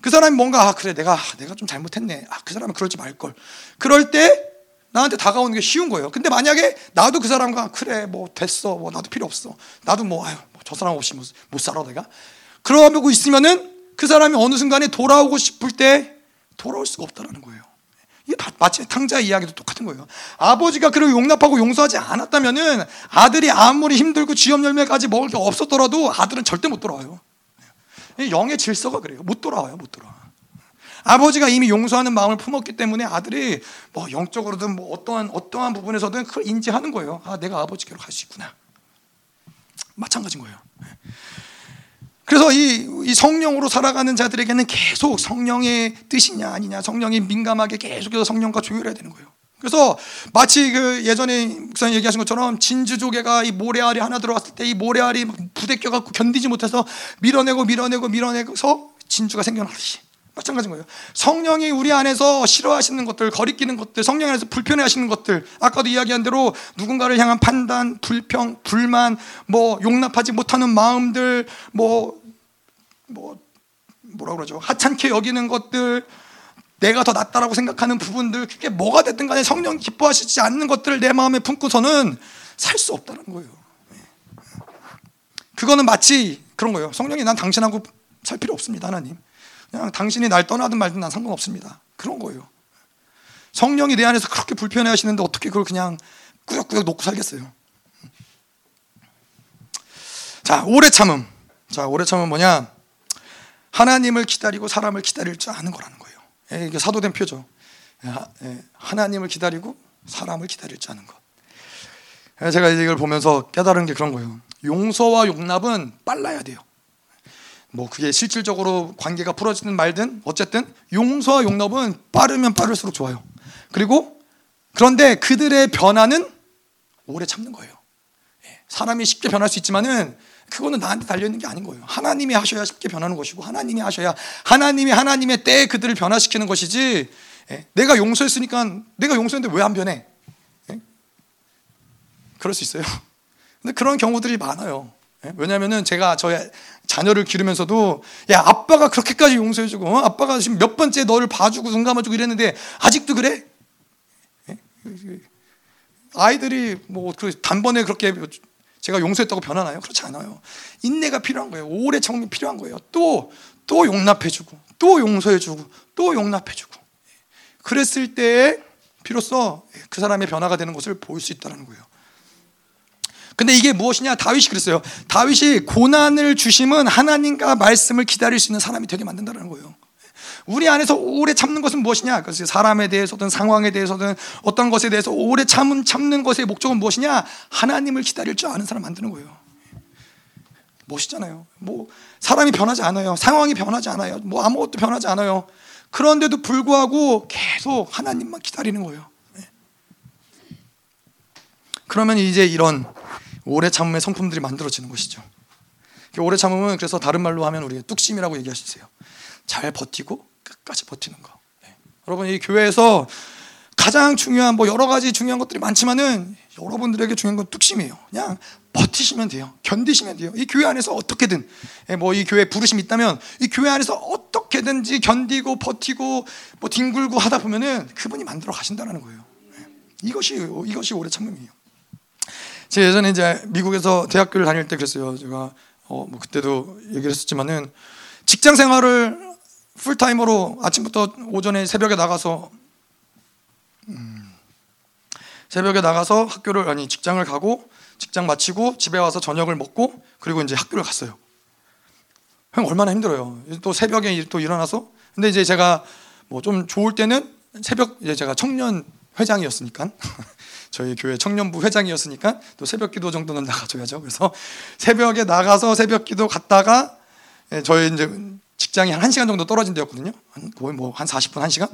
그 사람이 뭔가 아 그래 내가 내가 좀 잘못했네. 아 그 사람은 그러지 말 걸. 그럴 때 나한테 다가오는 게 쉬운 거예요. 근데 만약에 나도 그 사람과 그래 뭐 됐어 뭐 나도 필요 없어. 나도 뭐 아유 뭐저 사람 없이 못, 못 살아 내가. 그러고 있으면은 그 사람이 어느 순간에 돌아오고 싶을 때 돌아올 수가 없다라는 거예요. 이게 마치 탕자 이야기도 똑같은 거예요. 아버지가 그를 용납하고 용서하지 않았다면은 아들이 아무리 힘들고 쥐염 열매까지 먹을 게 없었더라도 아들은 절대 못 돌아와요. 영의 질서가 그래요. 못 돌아와요, 못 돌아와. 아버지가 이미 용서하는 마음을 품었기 때문에 아들이 뭐 영적으로든 뭐 어떠한 어떠한 부분에서든 그걸 인지하는 거예요. 아, 내가 아버지께로 갈 수 있구나. 마찬가지인 거예요. 그래서 이, 이, 성령으로 살아가는 자들에게는 계속 성령의 뜻이냐 아니냐 성령이 민감하게 계속해서 성령과 조율해야 되는 거예요. 그래서 마치 그 예전에 목사님 얘기하신 것처럼 진주 조개가 이 모래알이 하나 들어왔을 때 이 모래알이 부대껴 갖고 견디지 못해서 밀어내고 밀어내고 밀어내서 진주가 생겨나듯이 마찬가지인 거예요. 성령이 우리 안에서 싫어하시는 것들, 거리끼는 것들, 성령 안에서 불편해하시는 것들, 아까도 이야기한 대로 누군가를 향한 판단, 불평, 불만, 뭐 용납하지 못하는 마음들, 뭐뭐 뭐라 그러죠? 하찮게 여기는 것들, 내가 더 낫다라고 생각하는 부분들, 그게 뭐가 됐든 간에 성령 기뻐하시지 않는 것들을 내 마음에 품고서는 살 수 없다는 거예요. 그거는 마치 그런 거예요. 성령이 난 당신하고 살 필요 없습니다, 하나님. 그냥 당신이 날 떠나든 말든 난 상관없습니다. 그런 거예요. 성령이 내 안에서 그렇게 불편해 하시는데 어떻게 그걸 그냥 꾸역꾸역 놓고 살겠어요. 자, 오래 참음. 자, 오래 참음 뭐냐? 하나님을 기다리고 사람을 기다릴 줄 아는 거라는 이게 사도된 표죠. 예, 예, 하나님을 기다리고 사람을 기다릴 줄 아는 것. 제가 이걸 보면서 깨달은 게 그런 거예요. 용서와 용납은 빨라야 돼요. 뭐 그게 실질적으로 관계가 풀어지든 말든 어쨌든 용서와 용납은 빠르면 빠를수록 좋아요. 그리고 그런데 그들의 변화는 오래 참는 거예요. 사람이 쉽게 변할 수 있지만은 그거는 나한테 달려있는 게 아닌 거예요. 하나님이 하셔야 쉽게 변하는 것이고 하나님이 하셔야 하나님이 하나님의 때에 그들을 변화시키는 것이지 예? 내가 용서했으니까 내가 용서했는데 왜 안 변해? 예? 그럴 수 있어요. 근데 그런 경우들이 많아요. 예? 왜냐하면 제가 저의 자녀를 기르면서도 야 아빠가 그렇게까지 용서해주고 어? 아빠가 지금 몇 번째 너를 봐주고 눈 감아주고 이랬는데 아직도 그래? 예? 아이들이 뭐그 단번에 그렇게 제가 용서했다고 변하나요? 그렇지 않아요. 인내가 필요한 거예요. 오래 참음이 필요한 거예요. 또, 또 용납해주고, 또 용서해주고, 또 용납해주고. 그랬을 때 비로소 그 사람의 변화가 되는 것을 볼 수 있다는 거예요. 근데 이게 무엇이냐? 다윗이 그랬어요. 다윗이 고난을 주심은 하나님과 말씀을 기다릴 수 있는 사람이 되게 만든다는 거예요. 우리 안에서 오래 참는 것은 무엇이냐? 그래서 사람에 대해서든 상황에 대해서든 어떤 것에 대해서 오래 참은 참는 것의 목적은 무엇이냐? 하나님을 기다릴 줄 아는 사람 만드는 거예요. 멋있잖아요. 뭐 사람이 변하지 않아요. 상황이 변하지 않아요. 뭐 아무것도 변하지 않아요. 그런데도 불구하고 계속 하나님만 기다리는 거예요. 네. 그러면 이제 이런 오래 참음의 성품들이 만들어지는 것이죠. 오래 참으면 그래서 다른 말로 하면 우리가 뚝심이라고 있어요. 잘 버티고 끝까지 버티는 거. 네. 여러분 이 교회에서 가장 중요한 뭐 여러 가지 중요한 것들이 많지만은 여러분들에게 중요한 건 뚝심이에요. 그냥 버티시면 돼요. 견디시면 돼요. 이 교회 안에서 어떻게든 예, 뭐이 교회 부르심이 있다면 이 교회 안에서 어떻게든지 견디고 버티고 뭐 뒹굴고 하다 보면은 그분이 만들어 가신다는 거예요. 예. 이것이 이것이 오래 참음이에요. 제가 예전에 이제 미국에서 대학교를 다닐 때 그랬어요. 제가 어 뭐 그때도 얘기를 했었지만은 직장 생활을 풀타임으로 아침부터 오전에 새벽에 나가서 음, 새벽에 나가서 학교를 아니 직장을 가고 직장 마치고 집에 와서 저녁을 먹고 그리고 이제 학교를 갔어요. 형 얼마나 힘들어요. 또 새벽에 또 일어나서 근데 이제 제가 뭐 좀 좋을 때는 새벽 이제 제가 청년 회장이었으니까 저희 교회 청년부 회장이었으니까 또 새벽 기도 정도는 나가줘야죠. 그래서 새벽에 나가서 새벽 기도 갔다가 예, 저희 이제 직장이 한 1시간 정도 떨어진 데였거든요. 한 거의 뭐 한 40분 1시간.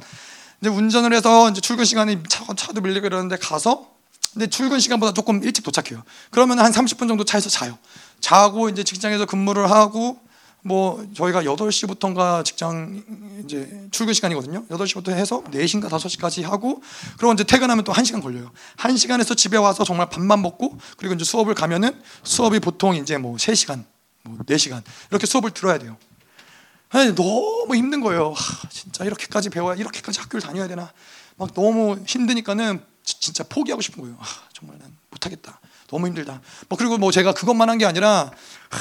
이제 운전을 해서 이제 출근 시간이 차, 차도 밀리고 이러는데 가서 근데 출근 시간보다 조금 일찍 도착해요. 그러면 한 30분 정도 차에서 자요. 자고 이제 직장에서 근무를 하고 뭐 저희가 8시부터인가 직장 이제 출근 시간이거든요. 8시부터 해서 4시인가 5시까지 하고 그리고 이제 퇴근하면 또 1시간 걸려요. 1시간에서 집에 와서 정말 밥만 먹고 그리고 이제 수업을 가면은 수업이 보통 이제 뭐 3시간, 뭐 4시간 이렇게 수업을 들어야 돼요. 아니, 너무 힘든 거예요. 하, 진짜 이렇게까지 배워야 이렇게까지 학교를 다녀야 되나? 막 너무 힘드니까는 진짜 포기하고 싶은 거예요. 아, 정말 난 못하겠다. 너무 힘들다. 뭐 그리고 뭐 제가 그것만 한 게 아니라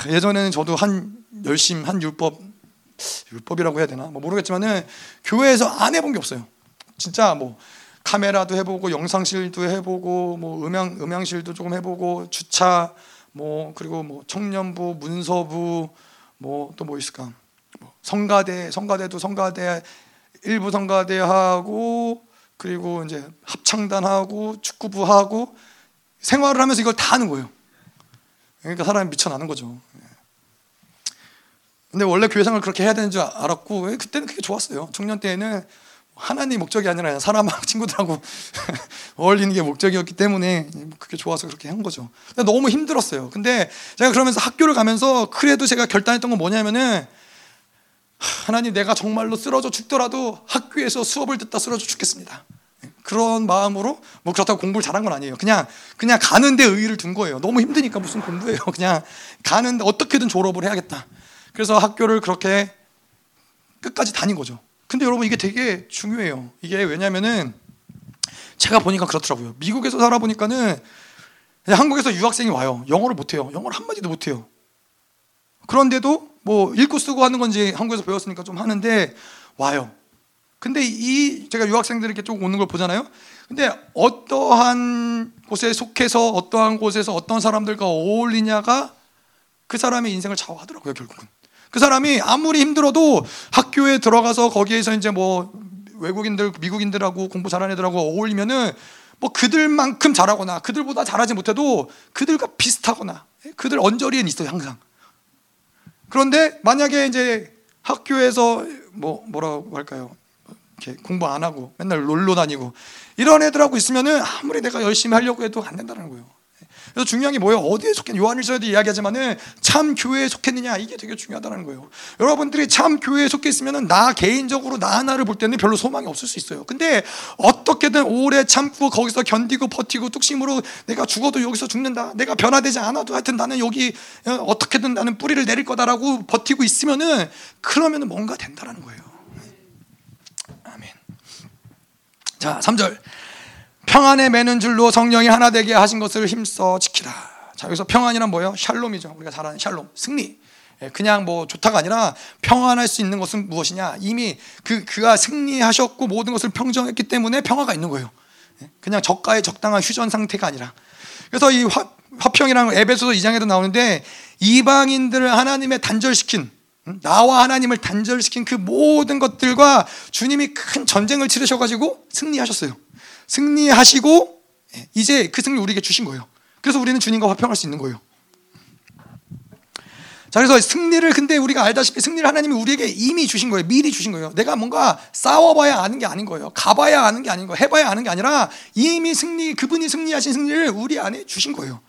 예전에는 저도 한 열심 한 율법 율법이라고 해야 되나 뭐 모르겠지만은 교회에서 안 해본 게 없어요. 진짜 뭐 카메라도 해보고 영상실도 해보고 뭐 음향 음향실도 조금 해보고 주차 뭐 그리고 뭐 청년부 문서부 뭐 또뭐 뭐 있을까 뭐 성가대 성가대도 성가대 일부 성가대 하고 그리고 이제 합창단하고 축구부하고 생활을 하면서 이걸 다 하는 거예요. 그러니까 사람이 미쳐나는 거죠. 근데 원래 교회 생활 그렇게 해야 되는 줄 알았고 그때는 그게 좋았어요. 청년 때에는 하나님 목적이 아니라 사람 친구들하고 어울리는 게 목적이었기 때문에 그게 좋아서 그렇게 한 거죠. 너무 힘들었어요. 근데 제가 그러면서 학교를 가면서 그래도 제가 결단했던 건 뭐냐면은 하나님 내가 정말로 쓰러져 죽더라도 학교에서 수업을 듣다 쓰러져 죽겠습니다. 그런 마음으로 뭐 그렇다고 공부를 잘한 건 아니에요. 그냥 그냥 가는데 의의를 둔 거예요. 너무 힘드니까 무슨 공부예요. 그냥 가는데 어떻게든 졸업을 해야겠다. 그래서 학교를 그렇게 끝까지 다닌 거죠. 근데 여러분 이게 되게 중요해요. 이게 왜냐면은 제가 보니까 그렇더라고요. 미국에서 살아보니까는 한국에서 유학생이 와요. 영어를 못해요. 영어를 한마디도 못해요. 그런데도 뭐 읽고 쓰고 하는 건지 한국에서 배웠으니까 좀 하는데 와요. 근데 이 제가 유학생들 이렇게 쭉 오는 걸 보잖아요. 근데 어떠한 곳에 속해서 어떠한 곳에서 어떤 사람들과 어울리냐가 그 사람의 인생을 좌우하더라고요, 결국은. 그 사람이 아무리 힘들어도 학교에 들어가서 거기에서 이제 뭐 외국인들, 미국인들하고 공부 잘하는 애들하고 어울리면은 뭐 그들만큼 잘하거나 그들보다 잘하지 못해도 그들과 비슷하거나 그들 언저리엔 있어요, 항상. 그런데 만약에 이제 학교에서 뭐 뭐라고 할까요? 이렇게 공부 안 하고 맨날 놀러 다니고 이런 애들하고 있으면은 아무리 내가 열심히 하려고 해도 안 된다는 거예요. 그래서 중요한 게 뭐예요? 어디에 속했 요한일서에도 이야기하지만은 참 교회에 속했느냐 이게 되게 중요하다는 거예요. 여러분들이 참 교회에 속해 있으면은 나 개인적으로 나 하나를 볼 때는 별로 소망이 없을 수 있어요. 근데 어떻게든 오래 참고 거기서 견디고 버티고 뚝심으로 내가 죽어도 여기서 죽는다. 내가 변화되지 않아도 하여튼 나는 여기 어, 어떻게든 나는 뿌리를 내릴 거다라고 버티고 있으면은 그러면은 뭔가 된다라는 거예요. 아멘. 자, 3절. 평안에 매는 줄로 성령이 하나 되게 하신 것을 힘써 지키라. 자, 여기서 평안이란 뭐예요? 샬롬이죠. 우리가 잘 아는 샬롬, 승리. 예, 그냥 뭐 좋다가 아니라 평안할 수 있는 것은 무엇이냐? 이미 그 그가 승리하셨고 모든 것을 평정했기 때문에 평화가 있는 거예요. 예, 그냥 저가의 적당한 휴전 상태가 아니라. 그래서 이 화, 화평이라는 에베소서 2장에도 나오는데 이방인들을 하나님의 단절시킨 나와 하나님을 단절시킨 그 모든 것들과 주님이 큰 전쟁을 치르셔가지고 승리하셨어요. 승리하시고 예, 이제 그 승리 우리에게 주신 거예요. 그래서 우리는 주님과 화평할 수 있는 거예요. 자, 그래서 승리를 근데 우리가 알다시피 승리를 하나님이 우리에게 이미 주신 거예요. 미리 주신 거예요. 내가 뭔가 싸워봐야 아는 게 아닌 거예요. 가봐야 아는 게 아닌 거예요. 해봐야 아는 게 아니라 이미 승리, 그분이 승리하신 승리를 우리 안에 주신 거예요.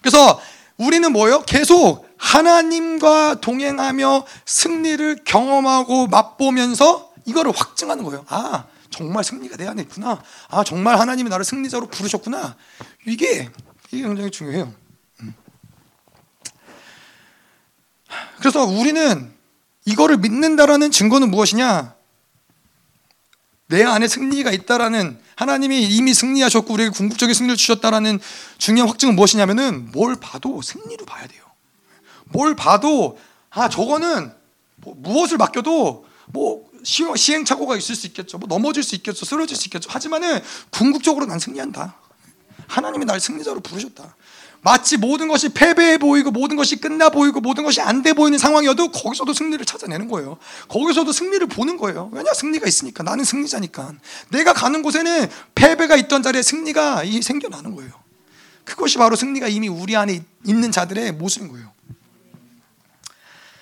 그래서 우리는 뭐요? 계속 하나님과 동행하며 승리를 경험하고 맛보면서 이거를 확증하는 거예요. 아, 정말 승리가 내 안에 있구나. 아, 정말 하나님이 나를 승리자로 부르셨구나. 이게 이게 굉장히 중요해요. 음. 그래서 우리는 이거를 믿는다라는 증거는 무엇이냐? 내 안에 승리가 있다라는 하나님이 이미 승리하셨고 우리에게 궁극적인 승리를 주셨다라는 중요한 확증은 무엇이냐면은 뭘 봐도 승리로 봐야 돼요. 뭘 봐도 아 저거는 뭐 무엇을 맡겨도 뭐 시행착오가 있을 수 있겠죠. 뭐 넘어질 수 있겠죠. 쓰러질 수 있겠죠. 하지만은 궁극적으로 난 승리한다. 하나님이 날 승리자로 부르셨다. 마치 모든 것이 패배해 보이고 모든 것이 끝나 보이고 모든 것이 안 돼 보이는 상황이어도 거기서도 승리를 찾아내는 거예요. 거기서도 승리를 보는 거예요. 왜냐 승리가 있으니까 나는 승리자니까. 내가 가는 곳에는 패배가 있던 자리에 승리가 생겨나는 거예요. 그것이 바로 승리가 이미 우리 안에 있는 자들의 모습인 거예요.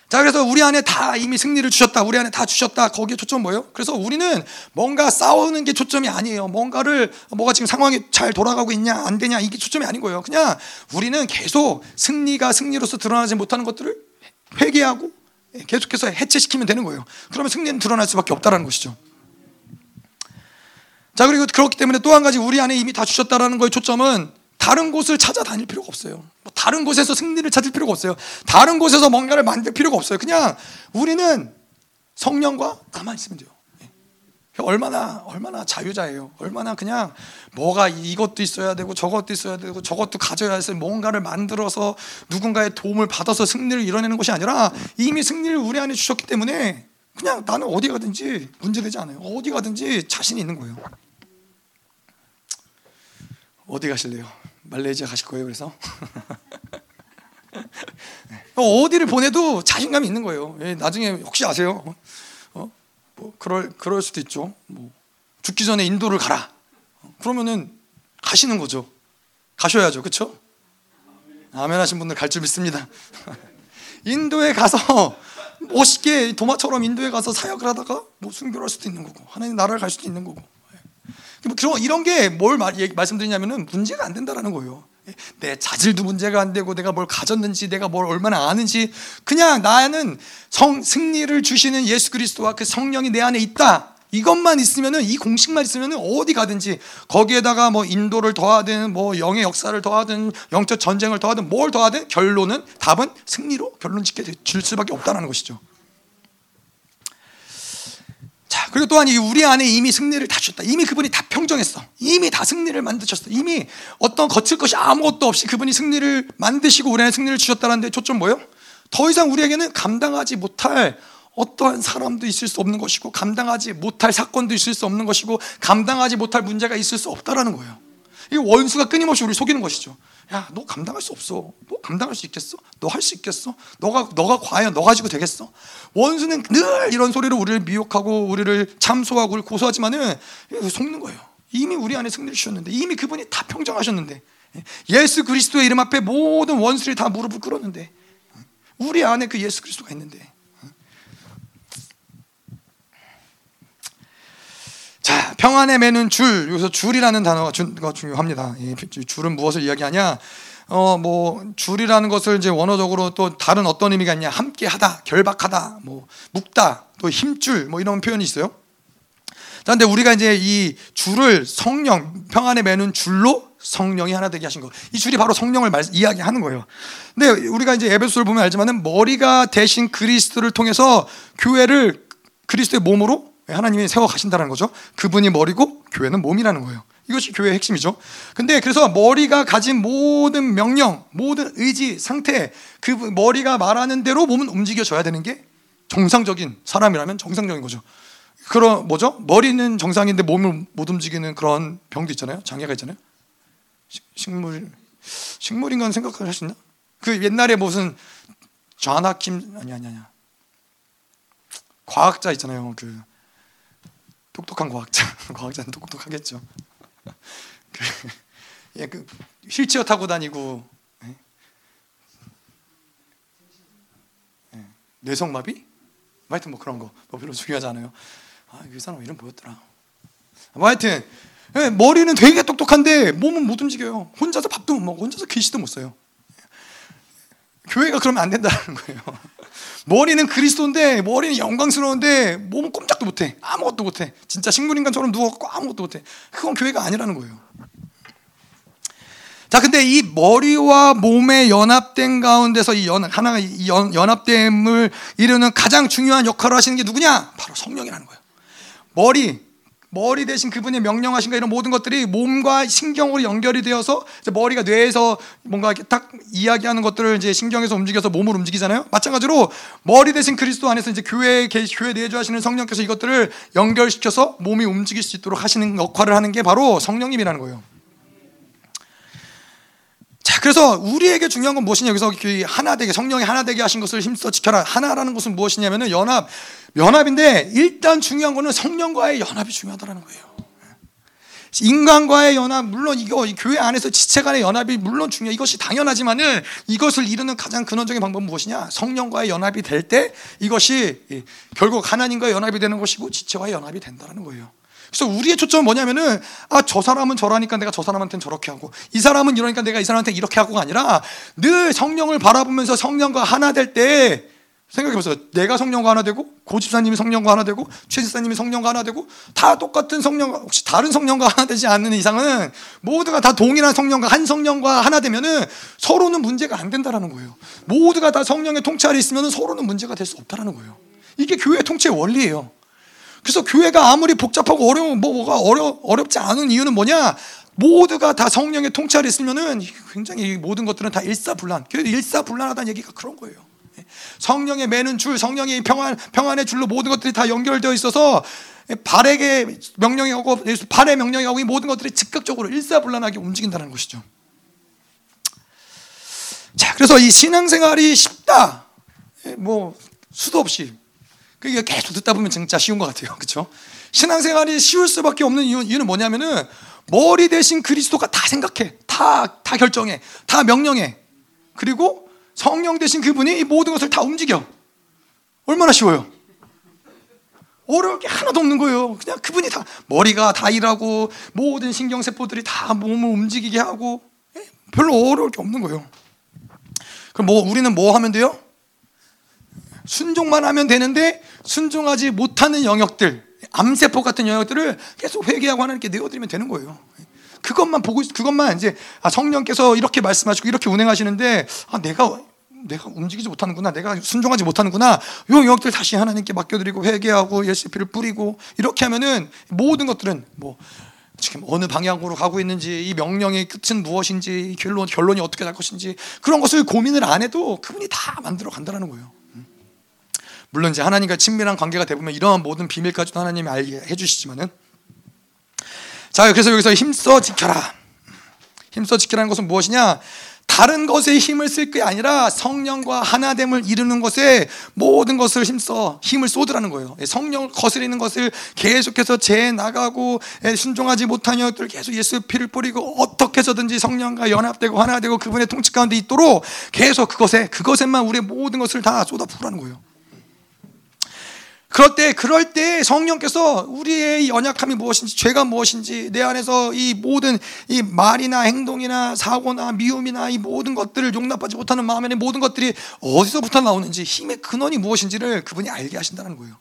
자, 그래서 우리 안에 다 이미 승리를 주셨다. 우리 안에 다 주셨다. 거기에 초점 뭐예요? 그래서 우리는 뭔가 싸우는 게 초점이 아니에요. 뭔가를, 뭐가 지금 상황이 잘 돌아가고 있냐, 안 되냐, 이게 초점이 아닌 거예요. 그냥 우리는 계속 승리가 승리로서 드러나지 못하는 것들을 회개하고 계속해서 해체시키면 되는 거예요. 그러면 승리는 드러날 수밖에 없다는 것이죠. 자, 그리고 그렇기 때문에 또 한 가지 우리 안에 이미 다 주셨다라는 거의 초점은 다른 곳을 찾아다닐 필요가 없어요. 뭐 다른 곳에서 승리를 찾을 필요가 없어요. 다른 곳에서 뭔가를 만들 필요가 없어요. 그냥 우리는 성령과 가만 있으면 돼요. 예. 얼마나 얼마나 자유자예요. 얼마나 그냥 뭐가 이것도 있어야 되고 저것도 있어야 되고 저것도 가져야 해서 뭔가를 만들어서 누군가의 도움을 받아서 승리를 이뤄내는 것이 아니라 이미 승리를 우리 안에 주셨기 때문에 그냥 나는 어디 가든지 문제되지 않아요. 어디 가든지 자신이 있는 거예요. 어디 가실래요? 말레이시아 가실 거예요. 그래서 어디를 보내도 자신감이 있는 거예요. 예, 나중에 혹시 아세요? 어? 뭐 그럴 그럴 수도 있죠. 뭐 죽기 전에 인도를 가라. 그러면은 가시는 거죠. 가셔야죠. 그렇죠? 아멘 하신 분들 갈 줄 믿습니다. 인도에 가서 멋있게 도마처럼 인도에 가서 사역을 하다가 뭐 순교할 수도 있는 거고 하나님 나라를 갈 수도 있는 거고 뭐 그런 이런 게 뭘 말씀드리냐면은 문제가 안 된다라는 거예요. 내 자질도 문제가 안 되고 내가 뭘 가졌는지 내가 뭘 얼마나 아는지 그냥 나는 성 승리를 주시는 예수 그리스도와 그 성령이 내 안에 있다. 이것만 있으면은 이 공식만 있으면은 어디 가든지 거기에다가 뭐 인도를 더하든 뭐 영의 역사를 더하든 영적 전쟁을 더하든 뭘 더하든 결론은 답은 승리로 결론 짓게 줄 수밖에 없다는 것이죠. 자, 그리고 또한 우리 안에 이미 승리를 다 주셨다. 이미 그분이 다 평정했어. 이미 다 승리를 만드셨어. 이미 어떤 거칠 것이 아무것도 없이 그분이 승리를 만드시고 우리 안에 승리를 주셨다는 데 초점 뭐예요? 더 이상 우리에게는 감당하지 못할 어떠한 사람도 있을 수 없는 것이고 감당하지 못할 사건도 있을 수 없는 것이고 감당하지 못할 문제가 있을 수 없다라는 거예요. 이 원수가 끊임없이 우리 속이는 것이죠. 야, 너 감당할 수 없어. 너 감당할 수 있겠어? 너 할 수 있겠어? 너가 너가 과연 너 가지고 되겠어? 원수는 늘 이런 소리로 우리를 미혹하고 우리를 참소하고 우리를 고소하지만은 속는 거예요. 이미 우리 안에 승리를 주셨는데 이미 그분이 다 평정하셨는데 예수 그리스도의 이름 앞에 모든 원수를 다 무릎을 꿇었는데 우리 안에 그 예수 그리스도가 있는데 자, 평안에 매는 줄. 여기서 줄이라는 단어가 중요합니다. 줄은 무엇을 이야기하냐? 어, 뭐, 줄이라는 것을 이제 원어적으로 또 다른 어떤 의미가 있냐? 함께 하다, 결박하다, 뭐, 묶다, 또 힘줄, 뭐 이런 표현이 있어요. 자, 근데 우리가 이제 이 줄을 성령, 평안에 매는 줄로 성령이 하나 되게 하신 거. 이 줄이 바로 성령을 말, 이야기하는 거예요. 근데 우리가 이제 에베소를 보면 알지만은 머리가 대신 그리스도를 통해서 교회를 그리스도의 몸으로 하나님이 세워 가신다는 거죠. 그분이 머리고 교회는 몸이라는 거예요. 이것이 교회의 핵심이죠. 근데 그래서 머리가 가진 모든 명령, 모든 의지, 상태, 그 머리가 말하는 대로 몸은 움직여져야 되는 게 정상적인 사람이라면 정상적인 거죠. 그런 뭐죠? 머리는 정상인데 몸을 못 움직이는 그런 병도 있잖아요. 장애가 있잖아요. 식물 식물인 건 생각을 할 수 있나? 그 옛날에 무슨 좌나킴 아니 아니 아니야. 과학자 있잖아요. 그 똑똑한 과학자, 과학자는 똑똑하겠죠. 그, 예, 그 휠체어 타고 다니고 예? 예, 뇌성마비? 하여튼 뭐 그런 거 뭐 별로 중요하지 않아요. 아, 이 사람 이름 뭐였더라? 뭐 하여튼 예, 머리는 되게 똑똑한데 몸은 못 움직여요. 혼자서 밥도 못 먹고 혼자서 글씨도 못 써요. 교회가 그러면 안 된다는 거예요. 머리는 그리스도인데 머리는 영광스러운데 몸은 꼼짝도 못해. 아무것도 못해. 진짜 식물인간처럼 누워갖고 아무것도 못해. 그건 교회가 아니라는 거예요. 자, 근데 이 머리와 몸의 연합된 가운데서 이 연, 하나가 이 연, 연합됨을 이루는 가장 중요한 역할을 하시는 게 누구냐? 바로 성령이라는 거예요. 머리, 머리 대신 그분의 명령하신 거 이런 모든 것들이 몸과 신경으로 연결이 되어서 머리가 뇌에서 뭔가 딱 이야기하는 것들을 이제 신경에서 움직여서 몸을 움직이잖아요. 마찬가지로 머리 대신 그리스도 안에서 이제 교회 교회 내주하시는 성령께서 이것들을 연결시켜서 몸이 움직일 수 있도록 하시는 역할을 하는 게 바로 성령님이라는 거예요. 자, 그래서 우리에게 중요한 건 무엇이냐? 여기서 그 하나 되게 성령이 하나 되게 하신 것을 힘써 지켜라. 하나라는 것은 무엇이냐면은 연합, 연합인데 일단 중요한 거는 성령과의 연합이 중요하다는 거예요. 인간과의 연합 물론 이거 교회 안에서 지체 간의 연합이 물론 중요 이것이 당연하지만은 이것을 이루는 가장 근원적인 방법은 무엇이냐 성령과의 연합이 될 때 이것이 결국 하나님과의 연합이 되는 것이고 지체와의 연합이 된다는 거예요. 그래서 우리의 초점은 뭐냐면은 아 저 사람은 저라니까 내가 저 사람한테는 저렇게 하고 이 사람은 이러니까 내가 이 사람한테 이렇게 하고가 아니라 늘 성령을 바라보면서 성령과 하나 될 때 생각해 보세요. 내가 성령과 하나 되고 고집사님이 성령과 하나 되고 최집사님이 성령과 하나 되고 다 똑같은 성령과 혹시 다른 성령과 하나 되지 않는 이상은 모두가 다 동일한 성령과 한 성령과 하나 되면은 서로는 문제가 안 된다라는 거예요. 모두가 다 성령의 아래 있으면 서로는 문제가 될 수 없다라는 거예요. 이게 교회 통치의 원리예요. 그래서 교회가 아무리 복잡하고 어려운 뭐 뭐가 어려 어렵지 않은 이유는 뭐냐? 모두가 다 성령의 통찰이 있으면은 굉장히 모든 것들은 다 일사불란. 일사불란하다는 얘기가 그런 거예요. 성령의 매는 줄, 성령의 평안 평안의 줄로 모든 것들이 다 연결되어 있어서 발에게 명령이 하고 발의 명령이 하고 이 모든 것들이 즉각적으로 일사불란하게 움직인다는 것이죠. 자, 그래서 이 신앙생활이 쉽다. 뭐 수도 없이 그게 계속 듣다 보면 진짜 쉬운 것 같아요. 그렇죠? 신앙생활이 쉬울 수밖에 없는 이유, 는 뭐냐면은 머리 대신 그리스도가 다 생각해, 다 다 결정해, 다 명령해. 그리고 성령 대신 그분이 이 모든 것을 다 움직여. 얼마나 쉬워요? 어려울 게 하나도 없는 거예요. 그냥 그분이 다 머리가 다 일하고 모든 신경 세포들이 다 몸을 움직이게 하고 예? 별로 어려울 게 없는 거예요. 그럼 뭐 우리는 뭐 하면 돼요? 순종만 하면 되는데 순종하지 못하는 영역들, 암세포 같은 영역들을 계속 회개하고 하나님께 내어드리면 되는 거예요. 그것만 보고 그것만 이제 아, 성령께서 이렇게 말씀하시고 이렇게 운행하시는데 아, 내가 내가 움직이지 못하는구나, 내가 순종하지 못하는구나. 이 영역들 다시 하나님께 맡겨드리고 회개하고 예수 피를 뿌리고 이렇게 하면은 모든 것들은 뭐 지금 어느 방향으로 가고 있는지 이 명령의 끝은 무엇인지 결론 결론이 어떻게 날 것인지 그런 것을 고민을 안 해도 그분이 다 만들어 간다는 거예요. 물론 이제 하나님과 친밀한 관계가 되보면 이러한 모든 비밀까지도 하나님이 알게 해주시지만은 자 그래서 여기서 힘써 지켜라 힘써 지켜라는 것은 무엇이냐 다른 것에 힘을 쓸 게 아니라 성령과 하나됨을 이루는 것에 모든 것을 힘써 힘을 쏟으라는 거예요. 성령을 거스리는 것을 계속해서 재 나가고 순종하지 못한 여들 계속 예수의 피를 뿌리고 어떻게 해서든지 성령과 연합되고 하나되고 그분의 통치 가운데 있도록 계속 그것에 그것에만 우리의 모든 것을 다 쏟아 부으라는 거예요. 그럴 때, 그럴 때 성령께서 우리의 연약함이 무엇인지, 죄가 무엇인지, 내 안에서 이 모든 이 말이나 행동이나 사고나 미움이나 이 모든 것들을 용납하지 못하는 마음의 모든 것들이 어디서부터 나오는지, 힘의 근원이 무엇인지를 그분이 알게 하신다는 거예요.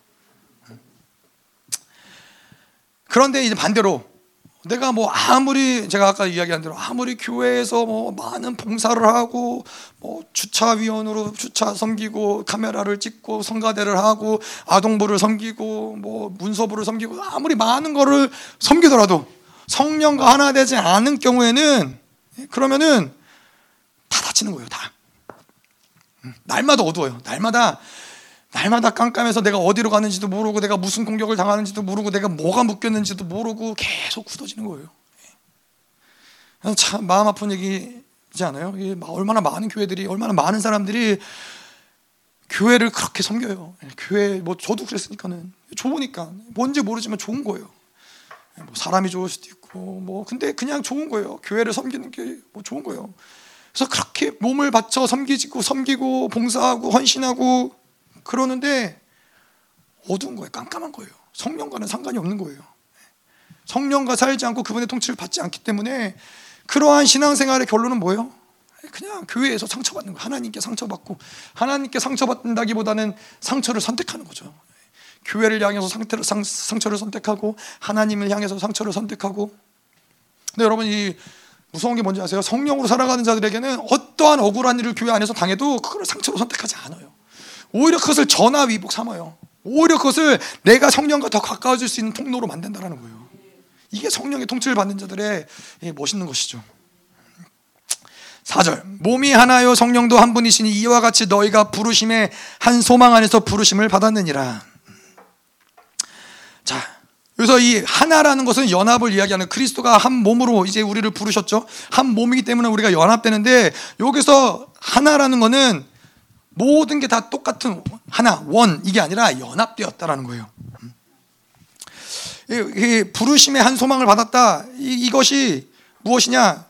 그런데 이제 반대로 내가 뭐 아무리 제가 아까 이야기한 대로 아무리 교회에서 뭐 많은 봉사를 하고 뭐 주차위원으로 주차 섬기고 카메라를 찍고 성가대를 하고 아동부를 섬기고 뭐 문서부를 섬기고 아무리 많은 거를 섬기더라도 성령과 하나 되지 않은 경우에는 그러면은 다 다치는 거예요 다. 음, 날마다 어두워요. 날마다 날마다 깜깜해서 내가 어디로 가는지도 모르고 내가 무슨 공격을 당하는지도 모르고 내가 뭐가 묶였는지도 모르고 계속 굳어지는 거예요. 참 마음 아픈 얘기지 않아요? 얼마나 많은 교회들이 얼마나 많은 사람들이 교회를 그렇게 섬겨요. 교회 뭐 저도 그랬으니까는 좋으니까 뭔지 모르지만 좋은 거예요. 뭐 사람이 좋을 수도 있고 뭐 근데 그냥 좋은 거예요. 교회를 섬기는 게 뭐 좋은 거예요. 그래서 그렇게 몸을 바쳐 섬기고 섬기고 봉사하고 헌신하고 그러는데 어두운 거예요. 깜깜한 거예요. 성령과는 상관이 없는 거예요. 성령과 살지 않고 그분의 통치를 받지 않기 때문에 그러한 신앙생활의 결론은 뭐예요? 그냥 교회에서 상처받는 거예요. 하나님께 상처받고 하나님께 상처받는다기보다는 상처를 선택하는 거죠. 교회를 향해서 상태를, 상, 상처를 선택하고 하나님을 향해서 상처를 선택하고 근데 여러분 이 무서운 게 뭔지 아세요? 성령으로 살아가는 자들에게는 어떠한 억울한 일을 교회 안에서 당해도 그걸 상처로 선택하지 않아요. 오히려 그것을 전화 위복 삼아요. 오히려 그것을 내가 성령과 더 가까워질 수 있는 통로로 만든다는 거예요. 이게 성령의 통치를 받는 자들의 멋있는 것이죠. 4절 몸이 하나요 성령도 한 분이시니 이와 같이 너희가 부르심의 한 소망 안에서 부르심을 받았느니라. 자, 그래서 이 하나라는 것은 연합을 이야기하는 그리스도가 한 몸으로 이제 우리를 부르셨죠. 한 몸이기 때문에 우리가 연합되는데 여기서 하나라는 것은 모든 게 다 똑같은 하나 원 이게 아니라 연합되었다라는 거예요. 이, 부르심의 한 소망을 받았다. 이, 것이 무엇이냐?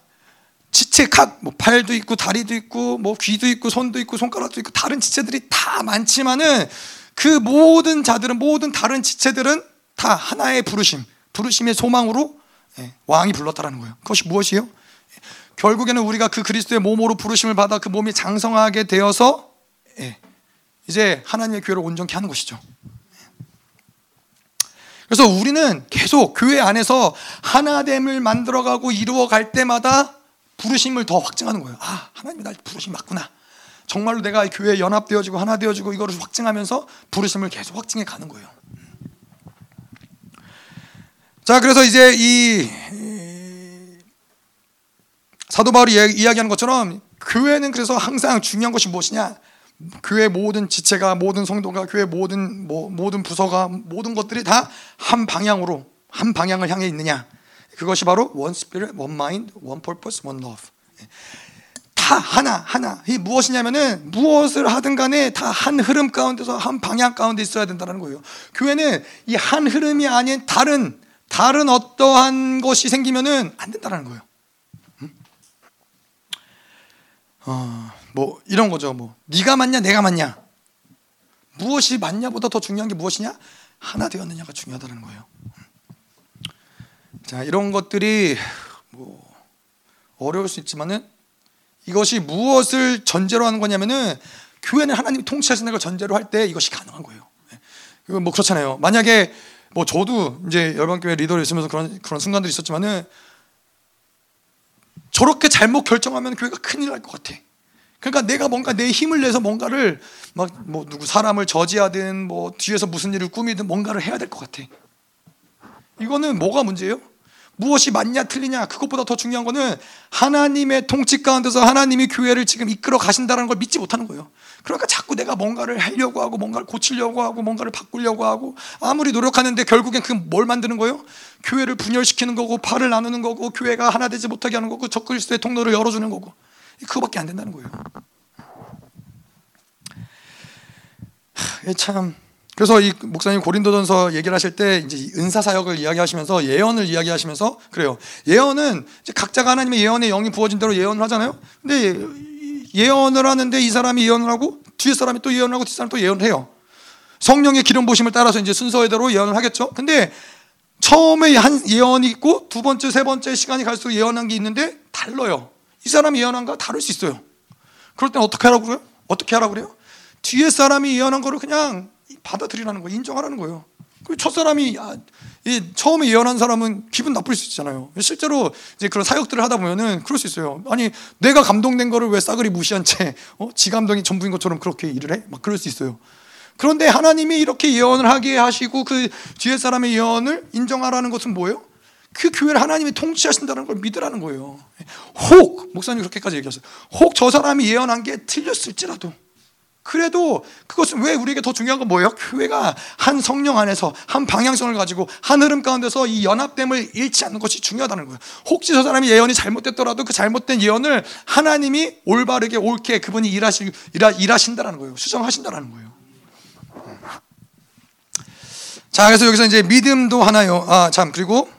지체 각, 뭐 팔도 있고 다리도 있고 뭐 귀도 있고 손도 있고 손가락도 있고 다른 지체들이 다 많지만은 그 모든 자들은 모든 다른 지체들은 다 하나의 부르심, 부르심의 소망으로 예, 왕이 불렀다라는 거예요. 그것이 무엇이요? 결국에는 우리가 그 그리스도의 몸으로 부르심을 받아 그 몸이 장성하게 되어서 예, 이제 하나님의 교회를 온전케 하는 것이죠. 그래서 우리는 계속 교회 안에서 하나됨을 만들어가고 이루어갈 때마다 부르심을 더 확증하는 거예요. 아, 하나님이 날 부르심 맞구나. 정말로 내가 교회에 연합되어지고 하나 되어지고 이거를 확증하면서 부르심을 계속 확증해 가는 거예요. 자, 그래서 이제 이 사도 바울이 이야기하는 것처럼 교회는 그래서 항상 중요한 것이 무엇이냐? 교회 모든 지체가 모든 성도가 교회 모든 뭐, 모든 부서가 모든 것들이 다 한 방향으로 한 방향을 향해 있느냐? 그것이 바로 one spirit, one mind, one purpose, one love. 다 하나 하나. 이 무엇이냐면은 무엇을 하든 간에 다 한 흐름 가운데서 한 방향 가운데 있어야 된다는 거예요. 교회는 이 한 흐름이 아닌 다른 다른 어떠한 것이 생기면은 안 된다는 거예요. 음? 어, 뭐 이런 거죠. 뭐 네가 맞냐, 내가 맞냐. 무엇이 맞냐보다 더 중요한 게 무엇이냐? 하나 되었느냐가 중요하다는 거예요. 자, 이런 것들이 뭐 어려울 수 있지만은 이것이 무엇을 전제로 하는 거냐면은 교회는 하나님이 통치하시는 걸 전제로 할 때 이것이 가능한 거예요. 이거 뭐 그렇잖아요. 만약에 뭐 저도 이제 열방교회 리더로 있으면서 그런 그런 순간들이 있었지만은 저렇게 잘못 결정하면 교회가 큰일 날 것 같아. 그러니까 내가 뭔가 내 힘을 내서 뭔가를 막 뭐 누구 사람을 저지하든 뭐 뒤에서 무슨 일을 꾸미든 뭔가를 해야 될 것 같아. 이거는 뭐가 문제예요? 무엇이 맞냐 틀리냐 그것보다 더 중요한 거는 하나님의 통치 가운데서 하나님이 교회를 지금 이끌어 가신다는 걸 믿지 못하는 거예요. 그러니까 자꾸 내가 뭔가를 하려고 하고 뭔가를 고치려고 하고 뭔가를 바꾸려고 하고 아무리 노력하는데 결국엔 그뭘 만드는 거예요? 교회를 분열시키는 거고 팔을 나누는 거고 교회가 하나 되지 못하게 하는 거고 적그리스도의 통로를 열어주는 거고 그거밖에 안 된다는 거예요. 참 그래서 이 목사님 고린도전서 얘기를 하실 때 이제 은사 사역을 이야기하시면서 예언을 이야기하시면서 그래요. 예언은 각자가 하나님의 예언의 영이 부어진 대로 예언을 하잖아요. 근데 예언을 하는데 이 사람이 예언을 하고 뒤에 사람이 또 예언을 하고 뒷 사람이 또 예언을 해요. 성령의 기름 부심을 따라서 이제 순서대로 예언을 하겠죠. 근데 처음에 한 예언이 있고 두 번째, 세 번째 시간이 갈수록 예언한 게 있는데 달라요. 이 사람이 예언한 거 다를 수 있어요. 그럴 땐 어떻게 하라고 그래요? 어떻게 하라고 그래요? 뒤에 사람이 예언한 거를 그냥 받아들이라는 거예요. 인정하라는 거예요. 첫 사람이 아, 처음에 예언한 사람은 기분 나쁠 수 있잖아요. 실제로 이제 그런 사역들을 하다 보면은 그럴 수 있어요. 아니 내가 감동된 거를 왜 싸그리 무시한 채, 어? 지 감동이 전부인 것처럼 그렇게 일을 해? 막 그럴 수 있어요. 그런데 하나님이 이렇게 예언을 하게 하시고 그 뒤에 사람의 예언을 인정하라는 것은 뭐예요? 그 교회를 하나님이 통치하신다는 걸 믿으라는 거예요. 혹 목사님 그렇게까지 얘기하셨어요. 혹 저 사람이 예언한 게 틀렸을지라도 그래도 그것은 왜 우리에게 더 중요한 건 뭐예요? 교회가 한 성령 안에서 한 방향성을 가지고 한 흐름 가운데서 이 연합됨을 잃지 않는 것이 중요하다는 거예요. 혹시 저 사람이 예언이 잘못됐더라도 그 잘못된 예언을 하나님이 올바르게 옳게 그분이 일하시, 일하, 일하신다는 거예요. 수정하신다는 거예요. 자, 그래서 여기서 이제 믿음도 하나요. 아, 참, 그리고, 음,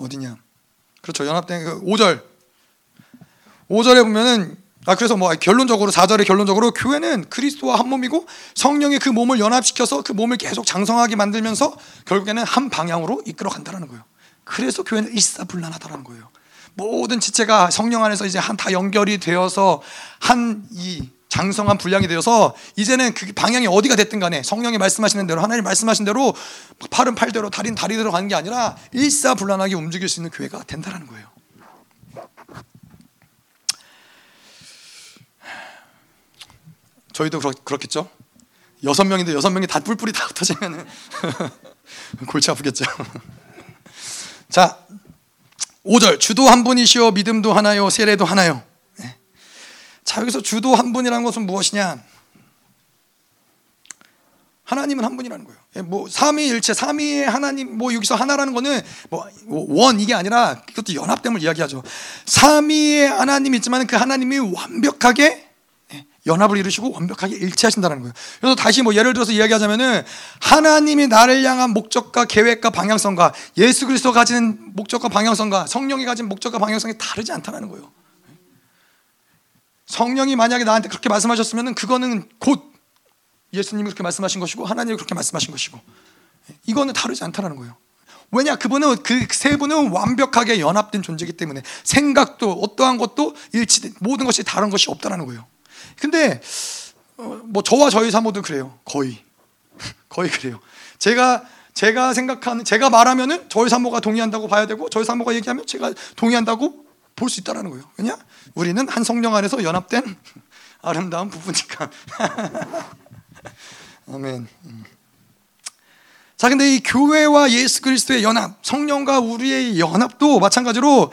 어디냐. 그렇죠. 연합된 5절. 그 5절에 보면은 아 그래서 뭐 결론적으로 4절의 결론적으로 교회는 그리스도와 한 몸이고 성령이 그 몸을 연합시켜서 그 몸을 계속 장성하게 만들면서 결국에는 한 방향으로 이끌어 간다는 거예요. 그래서 교회는 일사불란하다는 거예요. 모든 지체가 성령 안에서 이제 한 다 연결이 되어서 한 이 장성한 분량이 되어서 이제는 그 방향이 어디가 됐든 간에 성령이 말씀하시는 대로 하나님 말씀하신 대로 팔은 팔대로 다리는 다리대로 가는 게 아니라 일사불란하게 움직일 수 있는 교회가 된다는 거예요. 저희도 그렇, 그렇겠죠? 여섯 명인데 여섯 명이 다 뿔뿔이 다 흩어지면 골치 아프겠죠. 자, 5절 주도 한 분이시오 믿음도 하나요 세례도 하나요. 네. 자 여기서 주도 한 분이라는 것은 무엇이냐? 하나님은 한 분이라는 거예요. 예, 뭐 삼위일체, 삼위의 하나님, 뭐 여기서 하나라는 거는 뭐 원 이게 아니라 그것도 연합됨을 이야기하죠. 삼위의 하나님이 있지만 그 하나님이 완벽하게 연합을 이루시고 완벽하게 일치하신다는 거예요. 그래서 다시 뭐 예를 들어서 이야기하자면은 하나님이 나를 향한 목적과 계획과 방향성과 예수 그리스도 가진 목적과 방향성과 성령이 가진 목적과 방향성이 다르지 않다는 거예요. 성령이 만약에 나한테 그렇게 말씀하셨으면은 그거는 곧 예수님이 그렇게 말씀하신 것이고 하나님이 그렇게 말씀하신 것이고 이거는 다르지 않다는 거예요. 왜냐 그분은 그 세 분은 완벽하게 연합된 존재이기 때문에 생각도 어떠한 것도 일치 모든 것이 다른 것이 없다는 거예요. 근데 어, 뭐 저와 저희 사모도 그래요. 거의 거의 그래요. 제가 제가 생각하는 제가 말하면은 저희 사모가 동의한다고 봐야 되고 저희 사모가 얘기하면 제가 동의한다고 볼 수 있다라는 거예요. 왜냐? 우리는 한 성령 안에서 연합된 아름다운 부부니까. 아멘. 음. 자, 근데 이 교회와 예수 그리스도의 연합, 성령과 우리의 연합도 마찬가지로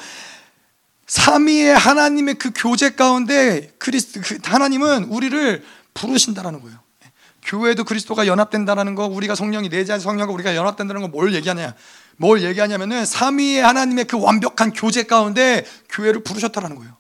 삼위의 하나님의 그 교제 가운데 그리스도 그 하나님은 우리를 부르신다라는 거예요. 교회도 그리스도가 연합된다라는 거, 우리가 성령이 내재한 성령과 우리가 연합된다는 거 뭘 얘기하냐? 뭘 얘기하냐면은 삼위의 하나님의 그 완벽한 교제 가운데 교회를 부르셨다라는 거예요.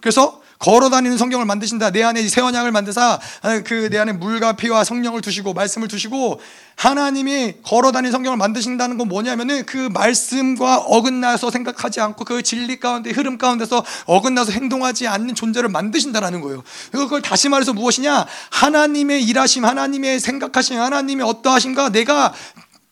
그래서 걸어 다니는 성경을 만드신다. 내 안에 새 언약을 만드사 아, 그내 안에 물과 피와 성령을 두시고 말씀을 두시고 하나님이 걸어 다니는 성경을 만드신다는 건 뭐냐면은 그 말씀과 어긋나서 생각하지 않고 그 진리 가운데 흐름 가운데서 어긋나서 행동하지 않는 존재를 만드신다라는 거예요. 그걸 다시 말해서 무엇이냐? 하나님의 일하심, 하나님의 생각하심, 하나님의 어떠하심과 내가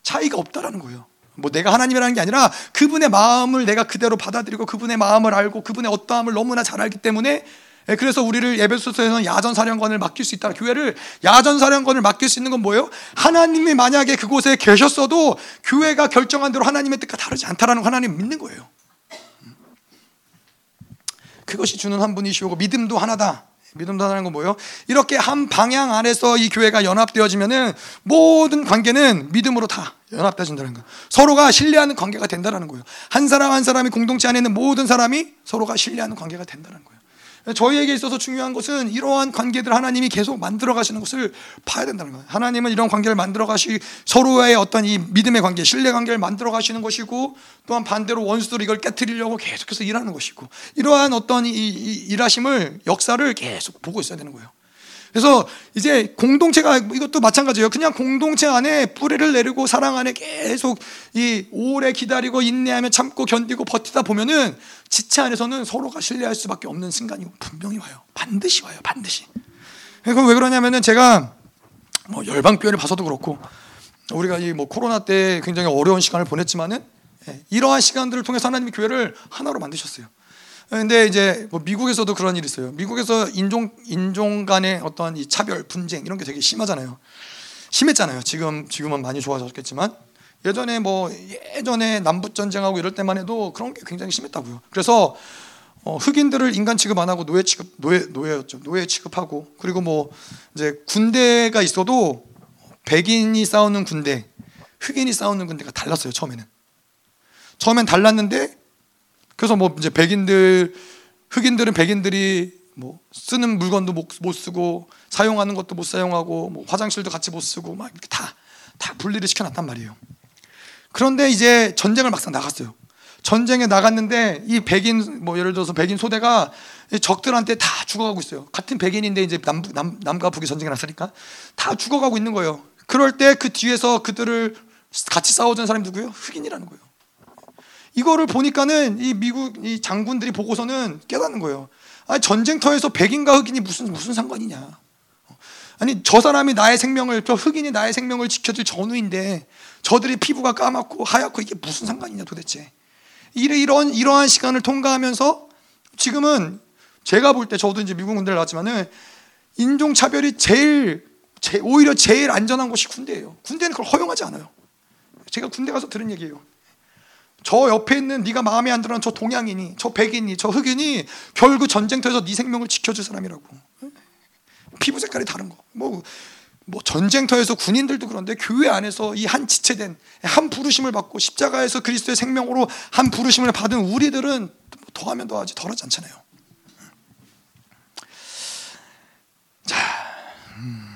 차이가 없다라는 거예요. 뭐 내가 하나님이라는 게 아니라 그분의 마음을 내가 그대로 받아들이고 그분의 마음을 알고 그분의 어떠함을 너무나 잘 알기 때문에 예, 그래서 우리를 에베소서에서는 야전 사령관을 맡길 수 있다. 교회를 야전 사령관을 맡길 수 있는 건 뭐예요? 하나님이 만약에 그곳에 계셨어도 교회가 결정한 대로 하나님의 뜻과 다르지 않다라는 하나님 믿는 거예요. 그것이 주는 한 분이시오고 믿음도 하나다. 믿음도 하나는 건 뭐예요? 이렇게 한 방향 안에서 이 교회가 연합되어지면은 모든 관계는 믿음으로 다 연합되어진다는 거예요. 서로가 신뢰하는 관계가 된다는 거예요. 한 사람 한 사람이 공동체 안에 있는 모든 사람이 서로가 신뢰하는 관계가 된다는 거예요. 저희에게 있어서 중요한 것은 이러한 관계들 하나님이 계속 만들어 가시는 것을 봐야 된다는 거예요. 하나님은 이런 관계를 만들어 가시 서로의 어떤 이 믿음의 관계, 신뢰 관계를 만들어 가시는 것이고 또한 반대로 원수들이 이걸 깨뜨리려고 계속해서 일하는 것이고 이러한 어떤 이, 이 일하심을 역사를 계속 보고 있어야 되는 거예요. 그래서 이제 공동체가 이것도 마찬가지예요. 그냥 공동체 안에 뿌리를 내리고 사랑 안에 계속 이 오래 기다리고 인내하며 참고 견디고 버티다 보면은 지체 안에서는 서로가 신뢰할 수밖에 없는 순간이 분명히 와요. 반드시 와요. 반드시. 그럼 왜 그러냐면은 제가 뭐 열방교회를 봐서도 그렇고 우리가 이 뭐 코로나 때 굉장히 어려운 시간을 보냈지만은 예, 이러한 시간들을 통해서 하나님이 교회를 하나로 만드셨어요. 근데 이제 뭐 미국에서도 그런 일이 있어요. 미국에서 인종 인종 간의 어떤 이 차별 분쟁 이런 게 되게 심하잖아요. 심했잖아요. 지금 지금은 많이 좋아졌겠지만 예전에 뭐 예전에 남북 전쟁하고 이럴 때만 해도 그런 게 굉장히 심했다고요. 그래서 어, 흑인들을 인간 취급 안 하고 노예 취급 노예 노예였죠. 노예 취급하고 그리고 뭐 이제 군대가 있어도 백인이 싸우는 군대, 흑인이 싸우는 군대가 달랐어요. 처음에는 처음엔 달랐는데 그래서 뭐 이제 백인들 흑인들은 백인들이 뭐 쓰는 물건도 못, 못 쓰고 사용하는 것도 못 사용하고 뭐 화장실도 같이 못 쓰고 막 이렇게 다 다 분리를 시켜놨단 말이에요. 그런데 이제 전쟁을 막상 나갔어요. 전쟁에 나갔는데 이 백인 뭐 예를 들어서 백인 소대가 적들한테 다 죽어가고 있어요. 같은 백인인데 이제 남, 남, 남과 북이 전쟁이 났으니까 다 죽어가고 있는 거예요. 그럴 때 그 뒤에서 그들을 같이 싸워준 사람이 누구예요? 흑인이라는 거예요. 이거를 보니까는 이 미국 이 장군들이 보고서는 깨닫는 거예요. 아 전쟁터에서 백인과 흑인이 무슨 무슨 상관이냐? 아니 저 사람이 나의 생명을 저 흑인이 나의 생명을 지켜줄 전우인데 저들이 피부가 까맣고 하얗고 이게 무슨 상관이냐 도대체? 이런 이러한 시간을 통과하면서 지금은 제가 볼 때 저도 이제 미국 군대를 나왔지만은 인종 차별이 제일 제, 오히려 제일 안전한 곳이 군대예요. 군대는 그걸 허용하지 않아요. 제가 군대 가서 들은 얘기예요. 저 옆에 있는 네가 마음에 안 들어는 저 동양인이, 저 백인이, 저 흑인이 결국 전쟁터에서 네 생명을 지켜줄 사람이라고. 피부 색깔이 다른 거. 뭐, 뭐 전쟁터에서 군인들도 그런데 교회 안에서 이 한 지체된 한 부르심을 받고 십자가에서 그리스도의 생명으로 한 부르심을 받은 우리들은 더하면 더하지 덜하지 않잖아요. 자, 음.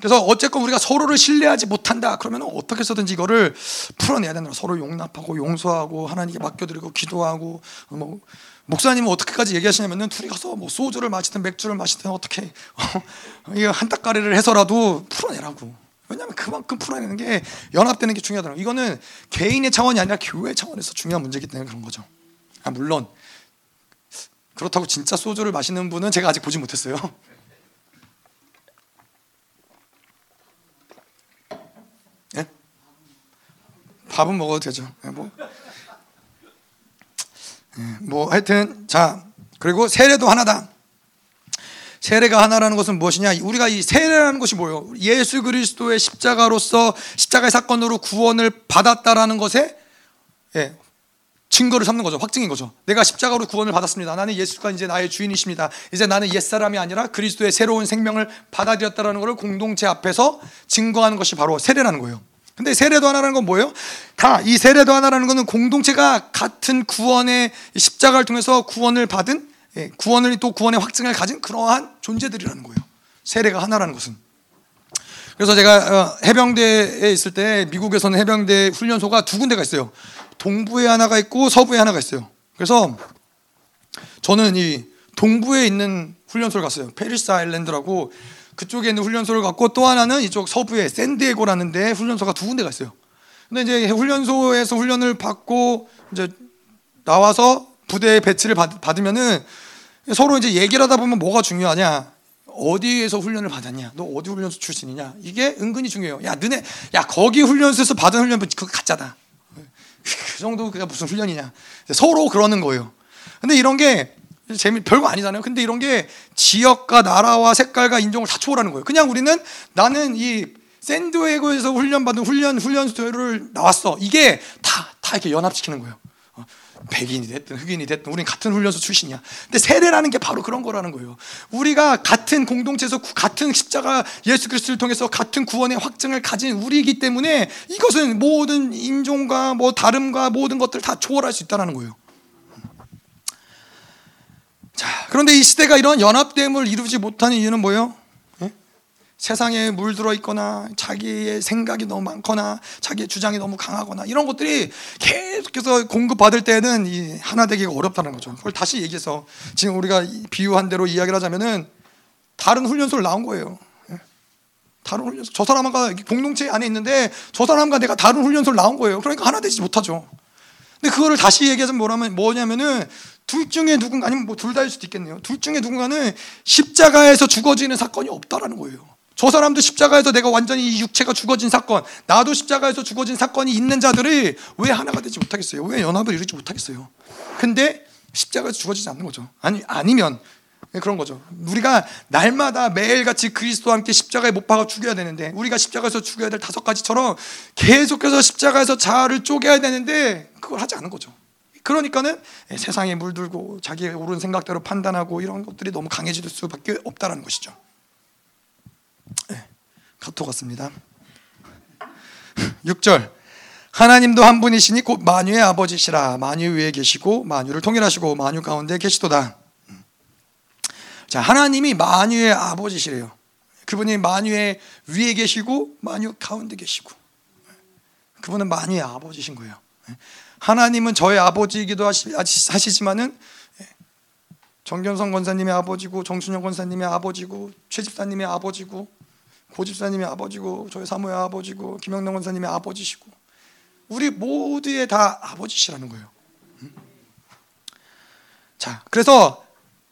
그래서 어쨌건 우리가 서로를 신뢰하지 못한다 그러면 어떻게 해서든지 이거를 풀어내야 된다. 서로 용납하고 용서하고 하나님께 맡겨드리고 기도하고 뭐 목사님은 어떻게까지 얘기하시냐면은 둘이 가서 뭐 소주를 마시든 맥주를 마시든 어떻게 어, 이거 한따까리를 해서라도 풀어내라고. 왜냐하면 그만큼 풀어내는 게 연합되는 게 중요하더라고요. 이거는 개인의 차원이 아니라 교회 차원에서 중요한 문제이기 때문에 그런 거죠. 아, 물론 그렇다고 진짜 소주를 마시는 분은 제가 아직 보지 못했어요. 밥은 먹어도 되죠. 네, 뭐, 네, 뭐 하여튼 자 그리고 세례도 하나다. 세례가 하나라는 것은 무엇이냐? 우리가 이 세례라는 것이 뭐예요? 예수 그리스도의 십자가로서 십자가의 사건으로 구원을 받았다라는 것에 예, 증거를 삼는 거죠. 확증인 거죠. 내가 십자가로 구원을 받았습니다. 나는 예수가 이제 나의 주인이십니다. 이제 나는 옛사람이 아니라 그리스도의 새로운 생명을 받아들였다라는 것을 공동체 앞에서 증거하는 것이 바로 세례라는 거예요. 근데 세례도 하나라는 건 뭐예요? 다 이 세례도 하나라는 것은 공동체가 같은 구원의 십자가를 통해서 구원을 받은 예, 구원을 또 구원의 확증을 가진 그러한 존재들이라는 거예요. 세례가 하나라는 것은. 그래서 제가 어, 해병대에 있을 때 미국에서는 해병대 훈련소가 두 군데가 있어요. 동부에 하나가 있고 서부에 하나가 있어요. 그래서 저는 이 동부에 있는 훈련소를 갔어요. 페리스 아일랜드라고 그쪽에 있는 훈련소를 갔고 또 하나는 이쪽 서부에 샌디에고라는 데 훈련소가 두 군데가 있어요. 근데 이제 훈련소에서 훈련을 받고 이제 나와서 부대에 배치를 받, 받으면은 서로 이제 얘기를 하다 보면 뭐가 중요하냐? 어디에서 훈련을 받았냐? 너 어디 훈련소 출신이냐? 이게 은근히 중요해요. 야, 너네, 야, 거기 훈련소에서 받은 훈련, 그거 가짜다. 그 정도 그게 무슨 훈련이냐? 서로 그러는 거예요. 근데 이런 게 재미 별거 아니잖아요. 근데 이런 게 지역과 나라와 색깔과 인종을 다 초월하는 거예요. 그냥 우리는 나는 이 샌드웨고에서 훈련받은 훈련 훈련소를 나왔어. 이게 다 다 이렇게 연합시키는 거예요. 어, 백인이 됐든 흑인이 됐든 우리는 같은 훈련소 출신이야. 근데 세례라는 게 바로 그런 거라는 거예요. 우리가 같은 공동체에서 같은 십자가 예수 그리스도를 통해서 같은 구원의 확증을 가진 우리이기 때문에 이것은 모든 인종과 뭐 다름과 모든 것들 다 초월할 수 있다는 거예요. 자, 그런데 이 시대가 이런 연합됨을 이루지 못하는 이유는 뭐예요? 예? 세상에 물들어 있거나 자기의 생각이 너무 많거나 자기의 주장이 너무 강하거나 이런 것들이 계속해서 공급받을 때는 이 하나 되기가 어렵다는 거죠. 그걸 다시 얘기해서 지금 우리가 비유한 대로 이야기를 하자면은 다른 훈련소를 나온 거예요. 예? 다른 훈련소. 저 사람과 공동체 안에 있는데 저 사람과 내가 다른 훈련소를 나온 거예요. 그러니까 하나 되지 못하죠. 근데 그거를 다시 뭐라면 뭐냐면은 둘 중에 누군가 아니면 뭐 둘 다일 수도 있겠네요. 둘 중에 누군가는 십자가에서 죽어지는 사건이 없다라는 거예요. 저 사람도 십자가에서 내가 완전히 이 육체가 죽어진 사건, 나도 십자가에서 죽어진 사건이 있는 자들이 왜 하나가 되지 못하겠어요? 왜 연합을 이루지 못하겠어요? 근데 십자가에서 죽어지지 않는 거죠. 아니 아니면 그런 거죠. 우리가 날마다 매일같이 그리스도와 함께 십자가에 못 박아 죽여야 되는데 우리가 십자가에서 죽여야 될 다섯 가지처럼 계속해서 십자가에서 자아를 쪼개야 되는데 그걸 하지 않은 거죠. 그러니까는 세상에 물들고 자기의 옳은 생각대로 판단하고 이런 것들이 너무 강해질 수밖에 없다라는 것이죠. 네, 카톡 같습니다. 6절 하나님도 한 분이시니 곧 만유의 아버지시라 만유 위에 계시고 만유를 통일하시고 만유 가운데 계시도다. 자 하나님이 만유의 아버지시래요. 그분이 만유의 위에 계시고 만유 가운데 계시고 그분은 만유의 아버지신 거예요. 하나님은 저의 아버지이기도 하시지만은 예, 정견성 권사님의 아버지고 정순영 권사님의 아버지고 최 집사님의 아버지고 고 집사님의 아버지고 저희 사모의 아버지고 김영남 권사님의 아버지시고 우리 모두의 다 아버지시라는 거예요. 음? 자, 그래서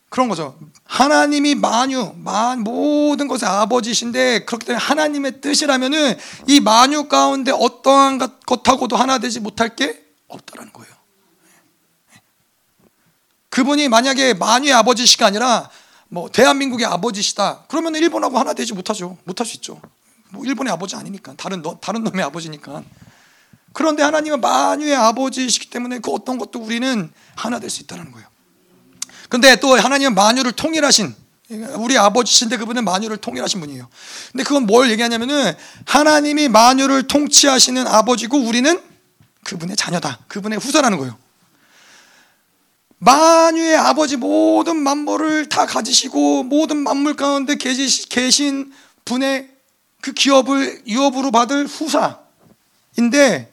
그런 거죠. 하나님이 만유, 만 모든 것의 아버지신데 그렇기 때문에 하나님의 뜻이라면은 이 만유 가운데 어떠한 것하고도 하나 되지 못할 게 없다라는 거예요. 그분이 만약에 만유의 아버지시가 아니라 뭐 대한민국의 아버지시다. 그러면 일본하고 하나 되지 못하죠. 못할 수 있죠. 뭐 일본의 아버지 아니니까 다른 너, 다른 놈의 아버지니까. 그런데 하나님은 만유의 아버지이시기 때문에 그 어떤 것도 우리는 하나 될 수 있다는 거예요. 근데 또 하나님은 만유를 통일하신 우리 아버지신데 그분은 만유를 통일하신 분이에요. 근데 그건 뭘 얘기하냐면은 하나님이 만유를 통치하시는 아버지고 우리는 그분의 자녀다. 그분의 후사라는 거예요. 만유의 아버지 모든 만물을 다 가지시고 모든 만물 가운데 계신 분의 그 기업을 유업으로 받을 후사인데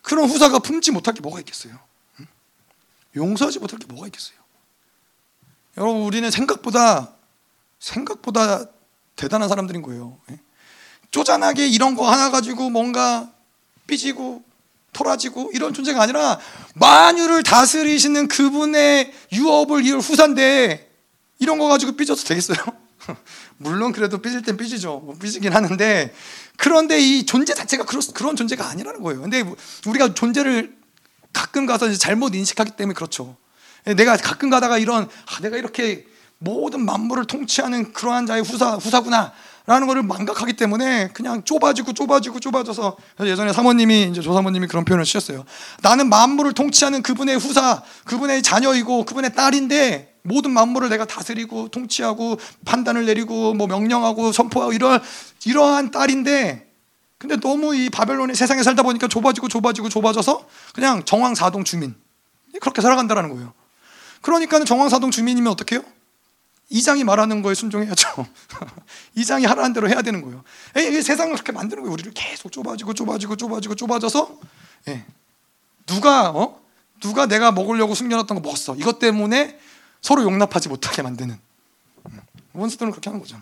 그런 후사가 품지 못할 게 뭐가 있겠어요? 용서하지 못할 게 뭐가 있겠어요? 여러분 우리는 생각보다 생각보다 대단한 사람들인 거예요. 예? 쪼잔하게 이런 거 하나 가지고 뭔가 삐지고 토라지고 이런 존재가 아니라 만유를 다스리시는 그분의 유업을 이을 후사인데 이런 거 가지고 삐져도 되겠어요? 물론 그래도 삐질 땐 삐지죠. 뭐 삐지긴 하는데 그런데 이 존재 자체가 그런, 존재가 아니라는 거예요. 근데 우리가 존재를 가끔 가서 잘못 인식하기 때문에 그렇죠. 내가 가끔 가다가 이런 아, 내가 이렇게 모든 만물을 통치하는 그러한 자의 후사 후사구나. 라는 것을 망각하기 때문에 그냥 좁아지고 좁아지고 좁아져서 예전에 사모님이 이제 조사모님이 그런 표현을 쓰셨어요. 나는 만물을 통치하는 그분의 후사, 그분의 자녀이고 그분의 딸인데 모든 만물을 내가 다스리고 통치하고 판단을 내리고 뭐 명령하고 선포하고 이런 이러한 딸인데 근데 너무 이 바벨론의 세상에 살다 보니까 좁아지고 좁아지고 좁아져서 그냥 정황사동 주민 그렇게 살아간다라는 거예요. 그러니까는 정황사동 주민이면 어떻게 해요? 이장이 말하는 거에 순종해야죠. 이장이 하라는 대로 해야 되는 거예요. 에, 세상을 그렇게 만드는 거예요. 우리를 계속 좁아지고 좁아지고 좁아지고 좁아져서 예. 누가 어? 누가 내가 먹으려고 숨겨놨던 거 먹었어. 이것 때문에 서로 용납하지 못하게 만드는 음. 원수들은 그렇게 하는 거죠.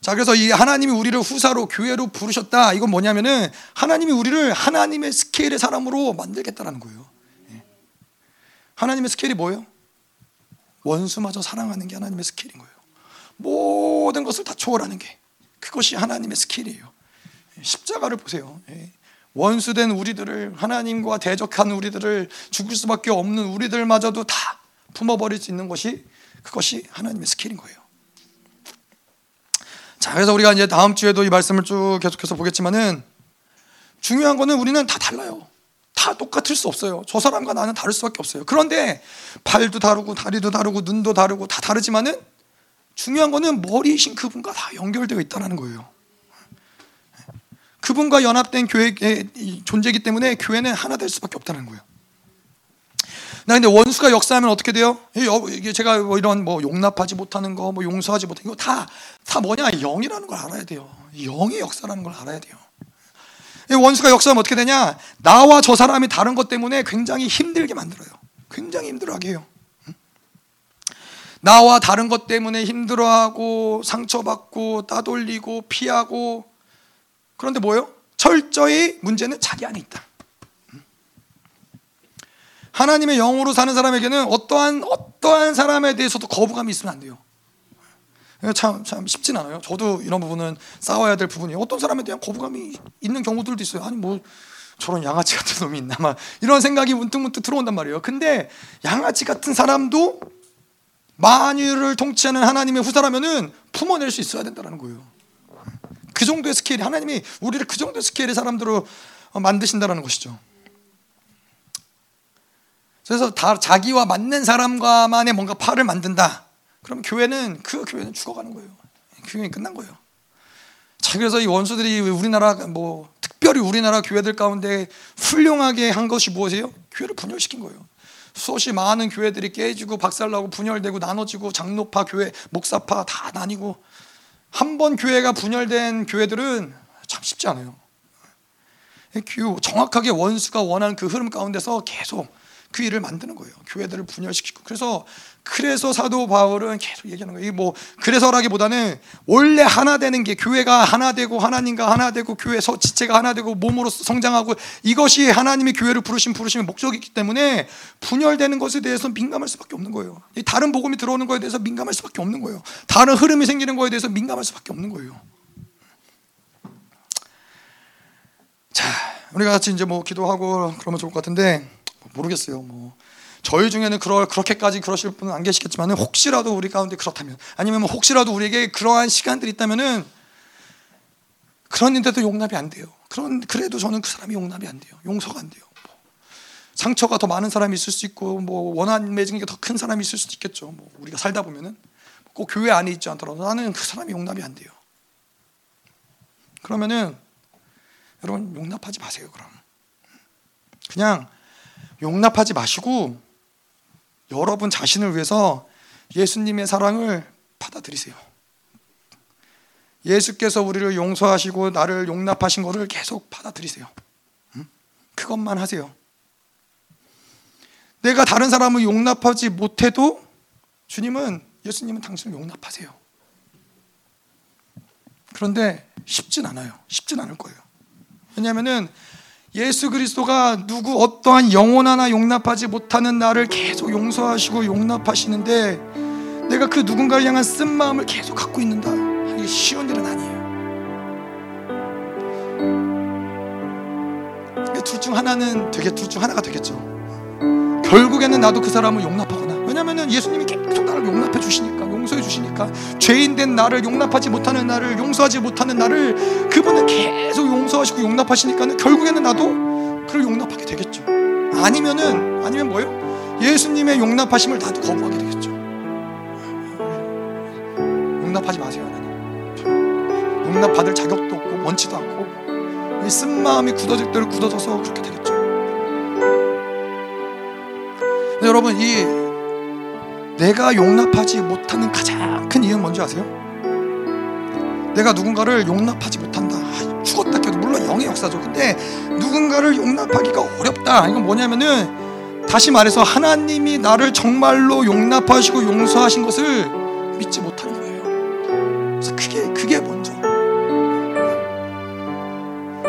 자, 그래서 이 하나님이 우리를 후사로 교회로 부르셨다. 이건 뭐냐면은 하나님이 우리를 하나님의 스케일의 사람으로 만들겠다라는 거예요. 하나님의 스케일이 뭐예요? 원수마저 사랑하는 게 하나님의 스케일인 거예요. 모든 것을 다 초월하는 게 그것이 하나님의 스케일이에요. 십자가를 보세요. 예. 원수된 우리들을 하나님과 대적한 우리들을 죽을 수밖에 없는 우리들마저도 다 품어버릴 수 있는 것이 그것이 하나님의 스케일인 거예요. 자, 그래서 우리가 이제 다음 주에도 이 말씀을 쭉 계속해서 보겠지만은 중요한 거는 우리는 다 달라요. 다 똑같을 수 없어요. 저 사람과 나는 다를 수밖에 없어요. 그런데 발도 다르고 다리도 다르고 눈도 다르고 다 다르지만은 중요한 거는 머리이신 그분과 다 연결되어 있다는 거예요. 그분과 연합된 교회의 존재이기 때문에 교회는 하나 될 수밖에 없다는 거예요. 나 근데 원수가 역사하면 어떻게 돼요? 이게 제가 뭐 이런 뭐 용납하지 못하는 거, 뭐 용서하지 못하는 거 다 다 뭐냐 영이라는 걸 알아야 돼요. 영의 역사라는 걸 알아야 돼요. 원수가 역사하면 어떻게 되냐? 나와 저 사람이 다른 것 때문에 굉장히 힘들게 만들어요. 굉장히 힘들어하게 해요. 나와 다른 것 때문에 힘들어하고 상처받고 따돌리고 피하고 그런데 뭐예요? 철저히 문제는 자기 안에 있다. 하나님의 영으로 사는 사람에게는 어떠한 어떠한 사람에 대해서도 거부감이 있으면 안 돼요. 참, 참 쉽진 않아요. 저도 이런 부분은 싸워야 될 부분이에요. 어떤 사람에 대한 거부감이 있는 경우들도 있어요. 아니, 뭐, 저런 양아치 같은 놈이 있나, 막 이런 생각이 문득 문득 들어온단 말이에요. 근데 양아치 같은 사람도 만유를 통치하는 하나님의 후사라면은 품어낼 수 있어야 된다는 거예요. 그 정도의 스케일이 하나님이 우리를 그 정도의 스케일의 사람들로 만드신다는 것이죠. 그래서 다 자기와 맞는 사람과만의 뭔가 팔을 만든다. 그럼 교회는 그 교회는 죽어가는 거예요. 교회는 끝난 거예요. 자 그래서 이 원수들이 우리나라 뭐 특별히 우리나라 교회들 가운데 훌륭하게 한 것이 무엇이에요? 교회를 분열시킨 거예요. 수없이 많은 교회들이 깨지고 박살나고 분열되고 나눠지고 장로파 교회, 목사파 다 나뉘고 한 번 교회가 분열된 교회들은 참 쉽지 않아요. 정확하게 원수가 원하는 그 흐름 가운데서 계속 그 일을 만드는 거예요. 교회들을 분열시키고. 그래서 그래서 사도 바울은 계속 얘기하는 거예요. 뭐 그래서라기보다는 원래 하나 되는 게 교회가 하나 되고 하나님과 하나 되고 교회 서 지체가 하나 되고 몸으로 성장하고 이것이 하나님의 교회를 부르신 부르심의 목적이기 때문에 분열되는 것에 대해서 민감할 수밖에 없는 거예요. 다른 복음이 들어오는 것에 대해서 민감할 수밖에 없는 거예요. 다른 흐름이 생기는 것에 대해서 민감할 수밖에 없는 거예요. 자, 우리 같이 이제 뭐 기도하고 그러면 좋을 것 같은데 모르겠어요. 뭐 저희 중에는 그럴 그렇게까지 그러실 분은 안 계시겠지만 혹시라도 우리 가운데 그렇다면 아니면 뭐 혹시라도 우리에게 그러한 시간들이 있다면은 그런 일인데도 용납이 안 돼요. 그런 그래도 저는 그 사람이 용납이 안 돼요. 용서가 안 돼요. 뭐 상처가 더 많은 사람이 있을 수 있고 뭐 원한 맺은 게 더 큰 사람이 있을 수도 있겠죠. 뭐 우리가 살다 보면은 꼭 교회 안에 있지 않더라도 나는 그 사람이 용납이 안 돼요. 그러면은 여러분 용납하지 마세요. 그럼 그냥 용납하지 마시고 여러분 자신을 위해서 예수님의 사랑을 받아들이세요. 예수께서 우리를 용서하시고 나를 용납하신 것을 계속 받아들이세요. 그것만 하세요. 내가 다른 사람을 용납하지 못해도 주님은 예수님은 당신을 용납하세요. 그런데 쉽진 않아요. 쉽진 않을 거예요. 왜냐하면은 예수 그리스도가 누구 어떠한 영혼 하나 용납하지 못하는 나를 계속 용서하시고 용납하시는데 내가 그 누군가를 향한 쓴 마음을 계속 갖고 있는다. 이게 쉬운 일은 아니에요. 둘 중 하나는 되게 둘 중 하나가 되겠죠. 결국에는 나도 그 사람을 용납하거나. 왜냐하면 예수님이 계속 나를 용납해 주시니까 용서해 주시니까 죄인 된 나를 용납하지 못하는 나를 용서하지 못하는 나를 그분은 계속 용 서하시고 용납하시니까 결국에는 나도 그를 용납하게 되겠죠. 아니면은 아니면 뭐예요? 예수님의 용납하심을 나도 거부하게 되겠죠. 용납하지 마세요 하나님. 용납 받을 자격도 없고 원치도 않고 쓴 마음이 굳어질 대로 굳어져서 그렇게 되겠죠. 여러분 이 내가 용납하지 못하는 가장 큰 이유는 뭔지 아세요? 내가 누군가를 용납하지 못한다. 영의 역사죠. 근데 누군가를 용납하기가 어렵다. 이건 뭐냐면은 다시 말해서 하나님이 나를 정말로 용납하시고 용서하신 것을 믿지 못하는 거예요. 그래서 그게 그게 먼저.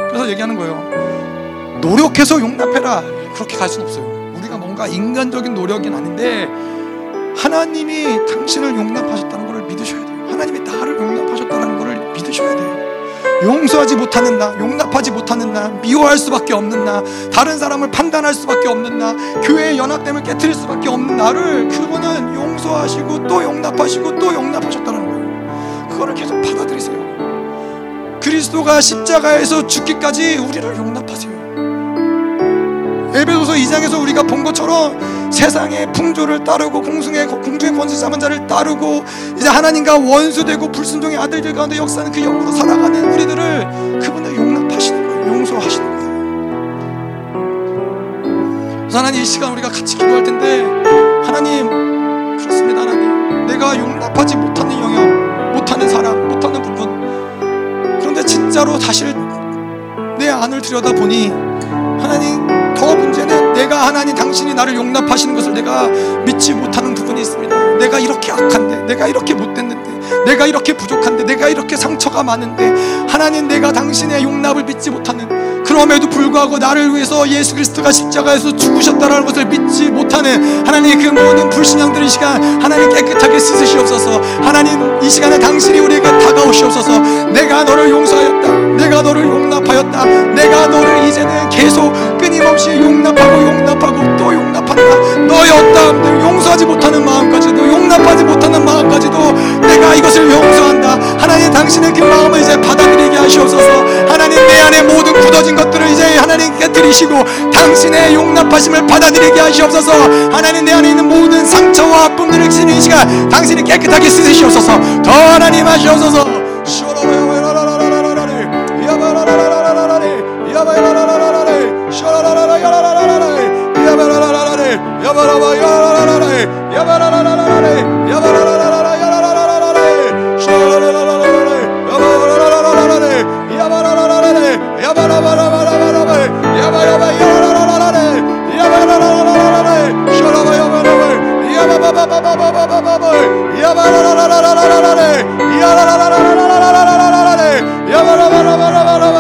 그래서 얘기하는 거예요. 노력해서 용납해라. 그렇게 갈 수는 없어요. 우리가 뭔가 인간적인 노력은 아닌데 하나님이 당신을 용납하셨다는 것을 믿으셔야 돼요. 하나님이 나를 용납하셨다는 것을 믿으셔야 돼요. 용서하지 못하는 나, 용납하지 못하는 나, 미워할 수밖에 없는 나, 다른 사람을 판단할 수밖에 없는 나, 교회의 연합됨을 깨뜨릴 수밖에 없는 나를 그분은 용서하시고 또 용납하시고 또 용납하셨다는 거예요. 그거를 계속 받아들이세요. 그리스도가 십자가에서 죽기까지 우리를 용납하세요. 에베소서 2장에서 우리가 본 것처럼 세상의 풍조를 따르고 공중의 공중의 권세 잡은 자를 따르고 이제 하나님과 원수되고 불순종의 아들들 가운데 역사는 그 영으로 살아가는 우리들을 그분을 용납하시는 거예요. 용서하시는 거예요. 그래서 하나님 이 시간 우리가 같이 기도할 텐데 하나님 그렇습니다 하나님 내가 용납하지 못하는 영역 못하는 사람 못하는 부분 그런데 진짜로 사실 내 안을 들여다보니 하나님 내가 하나님 당신이 나를 용납하시는 것을 내가 믿지 못하는 부분이 있습니다. 내가 이렇게 악한데, 내가 이렇게 못됐는데, 내가 이렇게 부족한데, 내가 이렇게 상처가 많은데, 하나님 내가 당신의 용납을 믿지 못하는 그럼에도 불구하고 나를 위해서 예수 그리스도가 십자가에서 죽으셨다는 것을 믿지 못하는 하나님 그 모든 불신앙들의 시간 하나님 깨끗하게 씻으시옵소서. 하나님 이 시간에 당신이 우리에게 다가오시옵소서. 내가 너를 용서하였다. 내가 너를 용납하였다. 내가 너를 이제는 계속 끊임없이 용납하고 용납하고 또 용납한다. 너의 어떠함들 용서하지 못하는 마음까지도 용납하지 못하는 마음까지도 내가 이것을 용서한다. 하나님 당신의 그 마음을 이제 받아들이게 하시옵소서. 하나님 내 안에 모든 굳어진 것들을 이제 하나님께 드리시고 당신의 용납하심을 받아들이게 하시옵소서 하나님 내 안에 있는 모든 상처와 아픔들을 지는 이 시간 당신이 깨끗하게 씻으시옵소서 더 하나님 하시옵소서 야바라바야라라라레 야바라라라라레 야바라라라라레 야바라라라라레 야바라라라라레 Yabara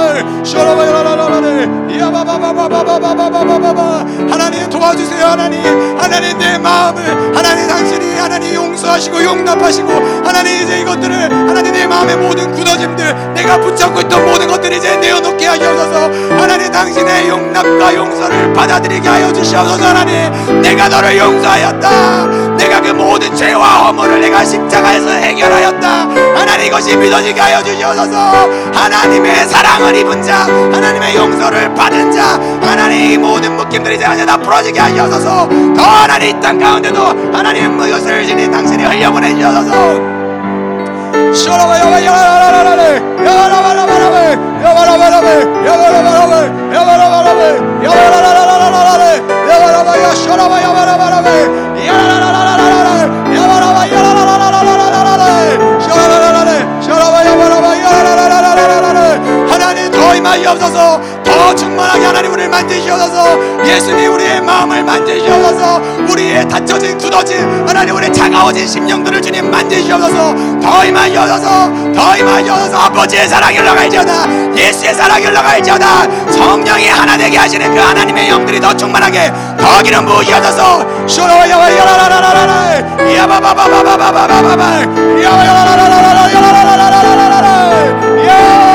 하나님 도와주세요 하나님 하나님 내 마음을 하나님 당신이 하나님 용서하시고 용납하시고 하나님 이제 이것들을 하나님 내 마음의 모든 굳어짐들 내가 붙잡고 있던 모든 것들 이제 내어놓게 하셔서 하나님 당신의 용납과 용서를 받아들이게 하여 주시옵소서 하나님 내가 너를 용서하였다 내가 그 모든 죄와 허물을 내가 십자가에서 해결하였다 하나님 이것이 믿어지게 하여 주시옵소서 하나님의 사랑을 입은 자 하나님의 용서를 받은 사는 자 하나님 이 모든 묶임들이 제 안에 다 풀어지게 하셔서 더 하나님 이 땅 가운데도 하나님 무엇을 주님 당신이 흘려보내주셔서 시원하고 여가 하여서. 임하시옵소서. 더 충만하게 하나님 우리를 만드시옵소서. 예수님 우리의 마음을 만드시옵소서. 우리의 닫혀진 굳어진 하나님 우리의 차가워진 심령들을 주님 만드시옵소서. 더 임하시옵소서. 더 임하시옵소서. 아버지의 사랑이 흘러갈지어다. 예수의 사랑이 흘러갈지어다. 성령이 하나 되게 하시는 그 하나님의 영들이 더 충만하게 더 기름 부으시옵소서. 쇼로야와야라라라라라 야바바바바바바바바바 야와야라라라라라라라라라라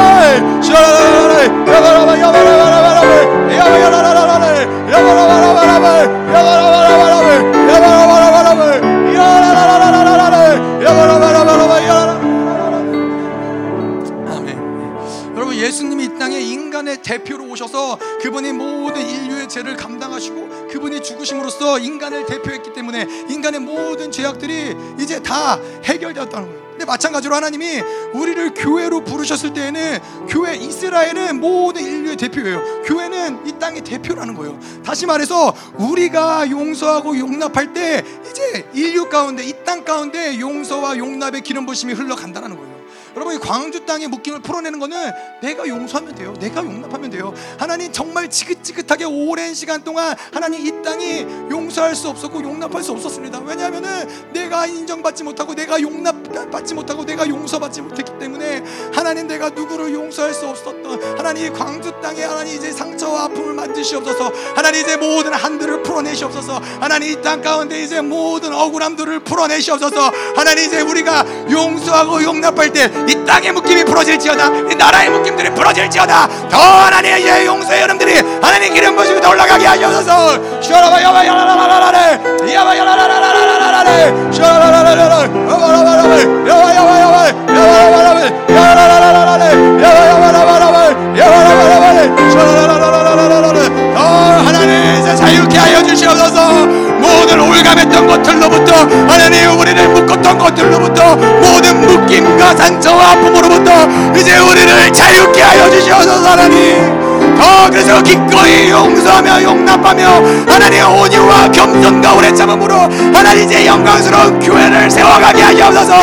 예수님이 이 땅에 인간의 대표로 오셔서 그분이 모든 인류의 죄를 감당하시고 그분이 죽으심으로써 인간을 대표했기 때문에 인간의 모든 죄악들이 이제 다 해결되었다는 거예요. 근데 마찬가지로 하나님이 우리를 교회로 부르셨을 때에는 교회 이스라엘은 모든 인류의 대표예요. 교회는 이 땅의 대표라는 거예요. 다시 말해서 우리가 용서하고 용납할 때 이제 인류 가운데 이 땅 가운데 용서와 용납의 기름 부심이 흘러간다는 거예요. 여러분 이 광주 땅의 묶임을 풀어내는 거는 내가 용서하면 돼요. 내가 용납하면 돼요. 하나님 정말 지긋지긋하게 오랜 시간 동안 하나님 이 땅이 용서할 수 없었고 용납할 수 없었습니다. 왜냐하면은 내가 인정받지 못하고 내가 용납 받지 못하고 내가 용서받지 못했기 때문에 하나님 내가 누구를 용서할 수 없었던 하나님 이 광주 땅에 하나님 이제 상처와 아픔을 만드시옵소서. 하나님 이제 모든 한들을 풀어내시옵소서. 하나님 이 땅 가운데 이제 모든 억울함들을 풀어내시옵소서. 하나님 이제 우리가 용서하고 용납할 때 이 땅의 묶임이 풀어질지어다. 이 나라의 묶임들이 풀어질지어다. 더 하나님의 예, 용서의 여러분들이 하나님 기름 부시고 더 올라가게 하셔서. 셔라바 야바 야라라라라라레 야바 야라라라라라라레 셔라라라라라 야바라바라바 야바 야바 야바 야바라바라바 야라라라라라레 야바 야바라바라바 야바라바라바 셔라라라라라라레 더 하나님 이제 자유케 하여 주시옵소서. 모든 올감했던 것들로부터 하나님 우리를 묶었던 것들로부터 모든 묶임과 상처와 아픔으로부터 이제 우리를 자유케 하여 주시옵소서 하나님 더 그래서 기꺼이 용서하며 용납하며 하나님 온유와 겸손과 오래 참음으로 하나님 이제 영광스러운 교회를 세워가게 하시옵소서.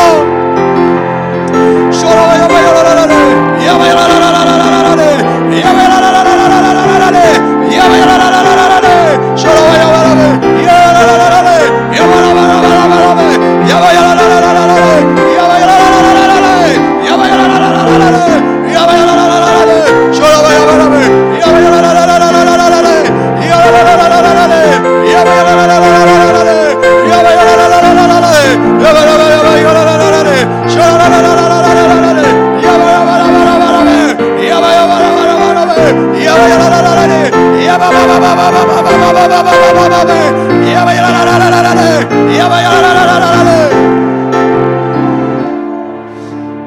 쇼라야바야라라라라 야바야라라라라라라라 야바야라라라라라라라 야바야라라라라라라 쇼라야바라바 야라라라라라 야바라바라바라바라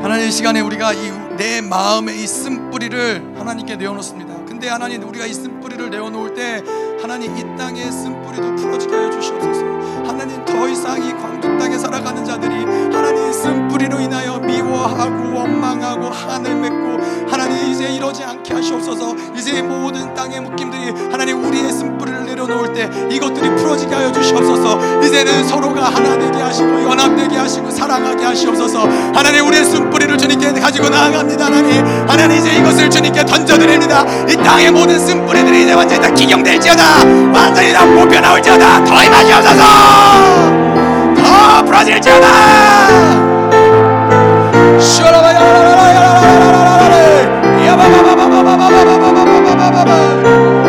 하나님 이 시간에 우리가 이 내 마음에 이 쓴뿌리를 하나님께 내어놓습니다. 근데 하나님 우리가 이 쓴뿌리를 내어놓을 때 하나님 이 땅의 쓴뿌리도 풀어지게 하여 주시옵소서. 하나님 더 이상 이 광주 땅에 살아가는 자들이 하나님 쓴뿌리로 인하여 미워하고 원망하고 한을 맺고 하나님 이제 이러지 않게 하시옵소서. 이제 모든 땅의 묶임들이 하나님 우리의 쓴뿌리를 내려놓을 때 이것들이 풀어지게 하여 주시옵소서. 이제는 서로가 하나 되게 하시고 연합되게 하시고 사랑하게 하시옵소서. 하나님 우리의 쓴뿌리를 주님께 가지고 나아갑니다. 하나님 하나님 이제 이것을 주님께 던져드립니다. 이 땅의 모든 쓴뿌리들이 이제 완전히 다 기경될지어다 완전히 다 뽑혀 나올지어다 더 임하시옵소서 더 풀어질지어다 슈라바야라라라라 라라라라라 야바바바바바바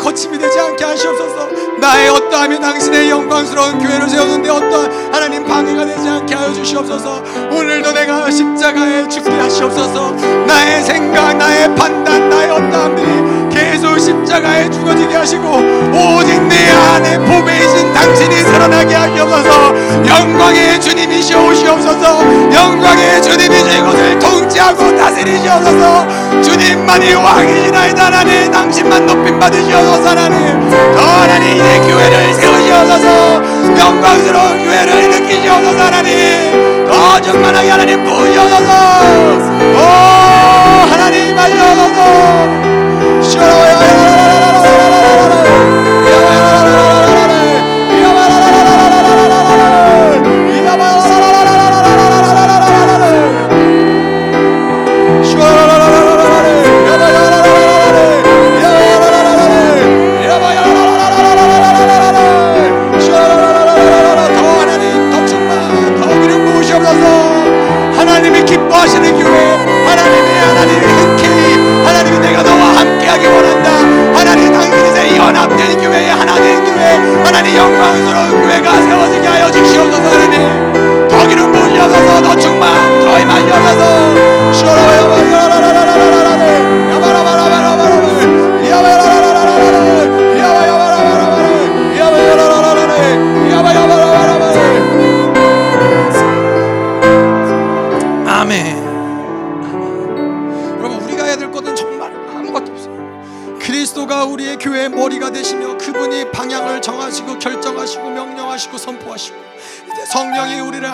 거침이 되지 않게 하시옵소서. 나의 어떠함이 당신의 영광스러운 교회를 세우는데 어떠한 하나님 방해가 되지 않게 하여 주시옵소서. 오늘도 내가 십자가에 죽게 하시옵소서. 나의 생각 나의 판단 나의 어떠함들이 계속 십자가에 죽어지게 하시고 오직 내 안에 보배이신 당신이 살아나게 하시옵소서. 영광의 주님 이시오 오시옵소서 영광의 주님이시 이곳을 통치하고 다스리시옵소서 주님만이 왕이시나이다 하나님 당신만 높임 받으시옵소서 하나님 더 하나님 이제 교회를 세우시옵소서 영광스러운 교회를 일으키시옵소서 하나님 더 충만하게 하나님 부으시옵소서 오 하나님 하시옵소서 하나님이 하나님 영광스러운 교회가 세워지게 하여 주시옵소서 하나님. 더 기름 부으시옵소서 더 충만 더 임하시옵소서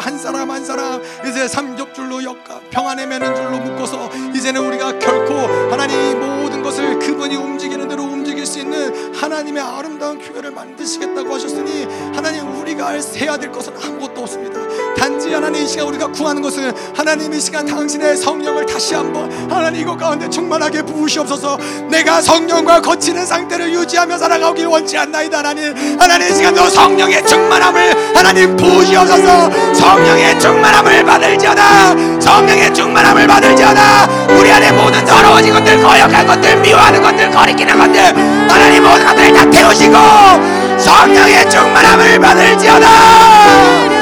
한 사람 한 사람 이제 삼겹줄로 엮아 평안의 매는 줄로 묶어서 이제는 우리가 결코 하나님 이 모든 것을 그분이 움직이는 대로 움직일 수 있는 하나님의 아름다운 교회를 만드시겠다고 하셨으니 하나님 우리가 해야 될 것은 아무것도 없습니다. 단지 하나님 이 시간 우리가 구하는 것은 하나님 이 시간 당신의 성령을 다시 한번 하나님 이곳 가운데 충만하게 부으시옵소서. 내가 성령과 거치는 상태를 유지하며 살아가길 원치 않나이다 하나님. 하나님 이 시간도 성령의 충만함을 하나님 부으시옵소서. 성령의 충만함을 받을지어다. 성령의 충만함을 받을지어다. 우리 안에 모든 더러워진 것들 거역한 것들 미워하는 것들 거리끼는 것들 하나님 모든 것들을 다 태우시고 성령의 충만함을 받을지어다. 더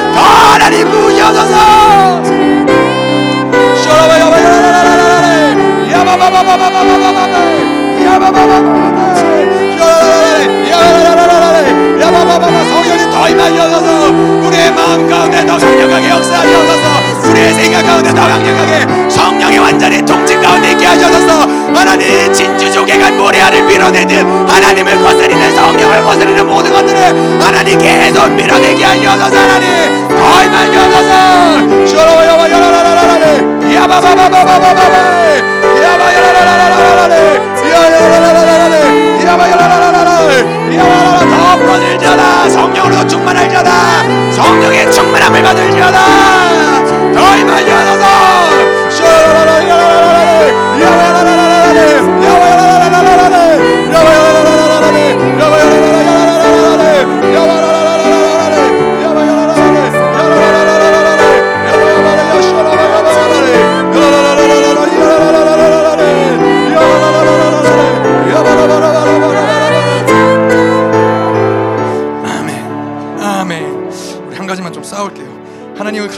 하나님 밀어내듯 하나님을 거스리는 성령을 거스리는 모든 것들을 하나님 계속 밀어내게 하셔서 하나님 Ay, Señor, yo lo voy a llorar, y a papá, papá, papá, papá, y a papá, y a papá, 더 부러질지어다 성령으로 충만할지어다 성령의 충만함을 받을지어다 더 임하여서 쇼라라라라라라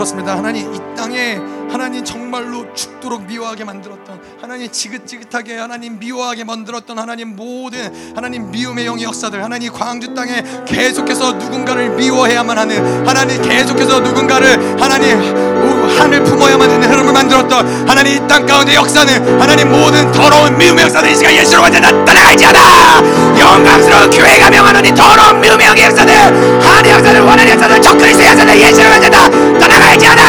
그렇습니다. 하나님 이 땅에 하나님 정말로 죽도록 미워하게 만들었던 하나님 지긋지긋하게 하나님 미워하게 만들었던 하나님 모든 하나님 미움의 영의 역사들 하나님 광주 땅에 계속해서 누군가를 미워해야만 하는 하나님 계속해서 누군가를 하나님 하늘 품어야만 하는 흐름을 만들었던 하나님 이 땅 가운데 역사는 하나님 모든 더러운 미움의 역사들 이 시간 예수로 완전 나타나갈지어다 영광스러운 교회가 명하노니 더러운 미움의 역사들 하나님 역사들 원하는 역사들 적그리스의 역사들 예수로 완전 다 떠나갈지어다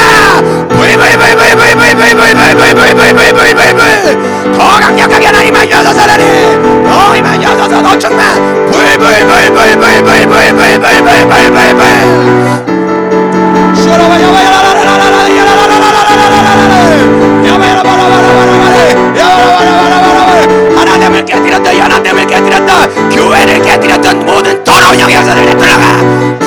불불불불불불불불불불불불불불불불불 더 강력하게 하나님만 여서 하나님 너희만 여서서 너 충만 불불불불불불불불불불불불불불 하나님을 깨뜨렸다 연합됨을 깨뜨렸다 교회를 깨뜨렸던 모든 더러운 영역사를 내려가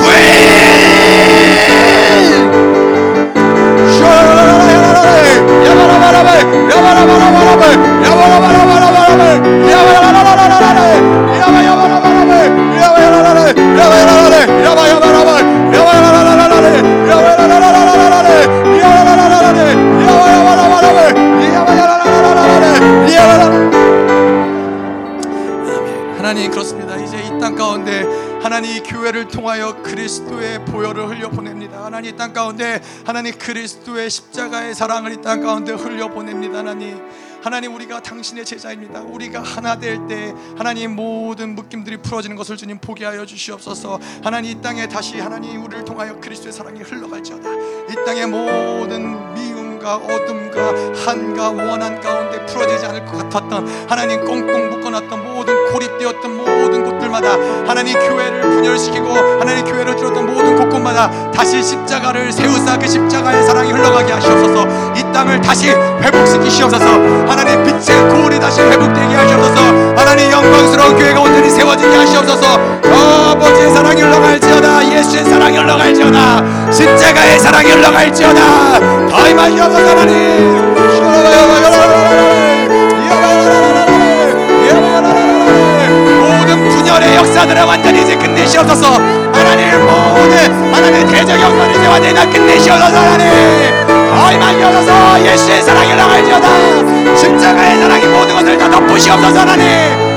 하나님 이 교회를 통하여 그리스도의 보혈을 흘려 보냅니다. 하나님 이땅 가운데 하나님 그리스도의 십자가의 사랑을 이 땅 가운데 흘려 보냅니다. 하나님 하나님 우리가 당신의 제자입니다. 우리가 하나 될 때 하나님 모든 묶임들이 풀어지는 것을 주님 보게 하여 주시옵소서. 하나님 이 땅에 다시 하나님 우리를 통하여 그리스도의 사랑이 흘러갈지어다. 이 땅의 모든 미 움과 어둠과 한과 원한 가운데 풀어지지 않을 것 같았던 하나님 꽁꽁 묶어놨던 모든 고립되었던 모든 곳들마다 하나님 교회를 분열시키고 하나님 교회를 들었던 모든 곳곳마다 다시 십자가를 세우사 그 십자가의 사랑이 흘러가게 하시옵소서. 이 땅을 다시 회복시키시옵소서. 하나님 빛의 고울이 다시 회복되게 하시옵소서. 하나님 영광스러운 교회가 온전히 세워지게 하시옵소서. 아버지의 사랑이 흘러갈지어다. 예수의 사랑이 흘러갈지어다. 십자가의 사랑이 흘러갈지어다. 더 임하시옵소서 하나님. 모든 분열의 역사들을 완전히 이제 끝내시옵소서. 하나님 모든 하나님 대적 역사를 이제 완전히 다 끝내시옵소서 하나님. 더 임하시옵소서. 예수의 사랑이 흘러갈지어다. 십자가의 사랑이 모든 것을 다 덮으시옵소서 하나님.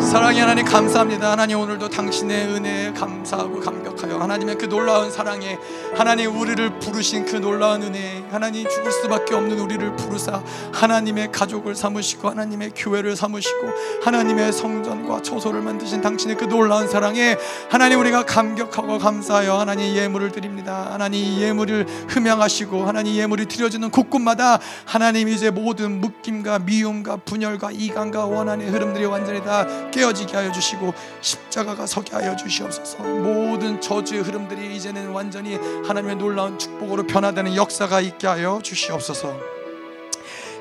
사랑의 하나님 감사합니다. 하나님 오늘도 당신의 은혜에 감사하고 감격하여 하나님의 그 놀라운 사랑에 하나님 우리를 부르신 그 놀라운 은혜 하나님 죽을 수밖에 없는 우리를 부르사 하나님의 가족을 삼으시고 하나님의 교회를 삼으시고 하나님의 성전과 처소를 만드신 당신의 그 놀라운 사랑에 하나님 우리가 감격하고 감사하여 하나님 예물을 드립니다. 하나님 이 예물을 흠양하시고 하나님 예물이 드려지는 곳곳마다 하나님 이제 모든 묶임과 미움과 분열과 이간과 원한의 흐름들이 완전히 다 깨어지게 하여 주시고 십자가가 서게 하여 주시옵소서. 모든 저주 의 흐름들이 이제는 완전히 하나님의 놀라운 축복으로 변화되는 역사가 있게 하여 주시옵소서.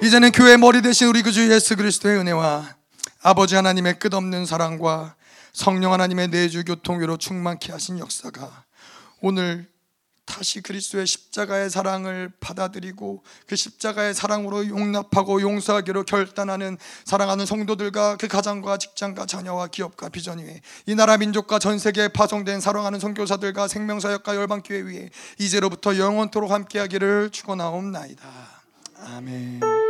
이제는 교회 머리 대신 우리 구주 예수 그리스도의 은혜와 아버지 하나님의 끝없는 사랑과 성령 하나님의 내주 교통위로 충만케 하신 역사가 오늘 다시 그리스도의 십자가의 사랑을 받아들이고 그 십자가의 사랑으로 용납하고 용서하기로 결단하는 사랑하는 성도들과 그 가정과 직장과 자녀와 기업과 비전 위에 이 나라 민족과 전 세계에 파송된 사랑하는 선교사들과 생명사역과 열방교회 위에 이제로부터 영원토록 함께하기를 축원하옵나이다. 아멘.